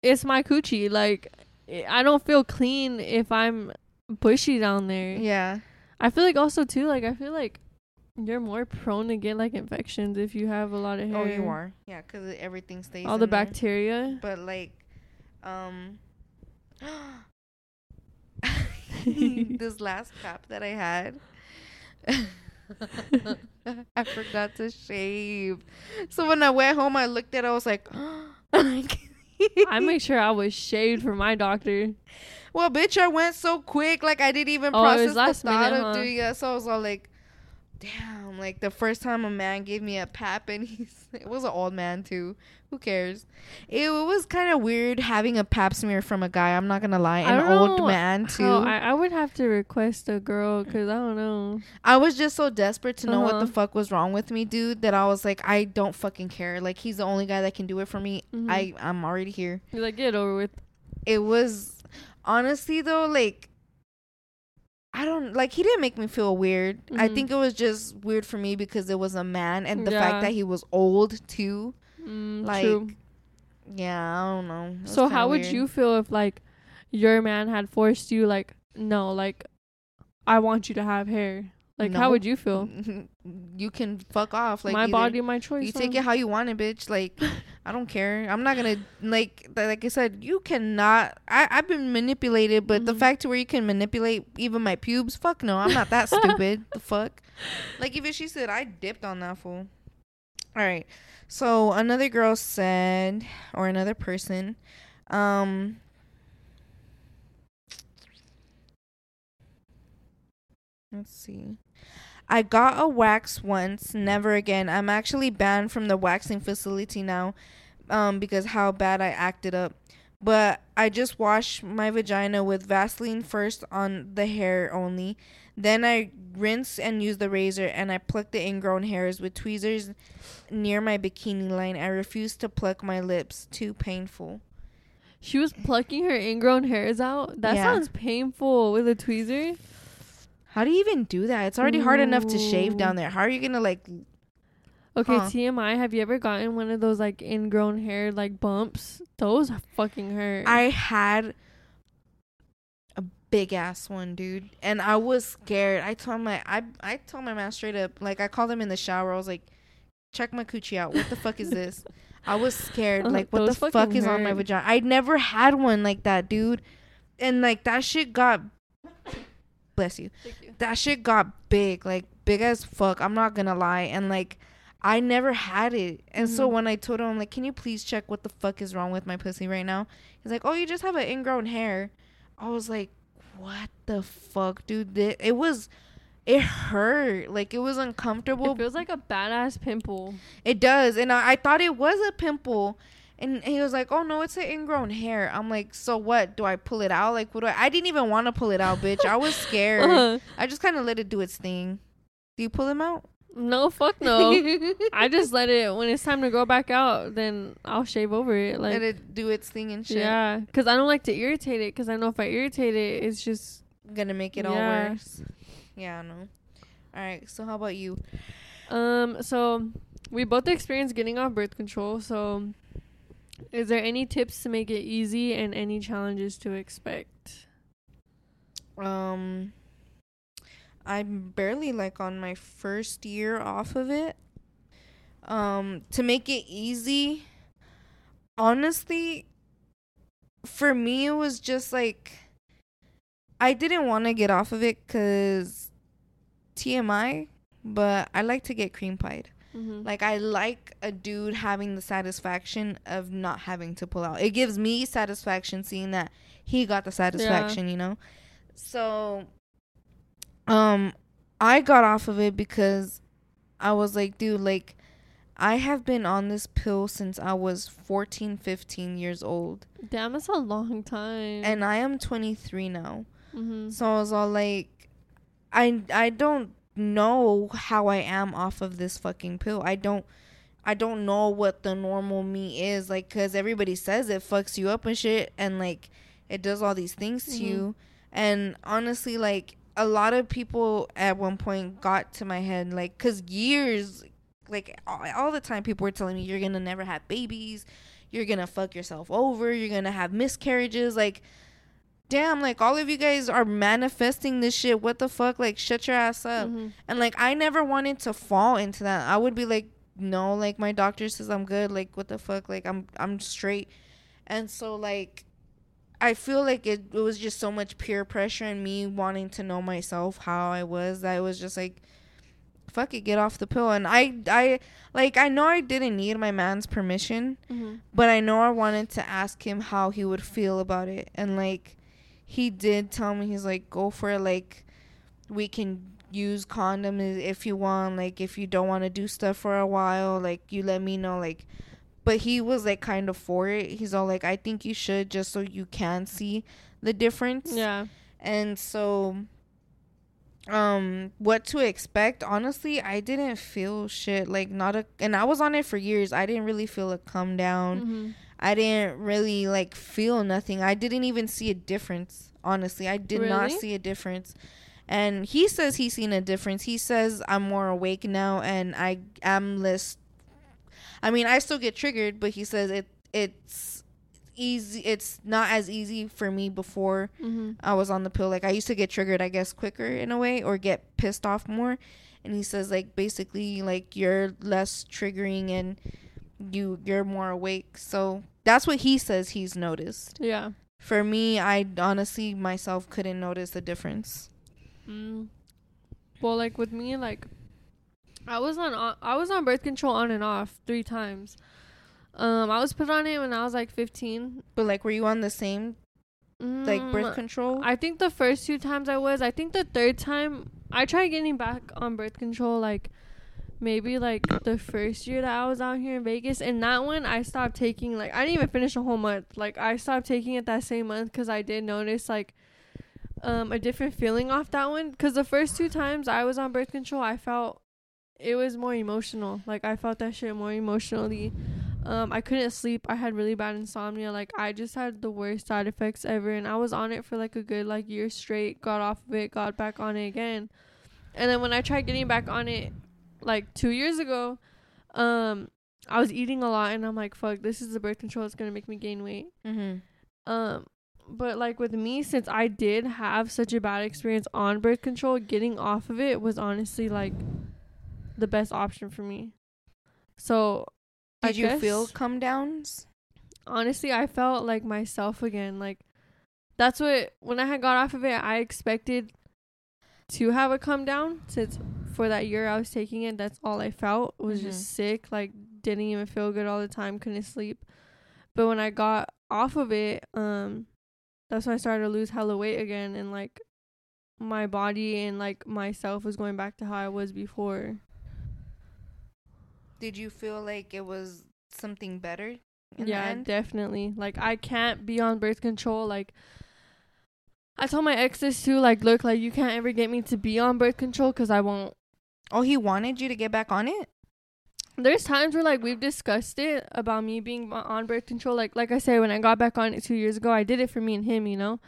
S2: it's my coochie. Like I don't feel clean if I'm bushy down there.
S1: Yeah.
S2: I feel like also too. Like I feel like you're more prone to get like infections if you have a lot of hair.
S1: Oh, you are. Yeah, because everything stays.
S2: All the
S1: there.
S2: bacteria.
S1: But like, um, this last pap that I had, I forgot to shave. So when I went home, I looked at it. I was like,
S2: I make sure I was shaved for my doctor.
S1: well, bitch, I went so quick. Like I didn't even
S2: Oh,
S1: process the thought
S2: minute,
S1: of
S2: huh?
S1: doing it. So I was all like, damn. Like the first time a man gave me a pap, and he's it was an old man too. Who cares? It, was kind of weird having a pap smear from a guy. I'm not gonna lie, an old man too.
S2: I, I would have to request a girl because I don't know.
S1: I was just so desperate to know what the
S2: Uh-huh.
S1: fuck was wrong with me, dude, that I was like, I don't fucking care. Like he's the only guy that can do it for me.
S2: Mhm.
S1: I I'm already here.
S2: You're like, get over with.
S1: It was honestly though, like I don't like he didn't make me feel weird. I
S2: Mhm.
S1: think it was just weird for me because it was a man and the fact that he was old too.
S2: Mm,
S1: Like,
S2: true.
S1: Yeah, I don't know. Was
S2: So how would you feel if like your man had forced you like no like I want you to have hair? Like how would you feel?
S1: You can fuck off. Like
S2: my
S1: either-
S2: body, my choice.
S1: You take it how you want it, bitch. Like, I don't care. I'm not gonna like like I said. You cannot. I I've been manipulated, but the
S2: Mhm.
S1: fact to where you can manipulate even my pubes, fuck no. I'm not that stupid. The fuck. Like even she said I dipped on that fool. All right. So another girl said, or another person, um. Let's see. I got a wax once, never again. I'm actually banned from the waxing facility now um because how bad I acted up. but I just wash my vagina with Vaseline first on the hair only. Then I rinse and use the razor and I pluck the ingrown hairs with tweezers near my bikini line. I refuse to pluck my lips. Too painful.
S2: She was plucking her ingrown hairs out. That
S1: Yeah.
S2: sounds painful with a tweezer.
S1: How do you even do that? It's already hard enough to shave down there. How are you gonna like?
S2: Okay,
S1: Huh.
S2: TMI. Have you ever gotten one of those like ingrown hair like bumps? Those fucking hurt.
S1: I had big ass one, dude, and I was scared. I told my I I told my man straight up, like I called him in the shower. I was like, "Check my coochie out. What the fuck is this?" I was scared. Like, what the fuck is on my vagina? I never had one like that, dude, and like that shit got. Bless you.
S2: Thank you.
S1: That shit got big, like big as fuck. I'm not gonna lie, and like. I never had it. And so
S2: Mhm.
S1: when I told him, I'm like, can you please check what the fuck is wrong with my pussy right now? He's like, oh, you just have an ingrown hair. I was like, what the fuck, dude? It was, it hurt. Like, it was uncomfortable.
S2: It feels like a badass pimple.
S1: It does. And I, I thought it was a pimple. And he was like, oh, no, it's an ingrown hair. I'm like, so what? Do I pull it out? Like, what do I? I didn't even want to pull it out, bitch. I was scared.
S2: Uh,
S1: I just kind of let it do its thing. Do you pull them out?
S2: No, fuck no. I just let it when it's time to go back out. Then I'll shave over it. Like
S1: let it do its thing and shit.
S2: yeah, because I don't like to irritate it. Because I know if I irritate it, it's just
S1: Gonna make it all worse. Yeah, I know. All right. So how about you?
S2: Um, so we both experienced getting off birth control. So, is there any tips to make it easy and any challenges to expect?
S1: Um, I'm barely like on my first year off of it. Um, to make it easy, honestly, for me, it was just like I didn't want to get off of it because TMI, but I like to get cream pied.
S2: Mm-hmm.
S1: Like I like a dude having the satisfaction of not having to pull out. It gives me satisfaction seeing that he got the satisfaction, you know. So um I got off of it because I was like, dude, like I have been on this pill since I was 14, 15 years old
S2: Damn, that's a long time.
S1: and I am 23 now.
S2: mm-hmm.
S1: So I was all like, I I don't know how I am off of this fucking pill. I don't I don't know what the normal me is like cuz everybody says it fucks you up and shit and like it does all these things to
S2: Mhm.
S1: you and honestly like a lot of people at one point got to my head like cuz years like all, all the time people were telling me you're to never have babies, you're to fuck yourself over, you're to have miscarriages like damn, like all of you guys are manifesting this shit. What the fuck? Like, shut your ass up.
S2: Mhm.
S1: And like, I never wanted to fall into that. I would be like, no, like my doctor says I'm good. Like, what the fuck? Like, I'm I'm straight. And so like, I feel like it, it was just so much peer pressure and me wanting to know myself how I was. that I was just like, fuck it, get off the pill. And I I like I know I didn't need my man's permission
S2: Mhm.
S1: but I know I wanted to ask him how he would feel about it. And like he did tell me he's like go for it like we can use condom i- if you want like if you don't want to do stuff for a while like you let me know like but he was like kind of for it. He's all like I think you should just so you can see the difference.
S2: Yeah.
S1: And so um what to expect honestly i didn't feel shit like not a and i was on it for years i didn't really feel a come down
S2: Mm-hmm.
S1: I didn't really like feel nothing. I didn't even see a difference. Honestly, I did not see a difference. And he says he's seen a difference. He says I'm more awake now and I am less I mean, I still get triggered, but he says it it's easy it's not as easy for me before
S2: Mm-hmm.
S1: I was on the pill. Like I used to get triggered, I guess, quicker in a way, or get pissed off more. And he says like basically like you're less triggering and you you're more awake. So that's what he says he's noticed.
S2: Yeah.
S1: For me, I honestly myself couldn't notice the difference.
S2: Mm. Well, like with me, like I was on I was on birth control on and off three times. Um, I was put on it when I was like 15.
S1: But like, were you on the same like birth
S2: Mm,
S1: control?
S2: I think the first two times I was. I think the third time I tried getting back on birth control like maybe like the first year that I was out here in Vegas. And that one, I stopped taking, like, I didn't even finish a whole month. Like, I stopped taking it that same month because I did notice, like, um, a different feeling off that one. Because the first two times I was on birth control, I felt it was more emotional. Like, I felt that shit more emotionally. Um, I couldn't sleep. I had really bad insomnia. Like, I just had the worst side effects ever. And I was on it for like a good, like, year straight. Got off of it, got back on it again. And then when I tried getting back on it, like two years ago, um, I was eating a lot, and I'm like, "Fuck, this is the birth control. It's gonna make me gain weight."
S1: Mm-hmm.
S2: Um, but like with me, since I did have such a bad experience on birth control, getting off of it was honestly like the best option for me. So, I
S1: Did you feel
S2: guess-
S1: come downs?
S2: honestly, I felt like myself again. Like that's what when I had got off of it, I expected to have a come down since for that year I was taking it, that's all I felt was
S1: Mhm.
S2: just sick, like didn't even feel good all the time, couldn't sleep. But when I got off of it, um that's when I started to lose hella weight again and like my body and like myself was going back to how I was before.
S1: Did you feel like it was something better?
S2: Yeah, definitely. Like I can't be on birth control. Like I told my exes too. Like, look, like you can't ever get me to be on birth control because I won't.
S1: Oh, he wanted you to get back on it.
S2: There's times where like we've discussed it about me being on birth control. Like, like I said, when I got back on it two years ago, I did it for me and him. You know,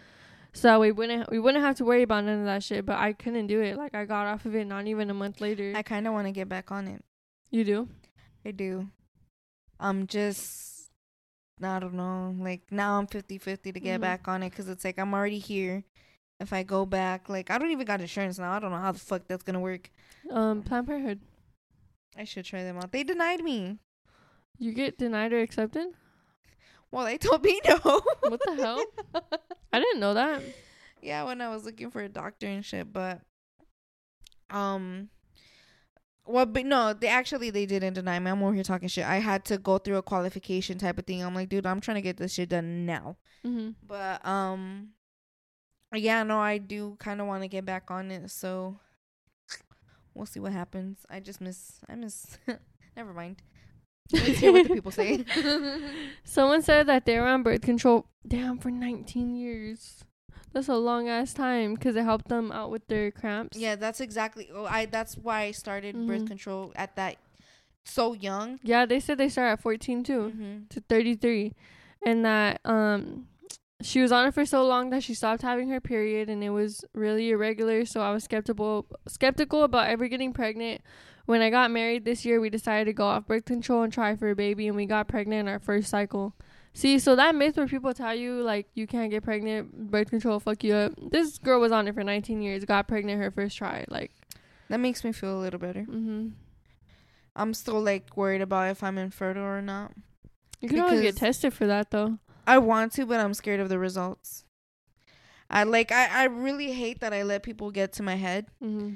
S2: so we wouldn't we wouldn't have to worry about none of that shit. But I couldn't do it. Like I got off of it not even a month later.
S1: I kind of want to get back on it.
S2: you do?
S1: I do. I'm just, I don't know. Like now I'm 50 50 to get
S2: Mhm.
S1: back on it because it's like I'm already here. If I go back, like I don't even got insurance now. I don't know how the fuck that's gonna work.
S2: Um, Planned Parenthood.
S1: I should try them out. They denied me.
S2: You get denied or accepted?
S1: Well, they told me no.
S2: What the hell? I didn't know that.
S1: yeah, when I was looking for a doctor and shit, but um well, but no, they actually they didn't deny me. I'm over here talking shit. I had to go through a qualification type of thing. I'm like, dude, I'm trying to get this shit done now.
S2: Mm-hmm.
S1: But um yeah, no, I do kind of want to get back on it, so we'll see what happens. I just miss I miss never mind. Let's hear what the people say.
S2: Someone said that they were on birth control damn for 19 years. That's a long ass time because it helped them out with their cramps.
S1: Yeah, that's exactly. Oh, I that's why I started birth
S2: Mhm.
S1: control at that so young.
S2: Yeah, they said they start at 14 too
S1: Mm-hmm.
S2: to 33, and that um she was on it for so long that she stopped having her period and it was really irregular. So I was skeptical skeptical about ever getting pregnant. When I got married this year, we decided to go off birth control and try for a baby, and we got pregnant in our first cycle. See, so that myth where people tell you like you can't get pregnant, birth control will fuck you up. This girl was on it for 19 years, got pregnant her first try. Like,
S1: That makes me feel a little better.
S2: mm-hmm.
S1: I'm still like worried about if I'm infertile or not.
S2: you can always get tested for that though.
S1: I want to, but I'm scared of the results. I like I I really hate that I let people get to my head
S2: Mm-hmm.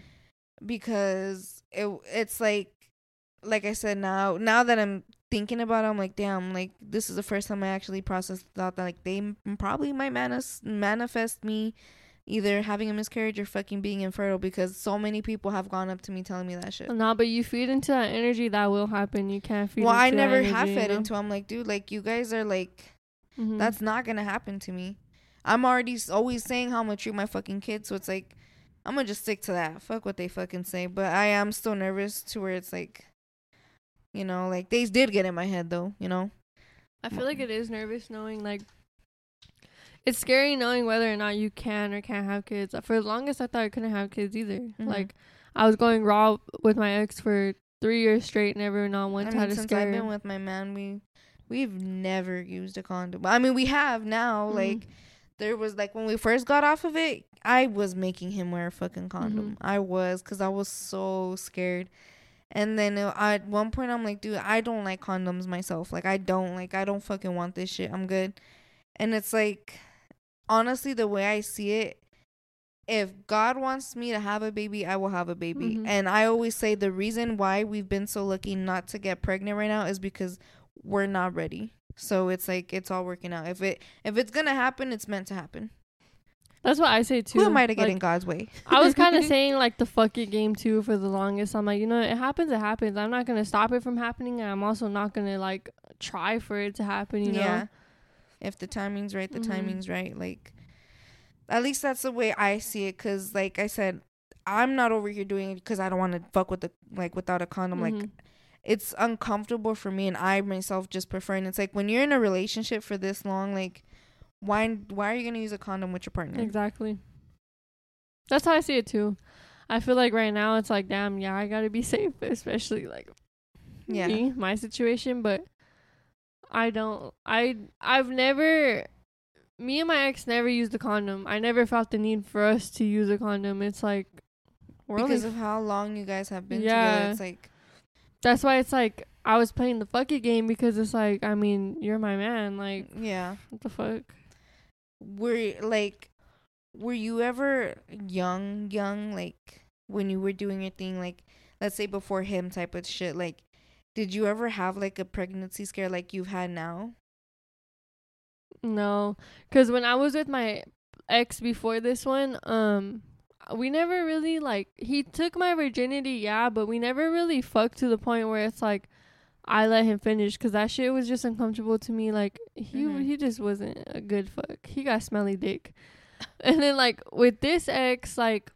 S1: because it it's like like I said now now that I'm thinking about it I'm like damn like this is the first time I actually processed the thought that like they m- probably might manis- manifest me either having a miscarriage or fucking being infertile because so many people have gone up to me telling me that shit.
S2: No, but you feed into that energy, that will happen. You can't feed.
S1: Well, I never have fed
S2: you know?
S1: into. I'm like, dude, like you guys are like
S2: Mhm.
S1: That's not gonna happen to me. I'm already always saying how I'm gonna treat my fucking kids, so it's like I'm gonna just stick to that. Fuck what they fucking say. But I am still nervous to where it's like, you know, like they did get in my head though. You know,
S2: I feel like it is nervous knowing like it's scary knowing whether or not you can or can't have kids. For the longest, I thought I couldn't have kids either.
S1: Mhm.
S2: Like I was going raw with my ex for three years straight, never not once
S1: I mean,
S2: had a
S1: since
S2: scare.
S1: I've been with my man, we we've never used a condom. I mean, we have now.
S2: Mhm.
S1: Like there was like when we first got off of it, I was making him wear a fucking condom.
S2: Mhm.
S1: I was because I was so scared. And then at one point, I'm like, dude, I don't like condoms myself. Like, I don't like, I don't fucking want this shit. I'm good. And it's like, honestly, the way I see it, if God wants me to have a baby, I will have a baby.
S2: Mhm.
S1: And I always say the reason why we've been so lucky not to get pregnant right now is because we're not ready. So it's like it's all working out. If it if it's gonna happen, it's meant to happen.
S2: That's what I say too.
S1: Who am I to get
S2: Like,
S1: in God's way?
S2: I was kind of saying like the fuck it game too for the longest. I'm like, you know, it happens, it happens. I'm not gonna stop it from happening, and I'm also not gonna like try for it to happen. You know?
S1: If the timing's right, the
S2: Mhm.
S1: timing's right. Like, at least that's the way I see it. Cause, like I said, I'm not over here doing it because I don't want to fuck with the like without a condom. Like,
S2: Mhm.
S1: it's uncomfortable for me, and I myself just prefer. And it's like when you're in a relationship for this long, like, why why are you gonna use a condom with your partner?
S2: exactly. That's how I see it too. I feel like right now it's like, damn, yeah, I gotta be safe, especially like
S1: Yeah.
S2: me, my situation. But I don't. I I've never. Me and my ex never used a condom. I never felt the need for us to use a condom. It's like
S1: Because of how long you guys have been
S2: Yeah.
S1: together, it's like
S2: That's why it's like I was playing the fuck it game because it's like I mean you're my man like
S1: yeah.
S2: what the fuck
S1: were like were you ever young young like when you were doing your thing like let's say before him type of shit like did you ever have like a pregnancy scare like you've had now?
S2: No because when I was with my ex before this one um we never really like he took my virginity yeah but we never really fucked to the point where it's like I let him finish because that shit was just uncomfortable to me like he
S1: Mhm.
S2: he just wasn't a good fuck. He got smelly dick. And then like with this ex like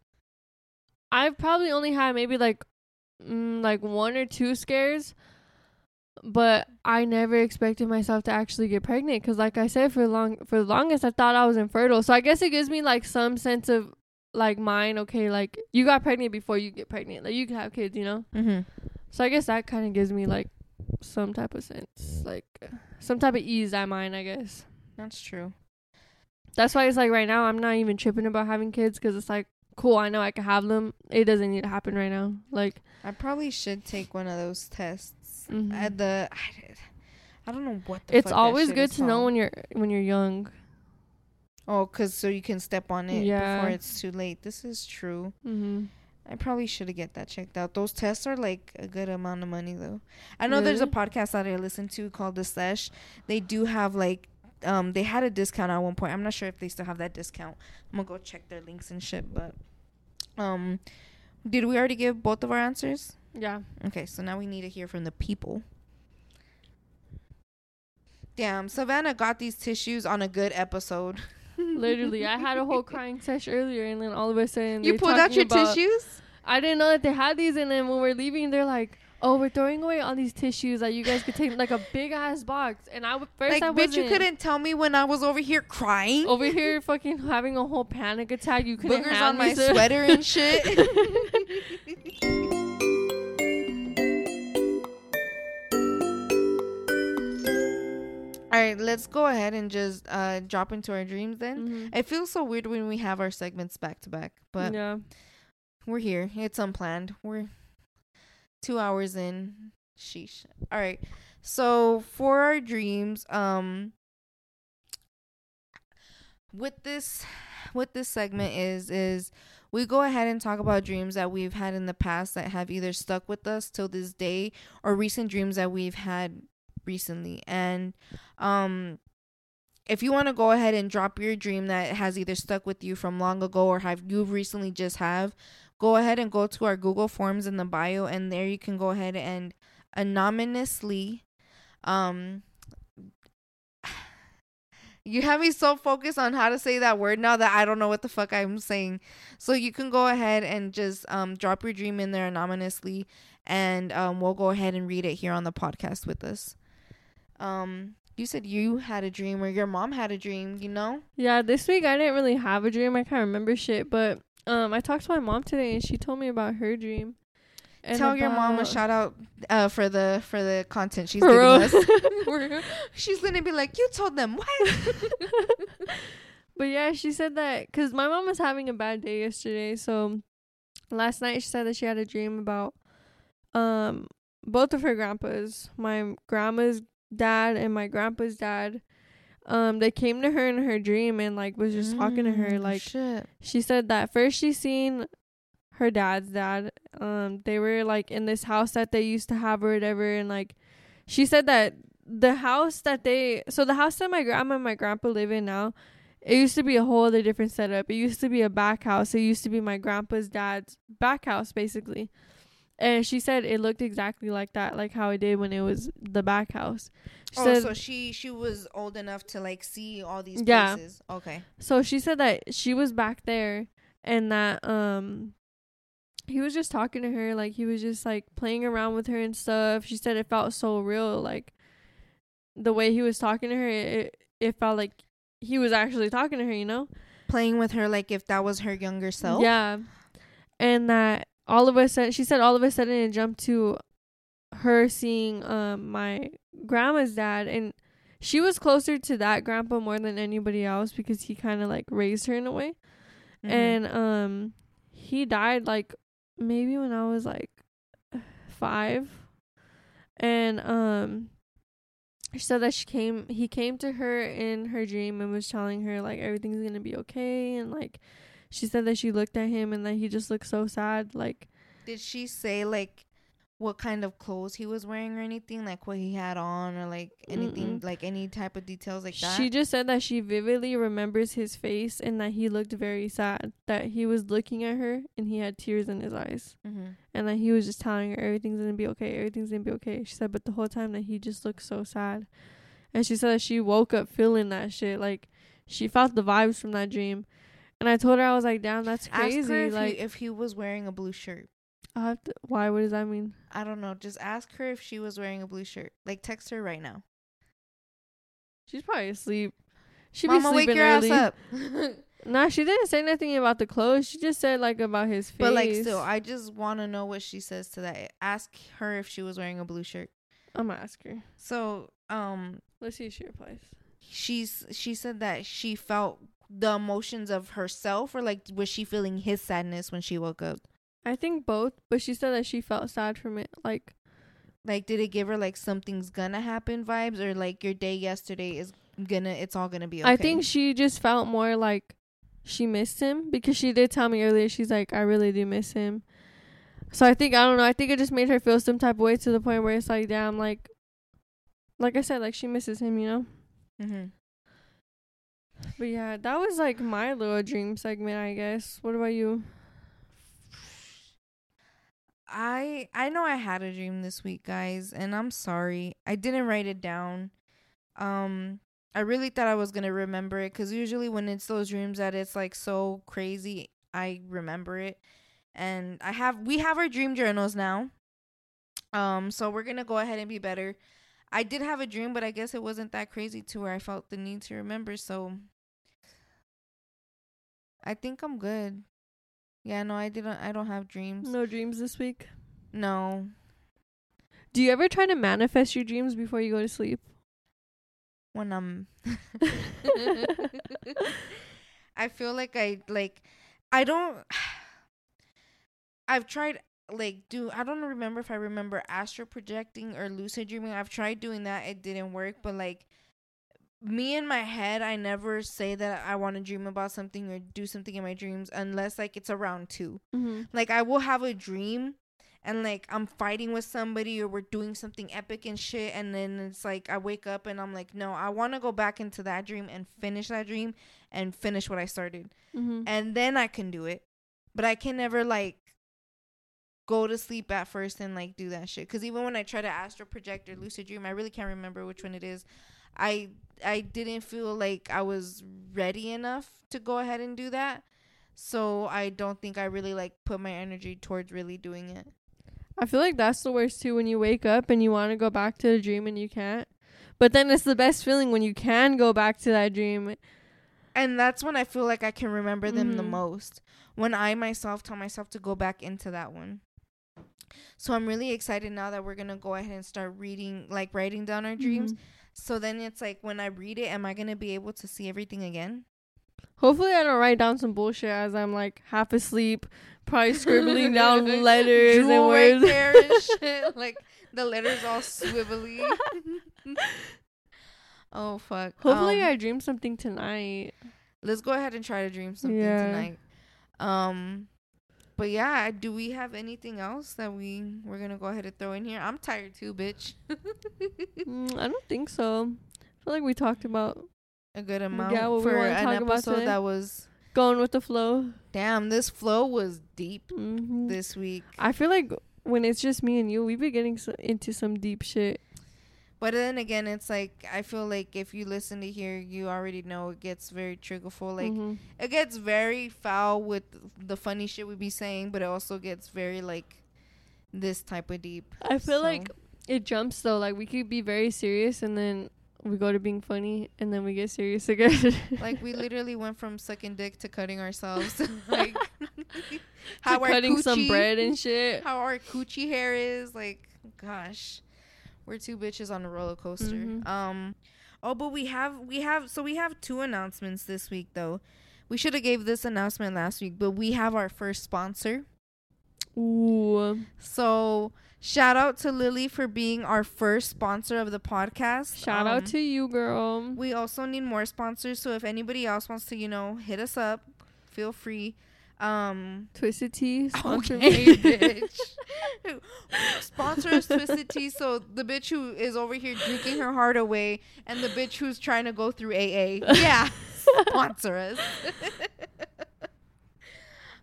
S2: I've probably only had maybe like mm, like one or two scares but I never expected myself to actually get pregnant because like I said for long for the longest I thought I was infertile. So I guess it gives me like some sense of like mine okay like you got pregnant before you get pregnant. Like you can have kids you know?
S1: Mm-hmm.
S2: so I guess that kind of gives me like some type of sense like some type of ease at mine I guess.
S1: That's true.
S2: That's why it's like right now I'm not even tripping about having kids because it's like cool I know I can have them. It doesn't need to happen right now. Like
S1: i probably should take one of those tests.
S2: Mhm.
S1: at the I, I don't know what the
S2: it's always good to know when you're when you're young.
S1: Oh because so you can step on it
S2: Yeah.
S1: before it's too late. This is true.
S2: Mm-hmm.
S1: I probably should have get that checked out. Those tests are like a good amount of money though. I know there's a podcast that I listen to called The Sesh. They do have like um they had a discount at one point. I'm not sure if they still have that discount. I'm gonna go check their links and shit, but um did we already give both of our answers?
S2: yeah
S1: Okay, so now we need to hear from the people. Damn, Savannah got these tissues on a good episode.
S2: Literally, I had a whole crying session earlier, and then all of a sudden
S1: You pulled out your
S2: about-
S1: tissues?
S2: I didn't know that they had these, and then when we're leaving, they're like, "Oh, we're throwing away all these tissues that you guys could take, like a big ass box." And I w- first
S1: Like,
S2: I
S1: bitch, you couldn't tell me when I was over here crying.
S2: over here fucking having a whole panic attack. You couldn't
S1: boogers on my sweater and shit. All right, let's go ahead and just uh, drop into our dreams then.
S2: Mhm.
S1: It feels so weird when we have our segments back to back, but
S2: yeah,
S1: we're here. It's unplanned. We're two hours in. Sheesh. All right. So for our dreams, um, with this, what this segment is is we go ahead and talk about dreams that we've had in the past that have either stuck with us till this day or recent dreams that we've had recently and um if you want to go ahead and drop your dream that has either stuck with you from long ago or have you recently just have go ahead and go to our google forms in the bio and there you can go ahead and anonymously um you have me so focused on how to say that word now that I don't know what the fuck I'm saying. So you can go ahead and just um drop your dream in there anonymously and um we'll go ahead and read it here on the podcast with us. Um you said you had a dream or your mom had a dream, you know?
S2: yeah. This week I didn't really have a dream. I can't remember shit, but um, I talked to my mom today, and she told me about her dream. And
S1: Tell your mom a shout out uh for the for the content she's giving us. She's gonna be like, You told them what?
S2: but yeah, she said that because my mom was having a bad day yesterday. So last night she said that she had a dream about um both of her grandpas, my grandma's dad and my grandpa's dad. Um, they came to her in her dream and like was just talking to her.
S1: Mm,
S2: Like
S1: shit.
S2: she said that first she seen her dad's dad. Um, they were like in this house that they used to have or whatever, and like she said that the house that they so the house that my grandma and my grandpa live in now it used to be a whole other different setup. It used to be a back house. It used to be my grandpa's dad's back house, basically. And she said it looked exactly like that, like how it did when it was the back house. She
S1: oh,
S2: said,
S1: so she she was old enough to like see all these
S2: Yeah.
S1: places. Okay.
S2: So she said that she was back there and that um he was just talking to her like he was just like playing around with her and stuff. She said it felt so real like the way he was talking to her it it felt like he was actually talking to her, you know?
S1: Playing with her like if that was her younger self.
S2: Yeah. And that all of a sudden she said all of a sudden it jumped to her seeing um my grandma's dad and she was closer to that grandpa more than anybody else because he kind of like raised her in a way.
S1: Mhm.
S2: and um he died like maybe when I was like 5 and um she said that she came he came to her in her dream and was telling her like everything's going to be okay and like she said that she looked at him and that he just looked so sad like
S1: Did she say like what kind of clothes he was wearing or anything, like what he had on or like anything,
S2: Mm-mm.
S1: like any type of details like that?
S2: she just said that she vividly remembers his face and that he looked very sad that he was looking at her and he had tears in his eyes
S1: mm-hmm.
S2: and that he was just telling her everything's gonna be okay, everything's gonna be okay. She said, but the whole time that he just looked so sad, and she said that she woke up feeling that shit, like she felt the vibes from that dream. And I told her I was like, damn, that's crazy.
S1: Ask her if,
S2: like,
S1: he, if he was wearing a blue shirt.
S2: I have to, why? What does that mean?
S1: I don't know. Just ask her if she was wearing a blue shirt. Like text her right now.
S2: She's probably asleep. She be
S1: Mama, wake your
S2: early.
S1: ass up.
S2: Nah, she didn't say nothing about the clothes. She just said like about his face.
S1: but like, still, I just want to know what she says to that. Ask her if she was wearing a blue shirt.
S2: I'm gonna ask her.
S1: So, um,
S2: Let's see if she replies.
S1: she's she said that she felt the emotions of herself, or like was she feeling his sadness when she woke up?
S2: I think both, but she said that she felt sad from it. Like
S1: Like, did it give her like something's gonna happen vibes, or like your day yesterday is gonna, it's all gonna be okay?
S2: I think she just felt more like she missed him because she did tell me earlier. She's like, I really do miss him. So I think I don't know. I think it just made her feel some type of way to the point where it's like, damn, like, like I said, like she misses him, you know.
S1: Mm-hmm.
S2: But yeah, that was like my little dream segment, I guess. What about you?
S1: I I know I had a dream this week, guys, and I'm sorry. I didn't write it down. Um I really thought I was going to remember it cuz usually when it's those dreams that it's like so crazy, I remember it. And I have we have our dream journals now. Um so we're going to go ahead and be better. I did have a dream, but I guess it wasn't that crazy to where I felt the need to remember, so I think I'm good. Yeah, no, I didn't I don't have dreams.
S2: No dreams this week.
S1: No.
S2: Do you ever try to manifest your dreams before you go to sleep?
S1: When I'm um, I feel like I like I don't I've tried like do I don't remember if I remember astral projecting or lucid dreaming. I've tried doing that, it didn't work, but like me in my head, I never say that I want to dream about something or do something in my dreams unless like it's around 2.
S2: Mm-hmm.
S1: Like I will have a dream and like I'm fighting with somebody or we're doing something epic and shit and then it's like I wake up and I'm like, "No, I want to go back into that dream and finish that dream and finish what I started."
S2: Mm-hmm.
S1: And then I can do it. But I can never like go to sleep at first and like do that shit cuz even when I try to astral project or lucid dream, I really can't remember which one it is. I I didn't feel like I was ready enough to go ahead and do that. So I don't think I really like put my energy towards really doing it.
S2: I feel like that's the worst too when you wake up and you want to go back to the dream and you can't. But then it's the best feeling when you can go back to that dream.
S1: And that's when I feel like I can remember them the
S2: Mhm.
S1: most. When I myself tell myself to go back into that one. So I'm really excited now that we're going to go ahead and start reading like writing down our dreams.
S2: Mhm.
S1: So then it's like when I read it am I going to be able to see everything again?
S2: Hopefully, I don't write down some bullshit as I'm like half asleep, probably scribbling down letters and
S1: Drool right
S2: words.
S1: there and shit. Like the letters all swivelly. oh fuck.
S2: Hopefully,
S1: Um,
S2: I dream something tonight.
S1: let's go ahead and try to dream something
S2: Yeah.
S1: tonight. Um but yeah, do we have anything else that we we're gonna go ahead and throw in here? I'm tired too, bitch.
S2: Mm, I don't think so. I feel like we talked about
S1: a good amount
S2: Yeah, what we
S1: for
S2: wanna
S1: an
S2: talk about
S1: episode
S2: today?
S1: that was.
S2: Going with the flow.
S1: Damn, this flow was deep
S2: hmm
S1: this week.
S2: I feel like when it's just me and you, we've been getting so, into some deep shit.
S1: But then again, it's like I feel like if you listen to here, you already know it gets very triggerful. Like
S2: Mhm.
S1: it gets very foul with the funny shit we be saying, but it also gets very like this type of deep.
S2: I feel
S1: So-
S2: like it jumps though. Like we could be very serious and then we go to being funny and then we get serious again.
S1: like we literally went from sucking dick to cutting ourselves. like
S2: to
S1: how our
S2: cutting some bread and shit.
S1: How our coochie hair is like, gosh, we're two bitches on a roller coaster.
S2: Mhm.
S1: Um, oh, but we have we have so we have two announcements this week though. We should have gave this announcement last week, but we have our first sponsor.
S2: Ooh.
S1: So shout out to Lily for being our first sponsor of the podcast.
S2: Shout
S1: Um,
S2: out to you, girl.
S1: We also need more sponsors, so if anybody else wants to, you know, hit us up, feel free. Um
S2: Twisted Tea. Sponsor
S1: okay,
S2: me.
S1: bitch. Sponsor us Twisted Tea, so the bitch who is over here drinking her heart away and the bitch who's trying to go through AA. Yeah. sponsor us.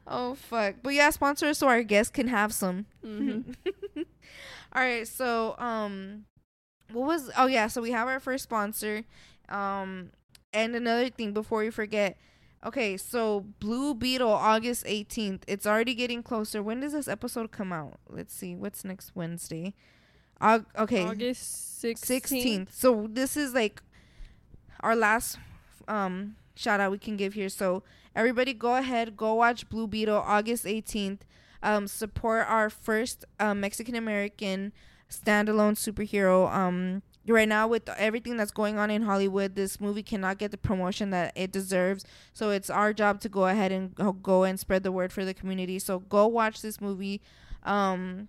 S1: oh fuck. But yeah, sponsor us so our guests can have some.
S2: Mhm.
S1: All right, so um what was oh yeah, so we have our first sponsor. Um and another thing before we forget. Okay, so Blue Beetle August 18th. It's already getting closer. When does this episode come out? Let's see. What's next Wednesday? Aug- okay.
S2: August 16th.
S1: 16th. So this is like our last um shout out we can give here. So everybody go ahead, go watch Blue Beetle August 18th. Um support our first uh, Mexican American standalone superhero. Um right now with everything that's going on in Hollywood, this movie cannot get the promotion that it deserves. So it's our job to go ahead and go- and spread the word for the community. So go watch this movie. Um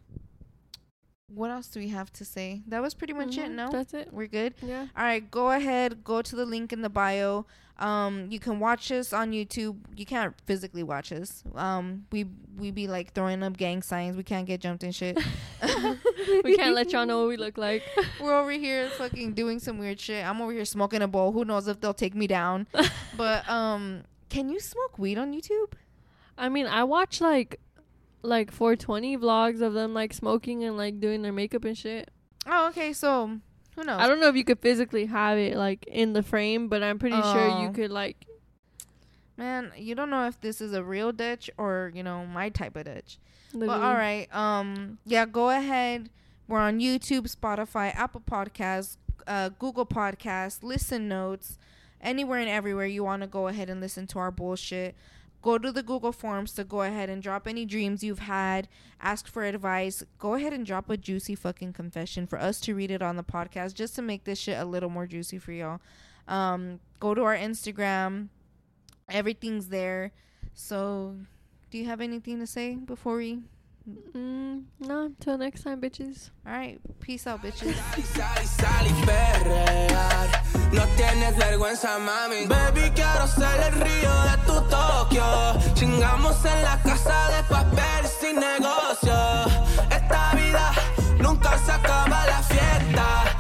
S1: what else do we have to say? That was pretty much it,
S2: Mhm,
S1: no?
S2: That's it.
S1: We're good.
S2: Yeah.
S1: All right, go ahead, go to the link in the bio. Um, you can watch us on YouTube. You can't physically watch us. Um, we we be like throwing up gang signs. We can't get jumped and shit.
S2: we can't let y'all know what we look like.
S1: We're over here fucking doing some weird shit. I'm over here smoking a bowl. Who knows if they'll take me down? but um, can you smoke weed on YouTube?
S2: I mean, I watch like like 420 vlogs of them like smoking and like doing their makeup and shit.
S1: Oh, okay. So who knows?
S2: I don't know if you could physically have it like in the frame, but I'm pretty sure
S1: Oh.
S2: you could like
S1: Man, you don't know if this is a real Dutch or you know my type of Dutch. Well,
S2: literally-
S1: all right. Um, yeah, go ahead. We're on YouTube, Spotify, Apple Podcasts, uh, Google Podcasts, Listen Notes, anywhere and everywhere you want to go ahead and listen to our bullshit. Go to the Google Forms to go ahead and drop any dreams you've had. Ask for advice. Go ahead and drop a juicy fucking confession for us to read it on the podcast, just to make this shit a little more juicy for y'all. Um, go to our Instagram. Everything's there. So, do you have anything to say before we
S2: Mm, no, till next time, bitches.
S1: All right, peace out, bitches.
S3: No tienes vergüenza, mami. Baby, quiero ser el río de tu Tokio. Chingamos en la casa de papel sin negocio. Esta vida nunca se acaba la fiesta.